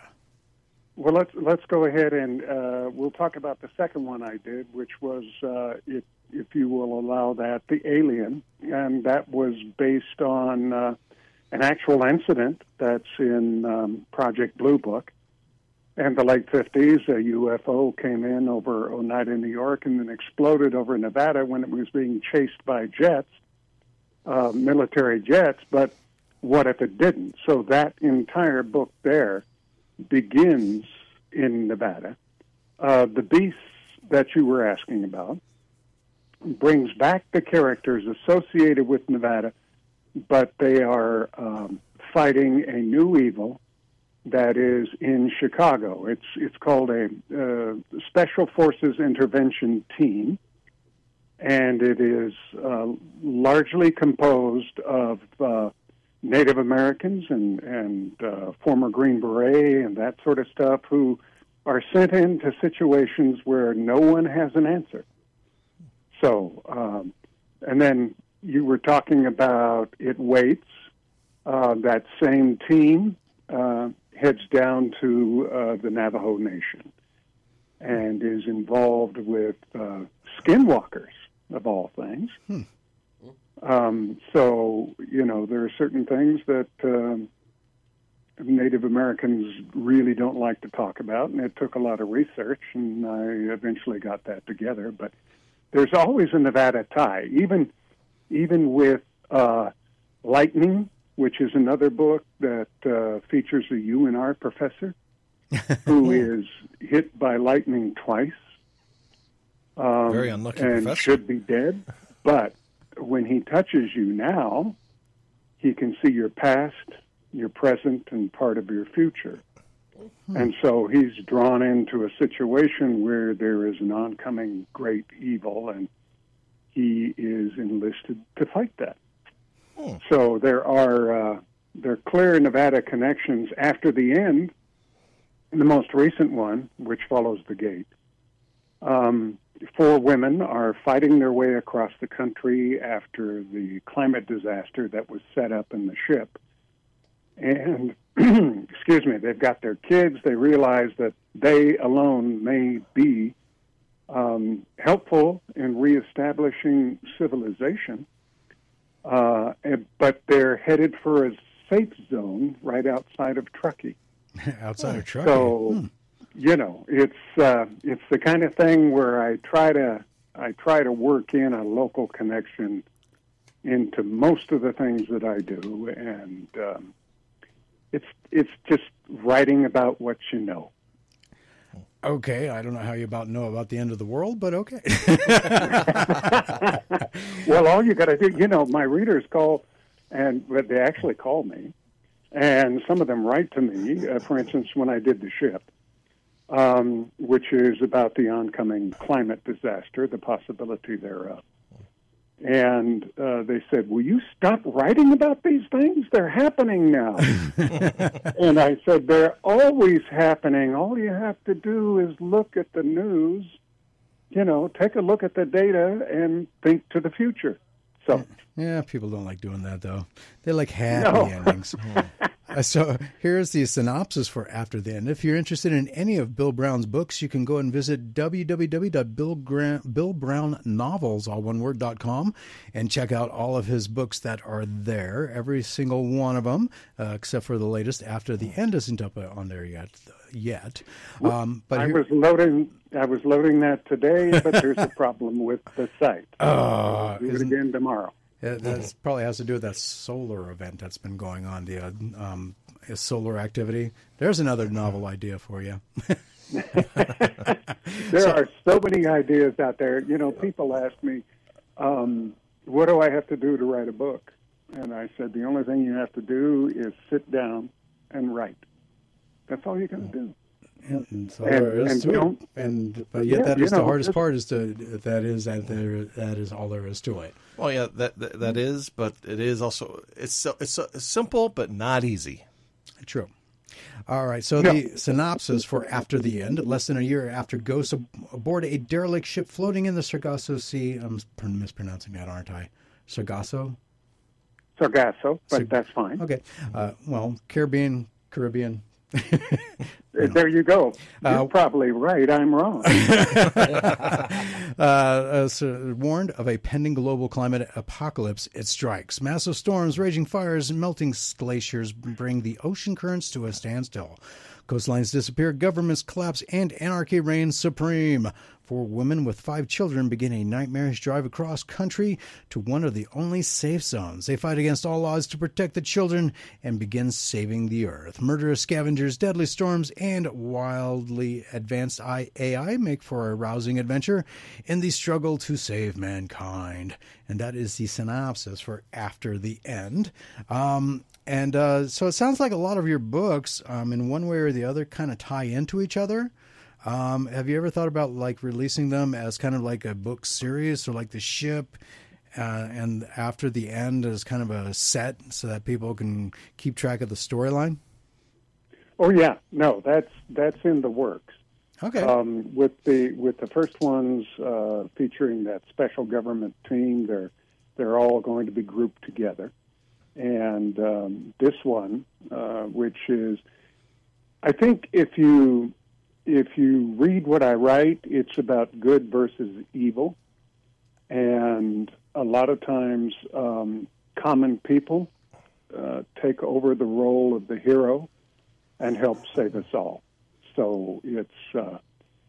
Well, let's let's go ahead and uh, we'll talk about the second one I did, which was, uh, if if you will allow that, the alien, and that was based on uh, an actual incident that's in um, Project Blue Book. In the late 50s, a UFO came in over Oneida, New York, and then exploded over Nevada when it was being chased by jets, uh, military jets. But what if it didn't? So that entire book there begins in Nevada. Uh, the beasts that you were asking about brings back the characters associated with Nevada, but they are um, fighting a new evil that is in Chicago. It's it's called a uh, Special Forces Intervention Team, and it is uh, largely composed of uh, Native Americans and and uh, former Green Beret and that sort of stuff who are sent into situations where no one has an answer. So, um, and then you were talking about it waits. Uh, that same team uh, heads down to uh, the Navajo Nation and is involved with uh, skinwalkers of all things. Um, so, you know, there are certain things that um, Native Americans really don't like to talk about, and it took a lot of research, and I eventually got that together. But there's always a Nevada tie, even even with uh, Lightning, which is another book that uh, features a UNR professor who is hit by lightning twice. Um, Very unlucky and professor. should be dead. But when he touches you now, he can see your past, your present, and part of your future. And so he's drawn into a situation where there is an oncoming great evil, and he is enlisted to fight that. So there are uh, there are clear Nevada connections after the end. The most recent one, which follows the gate, um, four women are fighting their way across the country after the climate disaster that was set up in the ship. And, excuse me, they've got their kids. They realize that they alone may be um, helpful in reestablishing civilization, uh, and- but they're headed for a safe zone right outside of Truckee. Outside of Truckee. So, you know, it's uh, it's the kind of thing where I try to I try to work in a local connection into most of the things that I do, and um, it's it's just writing about what you know. Okay, I don't know how you about know about the end of the world, but okay. well, all you got to do, you know, my readers call, and but they actually call me, and some of them write to me. Uh, for instance, when I did the ship, um, which is about the oncoming climate disaster, the possibility thereof. And uh, they said, Will you stop writing about these things? They're happening now. and I said, They're always happening. All you have to do is look at the news, you know, take a look at the data and think to the future. So, yeah, people don't like doing that though. They like happy No. endings. Uh, so here's the synopsis for After the End. If you're interested in any of Bill Brown's books, you can go and visit www.billbrownnovels, all one word, dot com, and check out all of his books that are there. Every single one of them, uh, except for the latest, After the End, isn't up on there yet. Yet, um, but I here- was loading. I was loading that today, but there's a problem with the site. I'll do it again tomorrow. Yeah, that probably has to do with that solar event that's been going on, the uh, um, solar activity. There's another novel idea for you. There are so many ideas out there. You know, people ask me, um, "What do I have to do to write a book?" And I said, "The only thing you have to do is sit down and write. That's all you got to do." And, so And- there is and to it. don't- And but yet Yeah, that you is the hardest part. Is to that is that there that is all there is to it. Well, yeah, that that, that is, but it is also it's so, it's, so, it's simple but not easy. True. All right. So the synopsis for After the End: Less than a year after ghosts ab- aboard a derelict ship floating in the Sargasso Sea. I'm mispronouncing that, aren't I? Sargasso. Sargasso, but Sar- that's fine. Okay. Uh, well, Caribbean, Caribbean. There you go. You're Uh, probably right. I'm wrong. uh, uh, so warned of a pending global climate apocalypse, it strikes. Massive storms, raging fires, melting glaciers bring the ocean currents to a standstill. Coastlines disappear, governments collapse, and anarchy reigns supreme. Four women with five children begin a nightmarish drive across country to one of the only safe zones. They fight against all odds to protect the children and begin saving the earth. Murderous scavengers, deadly storms, and wildly advanced AI make for a rousing adventure in the struggle to save mankind. And that is the synopsis for After the End. Um, and uh, so it sounds like a lot of your books, um, in one way or the other, kind of tie into each other. Um, have you ever thought about like releasing them as kind of like a book series or like the ship? Uh, and after the end as kind of a set so that people can keep track of the storyline. oh yeah, no, that's that's in the works. Okay. Um, with the with the first ones uh, featuring that special government team, they're they're all going to be grouped together, and um, this one, uh, which is, I think if you if you read what I write, it's about good versus evil, and a lot of times um, common people uh, take over the role of the hero and help save us all. So it's uh,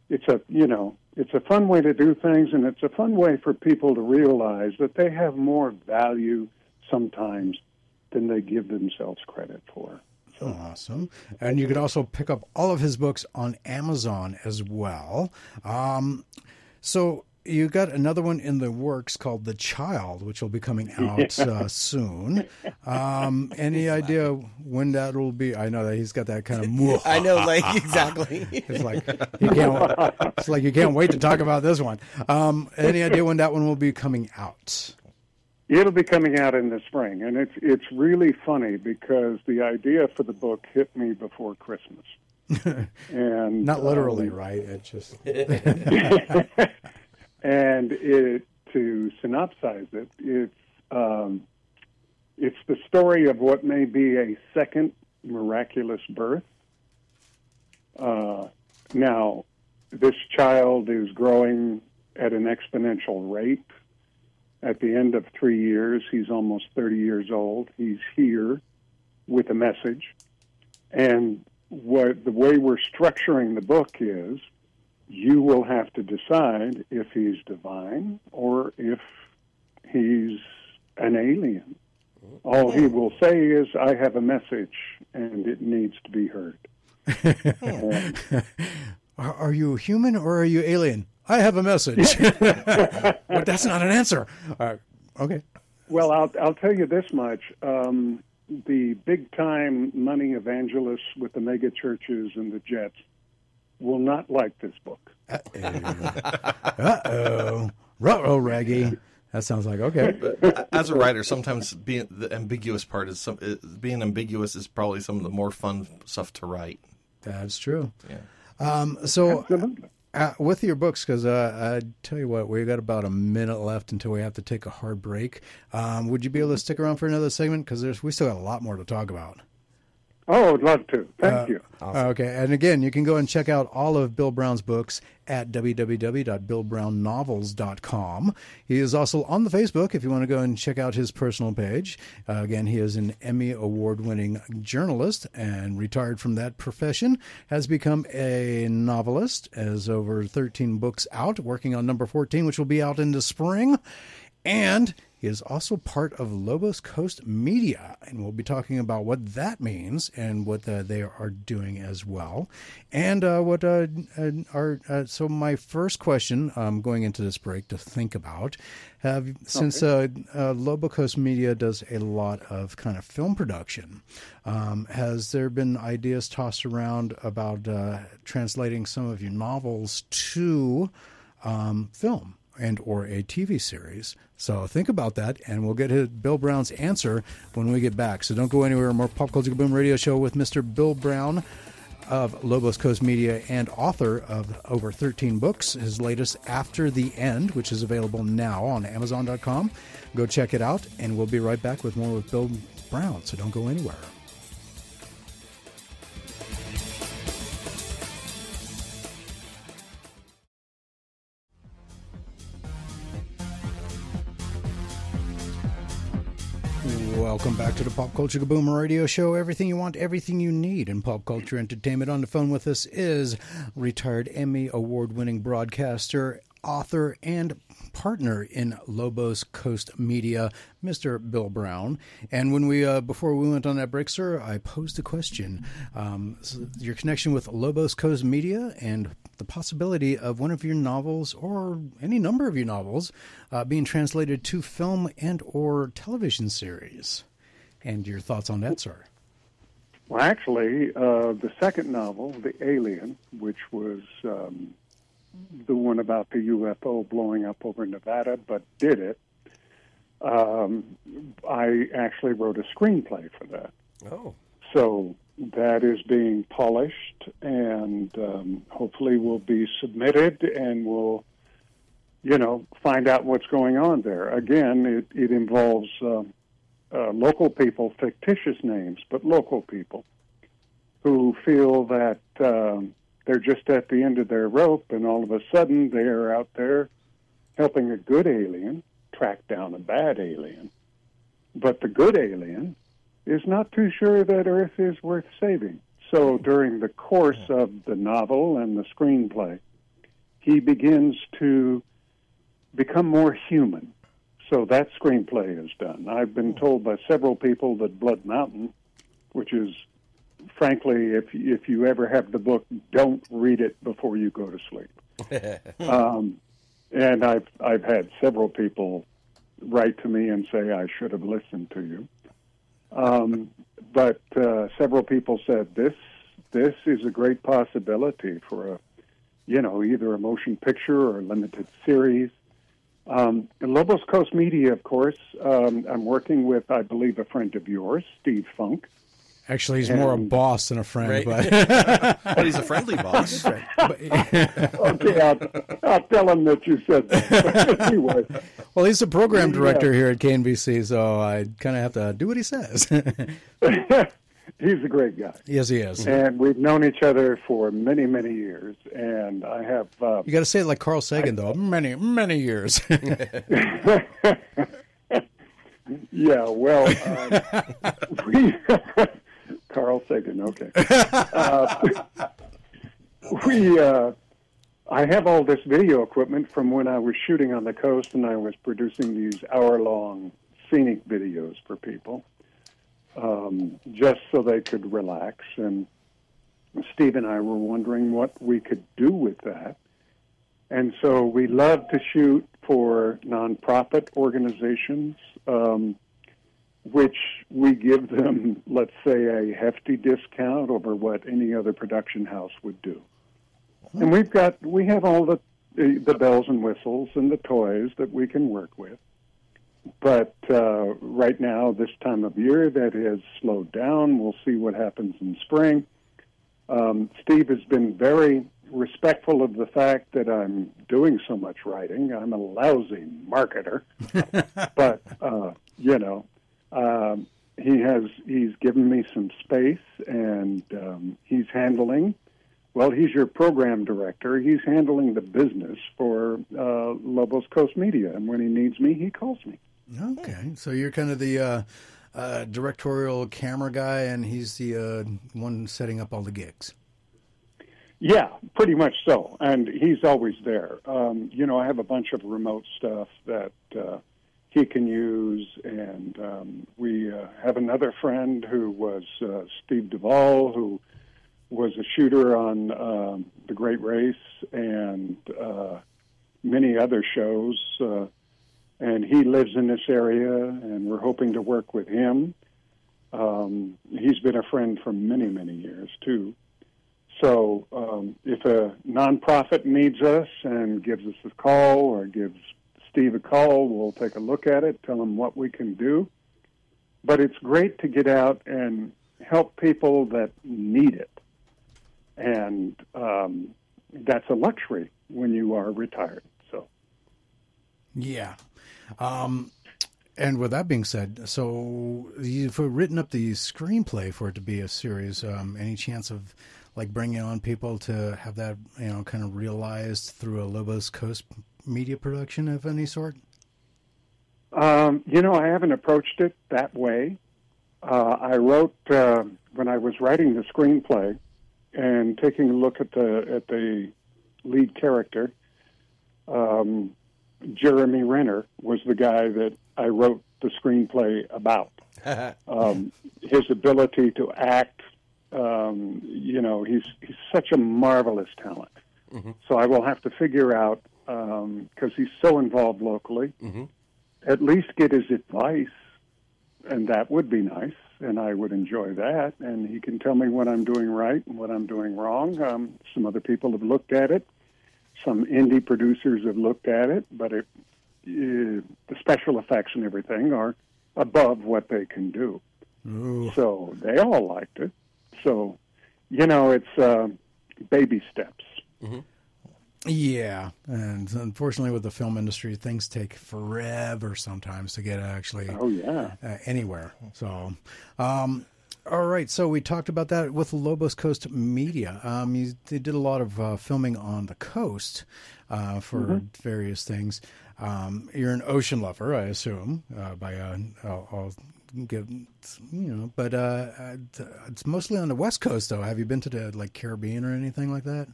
it's a you know it's a fun way to do things, and it's a fun way for people to realize that they have more value sometimes than they give themselves credit for. So. Awesome. And you can also pick up all of his books on Amazon as well. Um, so you got another one in the works called The Child, which will be coming out uh, soon. Um, any idea when that will be? I know that he's got that kind of. I know, like exactly. it's like you can't. It's like you can't wait to talk about this one. Um, any idea when that one will be coming out? It'll be coming out in the spring, and it's it's really funny because the idea for the book hit me before Christmas. and Not literally, um, right? It just. and it to synopsize it, it's um, it's the story of what may be a second miraculous birth. Uh, now, this child is growing at an exponential rate. At the end of three years, he's almost 30 years old. He's here with a message. And what the way we're structuring the book is you will have to decide if he's divine or if he's an alien. All he will say is, I have a message and it needs to be heard. And- Are, are you human or are you alien? I have a message. but that's not an answer. Uh, okay. Well, I'll I'll tell you this much: um, the big time money evangelists with the mega churches and the jets will not like this book. Uh oh. Ruh-oh, Raggy. That sounds like okay. But As a writer, sometimes being the ambiguous part is some is, being ambiguous is probably some of the more fun stuff to write. That's true. Yeah. Um, so, Absolutely. Uh, with your books, because uh, I tell you what, we got about a minute left until we have to take a hard break. Um, would you be able to stick around for another segment? Because we still got a lot more to talk about. Oh, I'd love to. Thank Uh, you. Okay, and again, you can go and check out all of Bill Brown's books at www.billbrownnovels.com. He is also on the Facebook if you want to go and check out his personal page. Uh, again, he is an Emmy award winning journalist and retired from that profession, has become a novelist, has over 13 books out, working on number 14, which will be out in the spring. And he is also part of Lobos Coast Media, and we'll be talking about what that means and what uh, they are doing as well. And uh, what uh, are uh, so my first question, um, going into this break to think about, have since uh, uh, Lobo Coast Media does a lot of kind of film production, um, has there been ideas tossed around about uh, translating some of your novels to um, film? And or a TV series. So think about that, and we'll get Bill Brown's answer when we get back. So don't go anywhere. More Pop Culture Boom Radio Show with Mr. Bill Brown of Lobos Coast Media and author of over 13 books. His latest, After the End, which is available now on Amazon.com. Go check it out, and we'll be right back with more with Bill Brown. So don't go anywhere. Welcome back to the Pop Culture Kaboom Radio Show. Everything you want, everything you need in pop culture entertainment. On the phone with us is retired Emmy award winning broadcaster, author, and partner in Lobos Coast Media, Mr. Bill Brown. And when we, uh, before we went on that break, sir, I posed a question. Um, so your connection with Lobos Coast Media and the possibility of one of your novels or any number of your novels uh, being translated to film and or television series. And your thoughts on that, sir? Well, actually, uh, the second novel, The Alien, which was um, the one about the UFO blowing up over Nevada, but did it, um, I actually wrote a screenplay for that. Oh. So that is being polished and um, hopefully will be submitted and we'll, you know, find out what's going on there. Again, it, it involves um, uh, local people, fictitious names, but local people who feel that um, they're just at the end of their rope and all of a sudden they're out there helping a good alien track down a bad alien. But the good alien is not too sure that Earth is worth saving. So during the course of the novel and the screenplay, he begins to become more human. So that screenplay is done. I've been hmm. told by several people that Blood Mountain, which is frankly, if if you ever have the book, don't read it before you go to sleep. um, and I've I've had several people write to me and say I should have listened to you. Um, but uh, several people said this this is a great possibility for a you know either a motion picture or a limited series. Um, Lobos Coast Media, of course, um, I'm working with, I believe, a friend of yours, Steve Funk. Actually, he's more a boss than a friend, Right. but But he's a friendly boss. okay, I'll, I'll tell him that you said that. But anyway, well, he's the program Yeah. director here at KNVC, so I kind of have to do what he says. he's a great guy. yes, he is. And we've known each other for many, many years. And I have, uh, You got to say it like Carl Sagan, though. Many, many years. yeah, well, um, we, Carl Sagan, okay. Uh, we, uh, I have all this video equipment from when I was shooting on the coast and I was producing these hour long scenic videos for people um, just so they could relax. And Steve and I were wondering what we could do with that. And so we love to shoot for nonprofit organizations, um, which we give them, let's say, a hefty discount over what any other production house would do. And we've got we have all the the, the bells and whistles and the toys that we can work with. But uh, right now, this time of year, that has slowed down. We'll see what happens in spring. Um, Steve has been very respectful of the fact that I'm doing so much writing. I'm a lousy marketer, but uh, you know, um, he has he's given me some space, and um, he's handling. Well, he's your program director. He's handling the business for uh, Lobos Coast Media, and when he needs me, he calls me. okay, so you're kind of the uh, uh, directorial camera guy, and he's the uh, one setting up all the gigs. Yeah, pretty much so. And he's always there. Um, you know, I have a bunch of remote stuff that uh, he can use. And um, we uh, have another friend who was uh, Steve Duvall, who was a shooter on um, The Great Race and uh, many other shows. Uh, and he lives in this area, and we're hoping to work with him. Um, he's been a friend for many, many years, too. So um, if a nonprofit needs us and gives us a call or gives Steve a call, we'll take a look at it, tell him what we can do. But it's great to get out and help people that need it. And um, that's a luxury when you are retired. So Yeah. Um, and with that being said, so you've written up the screenplay for it to be a series. Um, any chance of like bringing on people to have that, you know, kind of realized through a Lobos Coast media production of any sort? Um, you know, I haven't approached it that way. Uh, I wrote uh, when I was writing the screenplay and taking a look at the at the lead character. Um, Jeremy Renner was the guy that I wrote the screenplay about. um, his ability to act, um, you know, he's he's such a marvelous talent. So I will have to figure out because he's so involved locally. At least get his advice, and that would be nice, and I would enjoy that. And he can tell me what I'm doing right and what I'm doing wrong. Um, some other people have looked at it. Some indie producers have looked at it, but it, uh, the special effects and everything are above what they can do. So they all liked it. So, you know, it's uh, baby steps. Yeah, and unfortunately, with the film industry, things take forever sometimes to get actually Oh yeah. uh, anywhere. So, um, all right. So we talked about that with Lobos Coast Media. Um, you they did a lot of uh, filming on the coast uh, for various things. Um, you're an ocean lover, I assume. Uh, by uh, I'll, I'll give you know, but uh, uh, it's mostly on the west coast, though. Have you been to the like Caribbean or anything like that?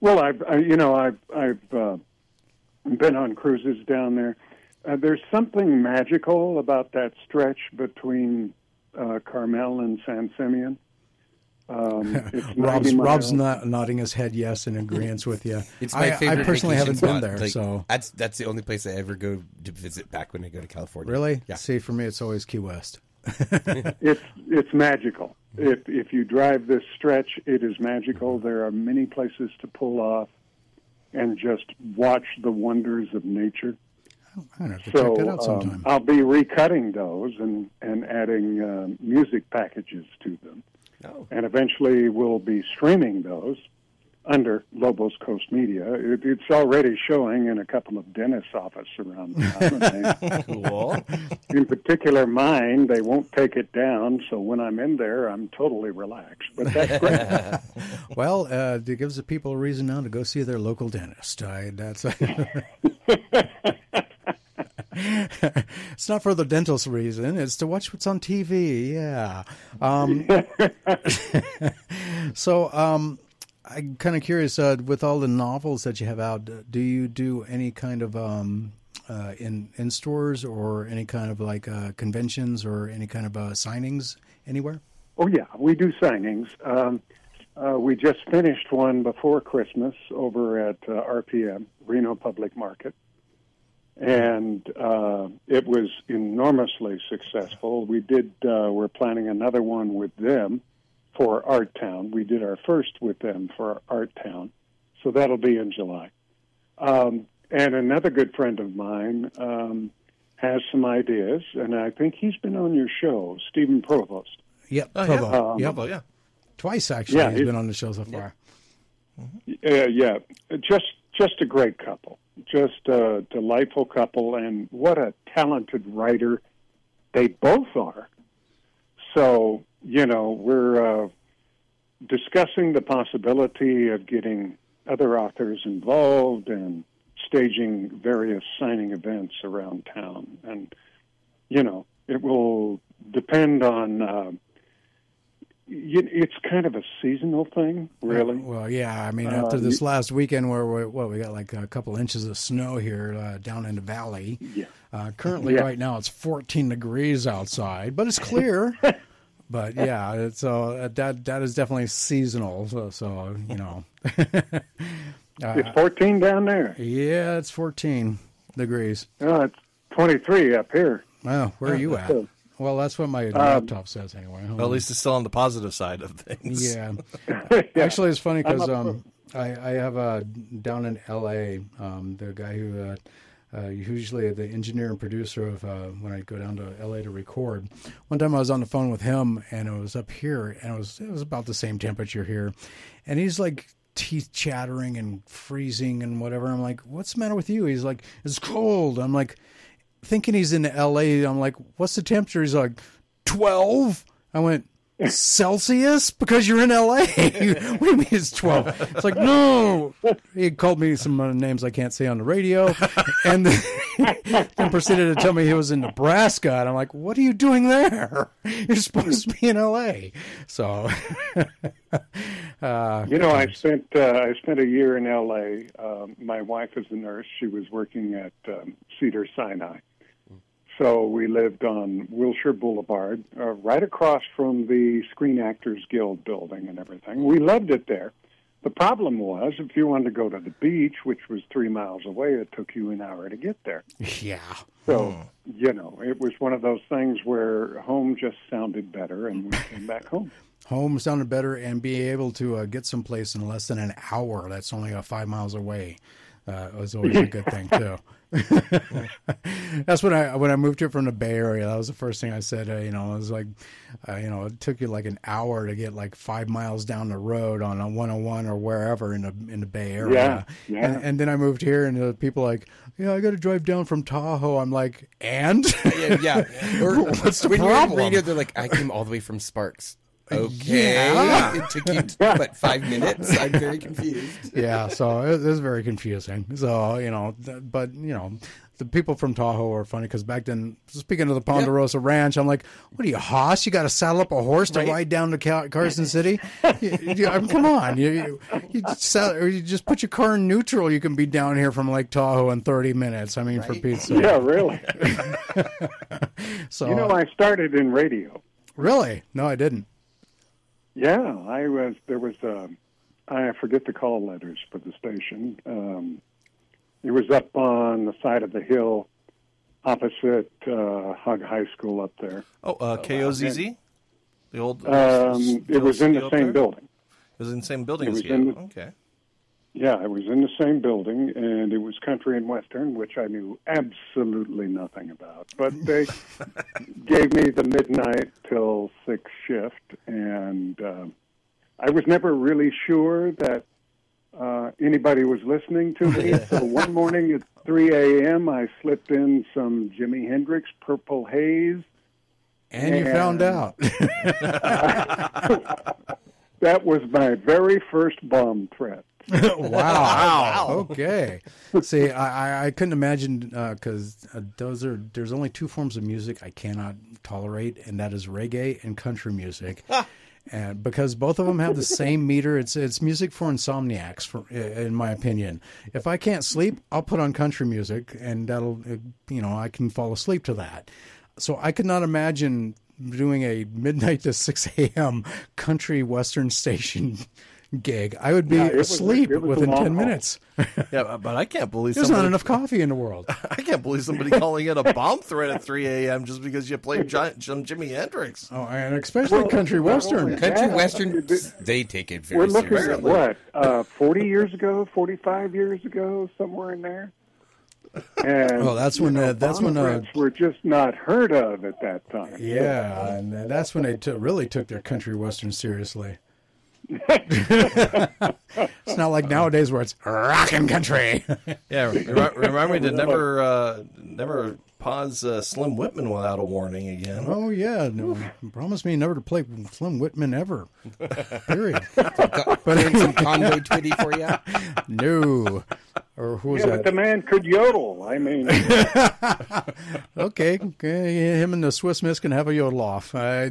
Well, I've I, you know I've I've uh, been on cruises down there. Uh, there's something magical about that stretch between uh, Carmel and San Simeon. Um, Rob's, Rob's not nodding his head yes in agreement with you. It's my I, favorite. I personally haven't been there, Like, so that's that's the only place I ever go to visit back when I go to California. really, Yeah. see for me, it's always Key West. It's it's magical. If if you drive this stretch, it is magical. There are many places to pull off and just watch the wonders of nature. I'm gonna have to So check that out um, sometime. I'll be recutting those and and adding uh, music packages to them, Oh. and eventually we'll be streaming those under Lobos Coast Media. It, it's already showing in a couple of dentists' offices around town. and they- Cool. in particular mine, they won't take it down. So when I'm in there, I'm totally relaxed. But that's great. Well, uh, it gives the people a reason now to go see their local dentist. I, that's it's not for the dental's reason. It's to watch what's on TV. Yeah. Um, so, um, I'm kind of curious. Uh, with all the novels that you have out, do you do any kind of um, uh, in in stores or any kind of like uh, conventions or any kind of uh, signings anywhere? oh yeah, we do signings. Um, uh, we just finished one before Christmas over at uh, RPM Reno Public Market, and uh, it was enormously successful. We did. Uh, we're planning another one with them for Art Town. We did our first with them for Art Town, so that'll be in July. Um, and another good friend of mine um, has some ideas, and I think he's been on your show, Stephen Provost. Yep. Oh, Provo. yeah. Yep. Provo, yeah. Twice actually. Yeah, he's it- been on the show so far. Uh, yeah, just just a great couple, just a delightful couple, and what a talented writer they both are. So you know, we're uh, discussing the possibility of getting other authors involved and staging various signing events around town, and you know, it will depend on. Uh, it's kind of a seasonal thing, really. Well, yeah. I mean, Uh, after this last weekend where we what we got like a couple inches of snow here uh, down in the valley. Yeah. Uh, currently, Yeah. right now, it's 14 degrees outside, but it's clear. but yeah, it's uh, that that is definitely seasonal. So, so you know, It's 14 down there. yeah, it's 14 degrees. Oh, it's 23 up here. Well, where are you at? Well, that's what my Um, laptop says anyway. Well, at least it's still on the positive side of things. Yeah. Yeah. Actually, it's funny because I'm um, I, I have a down in L.A. Um, the guy who uh, uh, usually the engineer and producer of uh, when I go down to L.A. to record. One time I was on the phone with him and it was up here and it was it was about the same temperature here, and he's like teeth chattering and freezing and whatever. I'm like, what's the matter with you? He's like, it's cold. I'm like, thinking he's in L.A. I'm like, what's the temperature? He's like, twelve. I went. Celsius because you're in LA. what do you mean it's 12? It's like, no. He called me some uh, names I can't say on the radio and then, then proceeded to tell me he was in Nebraska. And I'm like, what are you doing there? You're supposed to be in LA. So, uh, You know, I spent uh, I spent a year in L.A. Um, my wife is a nurse. She was working at um, Cedar Sinai, so we lived on Wilshire Boulevard, uh, right across from the Screen Actors Guild building and everything. We loved it there. The problem was, if you wanted to go to the beach, which was three miles away, it took you an hour to get there. yeah. So, you know, it was one of those things where home just sounded better, and we came back home. Home sounded better and be able to uh, get someplace in less than an hour that's only uh, five miles away uh, was always a good thing too. That's when I when I moved here from the Bay Area. That was the first thing I said. Uh, you know, it was like, uh, you know, it took you like an hour to get like five miles down the road on a 101 or wherever in the in the Bay Area. Yeah, yeah. And, and then I moved here, and the people like, yeah, I got to drive down from Tahoe. I'm like, and yeah, yeah. Or What's the when you're in problem? radio, they're like, I came all the way from Sparks. Okay, Yeah. it took you what five minutes? I'm very confused. yeah, so it, it was very confusing. So you know, but you know, the people from Tahoe are funny because back then, speaking of the Ponderosa Ranch, I'm like, "What are you, Hoss? You got to saddle up a horse to Right. ride down to Cal- Carson City? you, you- I mean, come on, you you, you, just sell, or you just put your car in neutral. You can be down here from Lake Tahoe in 30 minutes. I mean, for Right. Pete's sake. Yeah, really. So You know, I started in radio. really, no, I didn't. Yeah, I was. There was. Um, I forget the call letters for the station. Um, it was up on the side of the hill, opposite uh, Hug High School up there. Oh, uh, KOZZ, the old. Um, it was in the same there? building. It was in the same building It as you. the- okay. Yeah, I was in the same building, and it was country and western, which I knew absolutely nothing about. But they gave me the midnight till six shift, and um I was never really sure that uh, anybody was listening to me. so one morning at 3 a.m., I slipped in some Jimi Hendrix, Purple Haze. And you found out. That was my very first bomb threat. wow. wow. Okay. See, I, I, couldn't imagine because uh, those are there's only two forms of music I cannot tolerate, and that is reggae and country music. And because both of them have the same meter, it's it's music for insomniacs, for in my opinion. If I can't sleep, I'll put on country music, and that'll uh, you know I can fall asleep to that. So I could not imagine doing a midnight to six a.m. country western station gig. I would be Yeah, it was- asleep was within ten haul. minutes. Yeah, but- but I can't believe There's somebody, not enough coffee in the world. I can't believe somebody calling it a bomb threat at 3 a.m. just because you played John, some Jimi Hendrix. Oh, and especially country western. Country Yeah. western, they take it very We're looking seriously. at what, uh, 40 years ago, 45 years ago, somewhere in there? And, Oh, that's when, know, uh, that's when, uh, threats were just not heard of at that time. Yeah, and that's when they t- really took their country western seriously. it's not like nowadays where it's rockin' country. Yeah, remind, remind me to never, uh, never pause uh, Slim Whitman without a warning again. oh yeah, no, promise me never to play Slim Whitman ever. Period. Playing some Conway Twitty for you. No, or who was Yeah, but the man could yodel. I mean, Okay, okay, him and the Swiss Miss can have a yodel off. I-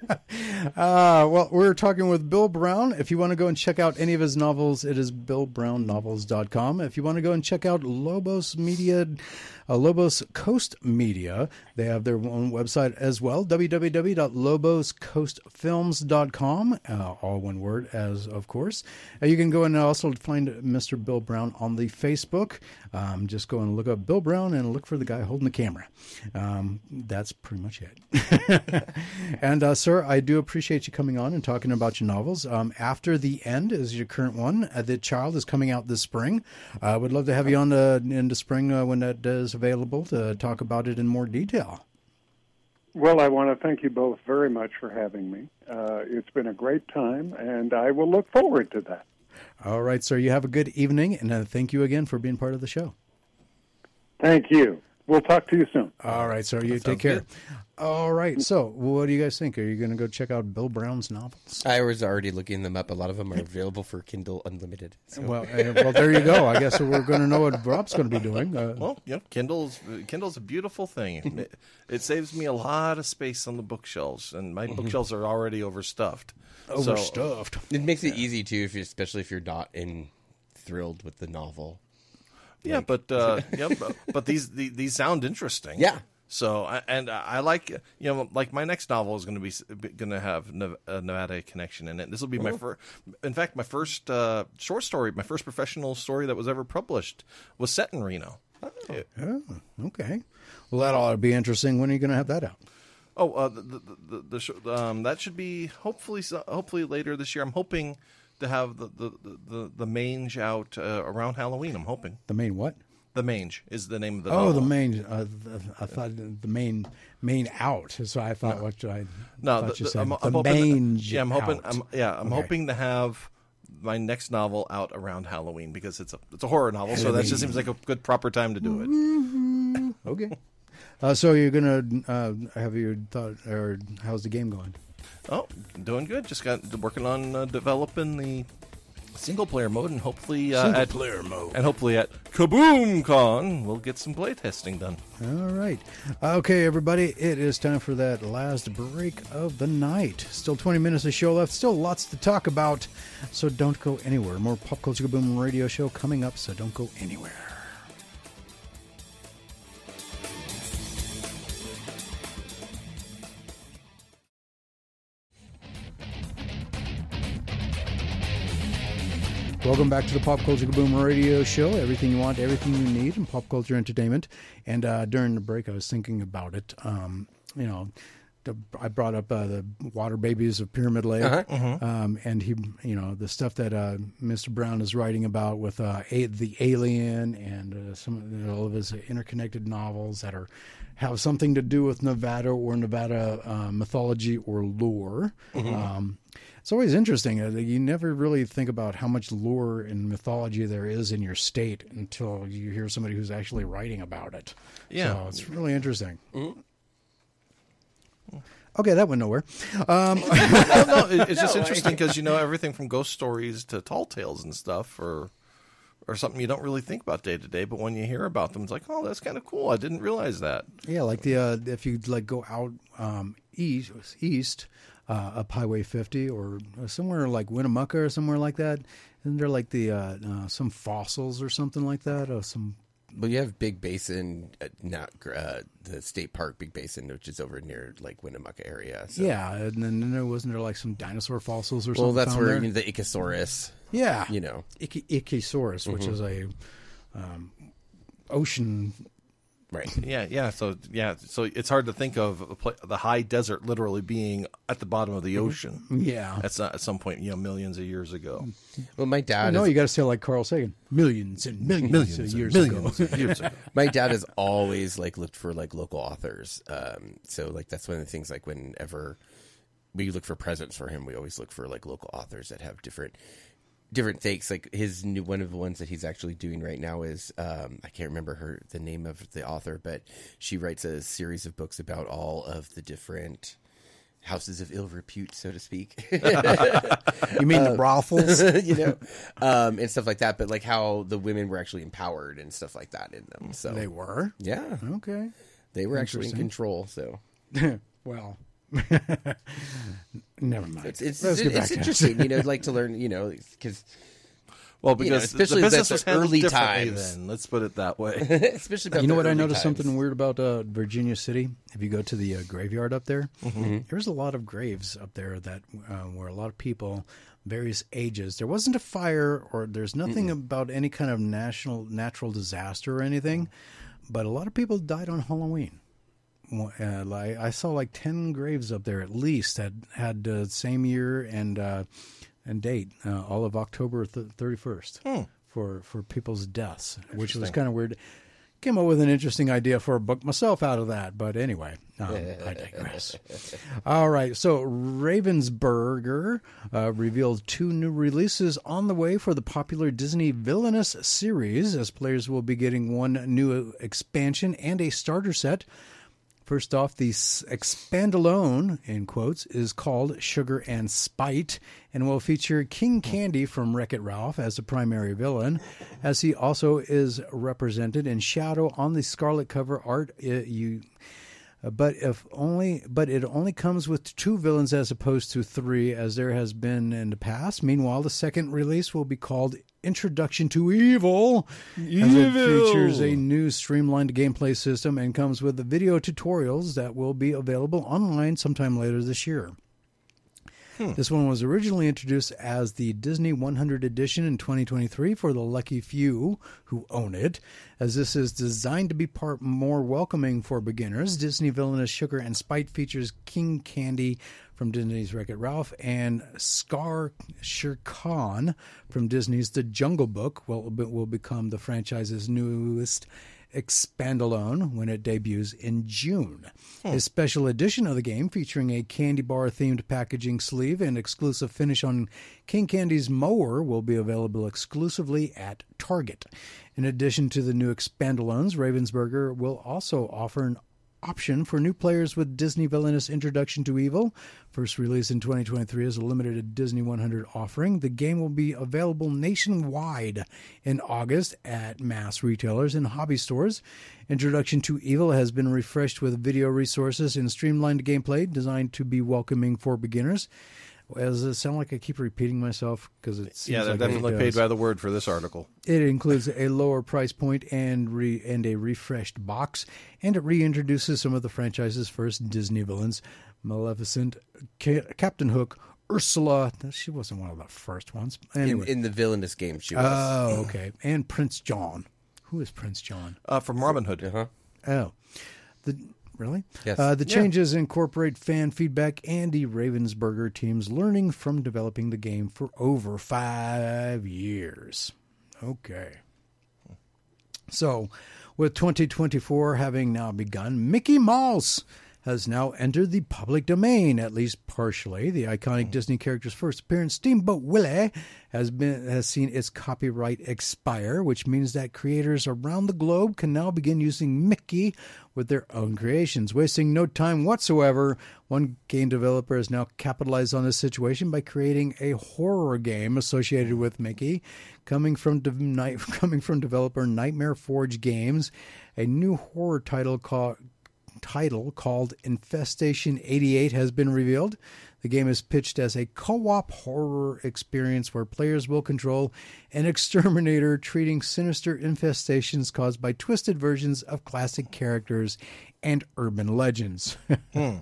Uh, well, we're talking with Bill Brown. If you want to go and check out any of his novels, it is billbrownnovels.com. If you want to go and check out Lobos Media, uh, Lobos Coast Media, they have their own website as well, www.loboscoastfilms.com, uh, all one word, as of course. Uh, you can go and also find Mr. Bill Brown on the Facebook. Um, just go and look up Bill Brown and look for the guy holding the camera. Um, that's pretty much it. and uh, sir, I do appreciate you coming on and talking about your novels. Um, After the End is your current one. Uh, the Child is coming out this spring. I would love to have you on uh, in the spring uh, when that is available to talk about it in more detail. well, I want to thank you both very much for having me. Uh, it's been a great time, and I will look forward to that. All right, sir. You have a good evening, and uh, thank you again for being part of the show. Thank you. We'll talk to you soon. All right, sir. You take care. All right. So, what do you guys think? Are you going to go check out Bill Brown's novels? I was already looking them up. A lot of them are available for Kindle Unlimited. So. Well, uh, well, there you go. I guess we're going to know what Rob's going to be doing. Uh, Well, yeah, Kindle's Kindle's a beautiful thing. It, it saves me a lot of space on the bookshelves, and my bookshelves are already overstuffed. So- overstuffed. It makes it easy too, if you, especially if you're not in thrilled with the novel. yeah, but uh, yeah, but, but these, these these sound interesting. Yeah. So and I like you know like my next novel is going to be going to have a Nevada connection in it. This will be my first. In fact, my first uh, short story, my first professional story that was ever published was set in Reno. Oh, okay. Well, that ought to be interesting. When are you going to have that out? Oh, uh, the the, the, the sh- um, that should be hopefully hopefully later this year. I'm hoping to have the the the, the, the mange out uh, around Halloween. I'm hoping The main what? The mange is the name of the Oh, novel. the main. Uh, the, I thought the main main out. So I thought what I no thought the, you said. I'm, the I'm hoping mange yeah I'm hoping. I'm, yeah I'm Okay. hoping to have my next novel out around Halloween because it's a it's a horror novel so that just seems like a good proper time to do it. Okay. Uh, so you're gonna uh, have your thought, or how's the game going? Oh, doing good. Just got working on uh, developing the single player mode and hopefully uh, Single at, player mode. and hopefully at Kaboom Con we'll get some play testing done. All right. Okay, everybody, it is time for that last break of the night. Still 20 minutes of show left. Still lots to talk about. So don't go anywhere. More Pop Culture Kaboom radio show coming up, so don't go anywhere. Welcome back to the Pop Culture Kaboom Radio Show. Everything you want, everything you need in pop culture entertainment. And uh, during the break, I was thinking about it. Um, you know, the, I brought up uh, the Water Babies of Pyramid Lake, Uh-huh. um, and he, you know, the stuff that uh, Mr. Brown is writing about with uh, a, the Alien and uh, some all of his interconnected novels that are have something to do with Nevada or Nevada uh, mythology or lore. Um, it's always interesting. Uh, you never really think about how much lore and mythology there is in your state until you hear somebody who's actually writing about it. Yeah. so it's really interesting. Okay, that went nowhere. Um, no, it, it's just interesting because you know everything from ghost stories to tall tales and stuff, or or something you don't really think about day to day. But when you hear about them, it's like, oh, that's kind of cool. I didn't realize that. yeah, like the uh, if you like go out um, east, east uh, up Highway 50 or somewhere like Winnemucca or somewhere like that, and they're like the uh, uh, some fossils or something like that, uh, some Well, you have Big Basin, uh, not uh, the state park, Big Basin, which is over near like Winnemucca area. So. yeah, and then, there wasn't there like some dinosaur fossils or something. Well, that's where there? the Ichthyosaurus. Yeah, You know. Ichthyosaurus, which is a um, ocean. Right. Yeah, yeah. So yeah, so it's hard to think of a pla the high desert literally being at the bottom of the ocean. Yeah. That's not at some point, you know, millions of years ago. Well, my dad. no, is, you got to say like Carl Sagan, millions and millions, of years millions ago. of years ago. my dad has always like looked for like local authors. Um, so like that's one of the things. Like whenever we look for presents for him, we always look for like local authors that have different different takes. Like his new one of the ones that he's actually doing right now is um, I can't remember her the name of the author, but she writes a series of books about all of the different houses of ill repute, so to speak. You mean the brothels? you know, um, and stuff like that. But like how the women were actually empowered and stuff like that in them. So they were yeah, okay. they were actually in control. So well, never mind. it's it's, Let's it's, get back to- interesting, you know, like to learn, you know, because Well, You know, because especially the that's business was early times. Then let's put it that way. especially about You know what? I noticed times. something weird about uh, Virginia City. If you go to the uh, graveyard up there, Mm-hmm. there's a lot of graves up there that uh, were a lot of people, various ages. There wasn't a fire, or there's nothing about any kind of national natural disaster or anything, but a lot of people died on Halloween. Uh, I saw like ten graves up there at least that had uh, same year and uh, and date, uh, all of October thirty first for for people's deaths, which was kind of weird. Came up with an interesting idea for a book myself out of that, but anyway, um, I digress. All right, so Ravensburger uh, revealed two new releases on the way for the popular Disney Villainous series, as players will be getting one new expansion and a starter set. First off, the s- expandalone, in quotes, is called Sugar and Spite and will feature King Candy from Wreck It Ralph as the primary villain, as he also is represented in shadow on the Scarlet cover art. It- you, uh, but if only, but it only comes with two villains as opposed to three, as there has been in the past. Meanwhile, the second release will be called Introduction to Evil, as it features a new streamlined gameplay system and comes with the video tutorials that will be available online sometime later this year. Hmm. This one was originally introduced as the Disney 100 edition in 2023 for the lucky few who own it, as this is designed to be part more welcoming for beginners. Disney Villainous Sugar and Spite features King Candy from Disney's Wreck It Ralph and Scar Shere Khan from Disney's The Jungle Book will, will become the franchise's newest expandalone when it debuts in June. Hmm. A special edition of the game featuring a candy bar themed packaging sleeve and exclusive finish on King Candy's mower will be available exclusively at Target. In addition to the new expandalones, Ravensburger will also offer an option for new players with Disney Villainous Introduction to Evil. First released in 2023 as a limited Disney 100 offering. The game will be available nationwide in August at mass retailers and hobby stores. Introduction to Evil has been refreshed with video resources and streamlined gameplay designed to be welcoming for beginners. Does it sound like I keep repeating myself? Because it seems yeah, they're like definitely does. paid by the word for this article. It includes a lower price point and re- and a refreshed box, and it reintroduces some of the franchise's first Disney villains: Maleficent, Ca- Captain Hook, Ursula. She wasn't one of the first ones. In, in the villainous game, she was. oh, okay. And Prince John. Who is Prince John? Uh, from Robin Hood. uh-huh. Oh, the really? Yes. Uh, the Yeah. changes incorporate fan feedback and the Ravensburger team's learning from developing the game for over five years. Okay. So, with 2024 having now begun, Mickey Mouse has now entered the public domain, at least partially. The iconic hmm. Disney character's first appearance, Steamboat Willie, has been has seen its copyright expire, which means that creators around the globe can now begin using Mickey with their own creations, wasting no time whatsoever. One game developer has now capitalized on this situation by creating a horror game associated with Mickey, coming from de- night, coming from developer Nightmare Forge Games. A new horror title called title called Infestation 88 has been revealed. The game is pitched as a co op horror experience where players will control an exterminator treating sinister infestations caused by twisted versions of classic characters and urban legends. Hmm.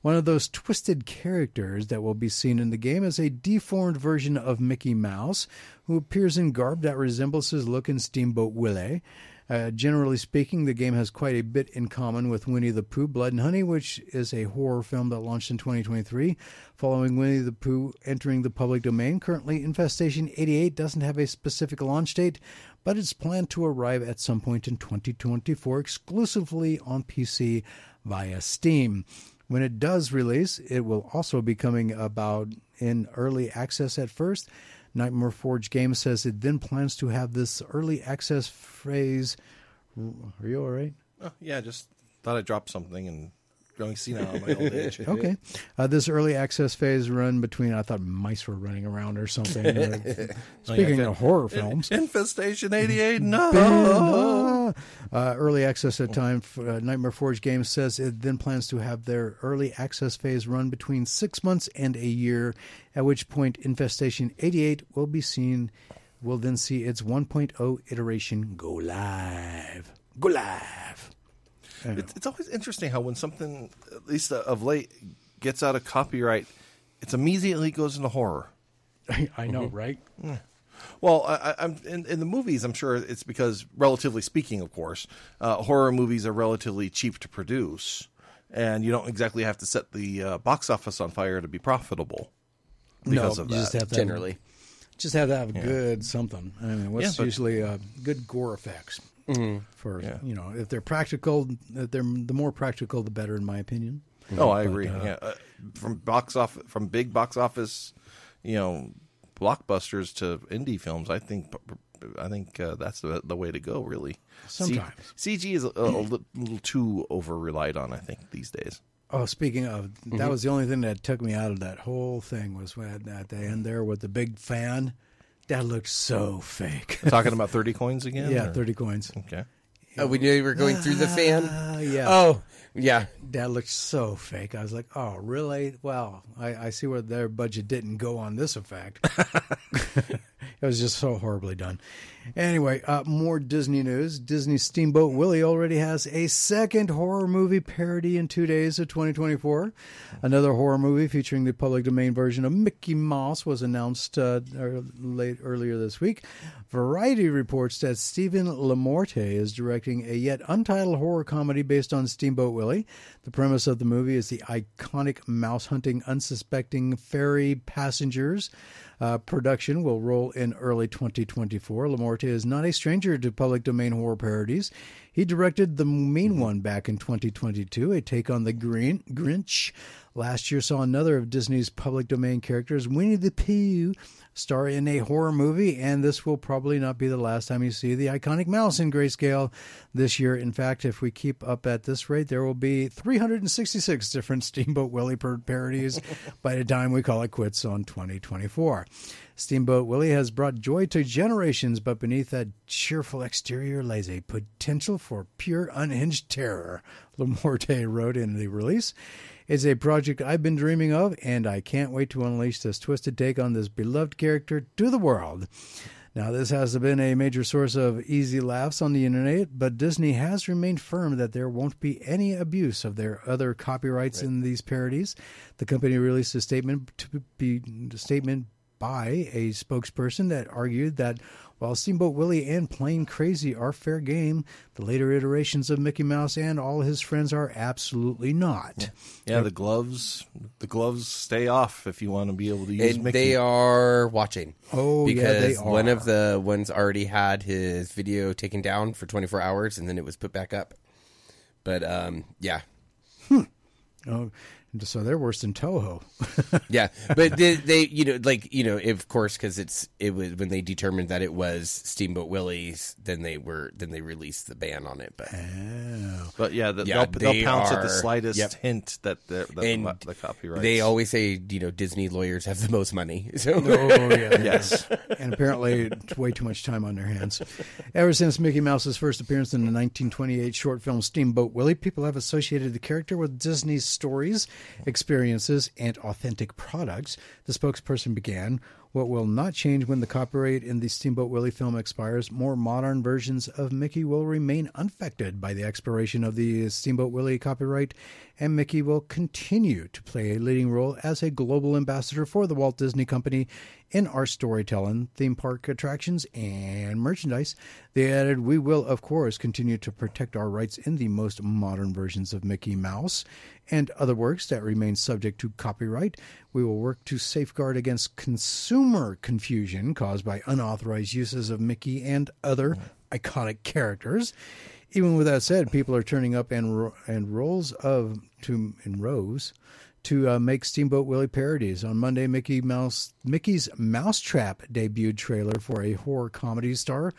One of those twisted characters that will be seen in the game is a deformed version of Mickey Mouse, who appears in garb that resembles his look in Steamboat Willie. Uh, generally speaking, the game has quite a bit in common with Winnie the Pooh Blood and Honey, which is a horror film that launched in 2023. Following Winnie the Pooh entering the public domain, currently Infestation 88 doesn't have a specific launch date, but it's planned to arrive at some point in 2024 exclusively on PC via Steam. When it does release, it will also be coming about in early access at first. Nightmare Forge Games says it then plans to have this early access phase. Are you all right? Oh, yeah, just thought I dropped something and going senile in my old age. Okay. Uh, this early access phase run between, I thought mice were running around or something. Speaking of horror films. Infestation 88, no! Uh, early access at time, uh, Nightmare Forge Games says it then plans to have their early access phase run between six months and a year, at which point Infestation 88 will be seen, will then see its 1.0 iteration go live. Go live. It's, it's always interesting how when something, at least uh, of late, gets out of copyright, it immediately goes into horror. I know, right? Well, I, I- I'm in, in the movies. I'm sure it's because, relatively speaking, of course, uh, horror movies are relatively cheap to produce, and you don't exactly have to set the uh, box office on fire to be profitable. Because no, of you that, just have to have- Generally. just have to have good something. I mean, what's Yeah, but- usually uh, good gore effects for Yeah. you know if they're practical, if they're the more practical, the better, in my opinion. Oh, I agree. yeah, uh, from box off, from big box office, you know, blockbusters to indie films. I think, I think uh, that's the the way to go. Really, C- Sometimes. CG is a, a li- little too over relied on. I think these days. Oh, speaking of, that was the only thing that took me out of that whole thing was when at the end there with the big fan. That looked so fake. Talking about thirty coins again. yeah, or- thirty coins. Okay. Oh, we knew you were going through the fan. Uh, yeah. Oh, yeah. That looked so fake. I was like, oh, really? Well, I, I see where their budget didn't go on this effect. it was just so horribly done. Anyway, uh, more Disney news. Disney Steamboat Willie already has a second horror movie parody in two days of 2024. Another horror movie featuring the public domain version of Mickey Mouse was announced uh, late earlier this week. Variety reports that Steven LaMorte is directing a yet untitled horror comedy based on Steamboat Willie. The premise of the movie is the iconic mouse hunting unsuspecting ferry passengers. Uh, production will roll in early 2024. LaMorte is not a stranger to public domain horror parodies. He directed The Mean One back in 2022, a take on the Grinch. Last year saw another of Disney's public domain characters, Winnie the Pooh, star in a horror movie, and this will probably not be the last time you see the iconic mouse in grayscale this year. In fact, if we keep up at this rate, there will be 366 different Steamboat Willie par- parodies by the time we call it quits on 2024. Steamboat Willie has brought joy to generations, but beneath that cheerful exterior lies a potential for pure unhinged terror, LaMorte wrote in the release. It's a project I've been dreaming of, and I can't wait to unleash this twisted take on this beloved character to the world. Now, this has been a major source of easy laughs on the internet, but Disney has remained firm that there won't be any abuse of their other copyrights in these parodies. The company released a statement to be a statement by a spokesperson that argued that while Steamboat Willie and Plane Crazy are fair game, the later iterations of Mickey Mouse and all his friends are absolutely not. Yeah, the gloves. The gloves stay off if you want to be able to use And Mickey. they are watching. Oh, yeah, because they one of the ones already had his video taken down for 24 hours and then it was put back up. But um, yeah, Oh, so they're worse than Toho. yeah. But they, they, you know, like you know, of course, because it's it was when they determined that it was Steamboat Willie's, then they were then they released the ban on it. But oh. But yeah, the, Yeah, they'll, they'll they pounce at the slightest yep. hint that the, that and the, the copyright. they always say, you know, Disney lawyers have the most money. So Oh, yeah. yes. and apparently it's way too much time on their hands. Ever since Mickey Mouse's first appearance in the 1928 short film Steamboat Willie, people have associated the character with Disney's stories, experiences, and authentic products. The spokesperson began. What will not change when the copyright in the Steamboat Willie film expires, more modern versions of Mickey will remain unaffected by the expiration of the Steamboat Willie copyright, and Mickey will continue to play a leading role as a global ambassador for the Walt Disney Company in our storytelling, theme park attractions, and merchandise. They added, We will, of course, continue to protect our rights in the most modern versions of Mickey Mouse and other works that remain subject to copyright. We will work to safeguard against consumer confusion caused by unauthorized uses of Mickey and other iconic characters. Even with that said, people are turning up and and rolls of to in rows to uh, make Steamboat Willie parodies. On Monday, Mickey Mouse Mickey's Mousetrap debuted trailer for a horror comedy star.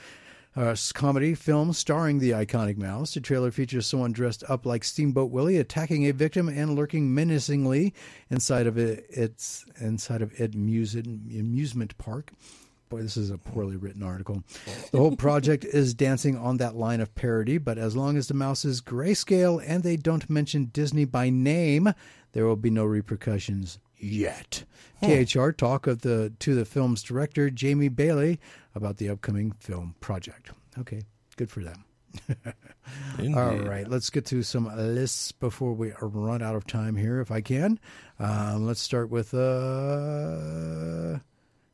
Uh, s- comedy film starring the iconic mouse. The trailer features someone dressed up like Steamboat Willie attacking a victim and lurking menacingly inside of it, its inside of it amusement, amusement park. Boy, this is a poorly written article. The whole project is dancing on that line of parody, but as long as the mouse is grayscale and they don't mention Disney by name, there will be no repercussions yet. KHR talk of the to the film's director Jamie Bailey about the upcoming film project. Okay, good for them. All right, let's get to some lists before we run out of time here, if I can. Um, let's start with uh,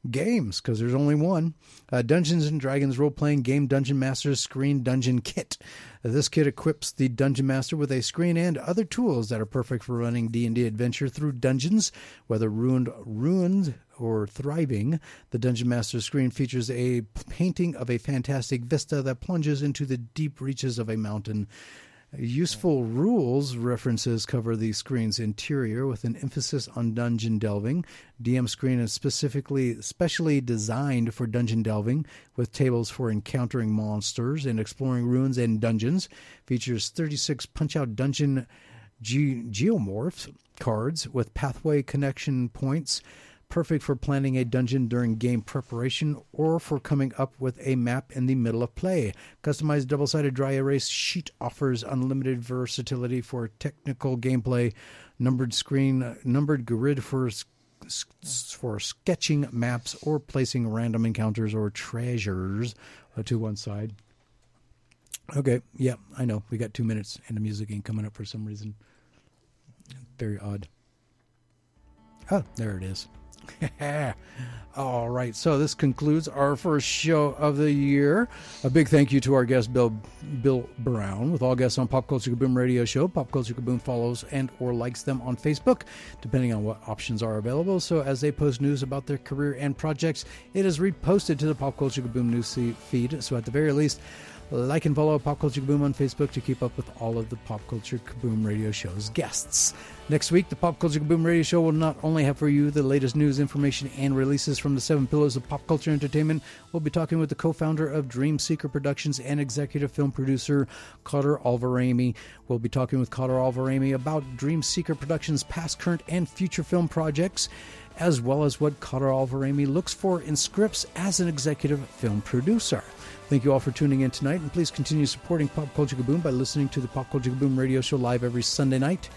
games because there's only one. Uh, Dungeons and Dragons role playing game Dungeon Master's Screen Dungeon Kit. This kit equips the Dungeon Master with a screen and other tools that are perfect for running D&D adventure through dungeons, whether ruined, ruined or thriving. The Dungeon Master screen features a painting of a fantastic vista that plunges into the deep reaches of a mountain. Useful rules references cover the screen's interior with an emphasis on dungeon delving. DM screen is specifically specially designed for dungeon delving with tables for encountering monsters and exploring ruins and dungeons. Features 36 punch-out dungeon ge- geomorphs cards with pathway connection points perfect for planning a dungeon during game preparation or for coming up with a map in the middle of play. Customized double sided dry erase sheet offers unlimited versatility for technical gameplay, numbered screen, numbered grid for. For sketching maps or placing random encounters or treasures uh, to one side. Okay, yeah, I know. We got two minutes and the music ain't coming up for some reason. Very odd. Oh, there it is. All right, so this concludes our first show of the year. A big thank you to our guest Bill Bill Brown. With all guests on Pop Culture Kaboom Radio Show, Pop Culture Kaboom follows and or likes them on Facebook, depending on what options are available. So as they post news about their career and projects, it is reposted to the Pop Culture Kaboom news feed. So at the very least, like and follow Pop Culture Kaboom on Facebook to keep up with all of the Pop Culture Kaboom radio show's guests. Next week, the Pop Culture Kaboom radio show will not only have for you the latest news, information, and releases from the seven pillars of pop culture entertainment, we'll be talking with the co founder of Dream Seeker Productions and executive film producer Cotter Alvarami. We'll be talking with Cotter Alvarami about Dream Seeker Productions' past, current, and future film projects as well as what Cotter Alvarami looks for in scripts as an executive film producer. Thank you all for tuning in tonight, and please continue supporting Pop Culture Kaboom by listening to the Pop Culture Kaboom radio show live every Sunday night.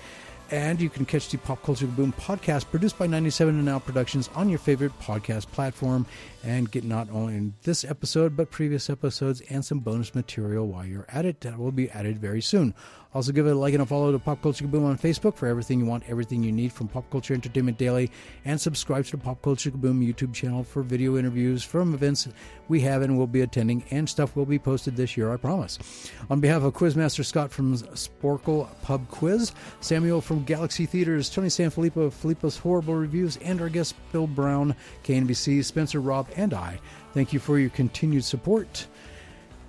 And you can catch the Pop Culture Boom podcast produced by 97 and Now Productions on your favorite podcast platform and get not only in this episode but previous episodes and some bonus material while you're at it that will be added very soon. Also, give it a like and a follow to Pop Culture Kaboom on Facebook for everything you want, everything you need from Pop Culture Entertainment Daily, and subscribe to the Pop Culture Kaboom YouTube channel for video interviews from events we have and will be attending, and stuff will be posted this year, I promise. On behalf of Quizmaster Scott from Sporcle Pub Quiz, Samuel from Galaxy Theaters, Tony Sanfilippo of Filippo's Horrible Reviews, and our guest Bill Brown, KNVC, Spencer, Rob, and I, thank you for your continued support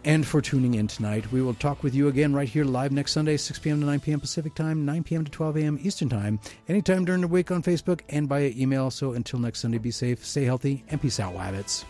and for tuning in tonight. We will talk with you again right here live next Sunday, 6 p.m. to 9 p.m. Pacific Time, 9 p.m. to 12 a.m. Eastern Time, anytime during the week on Facebook and via email. So until next Sunday, be safe, stay healthy, and peace out, Wabbits.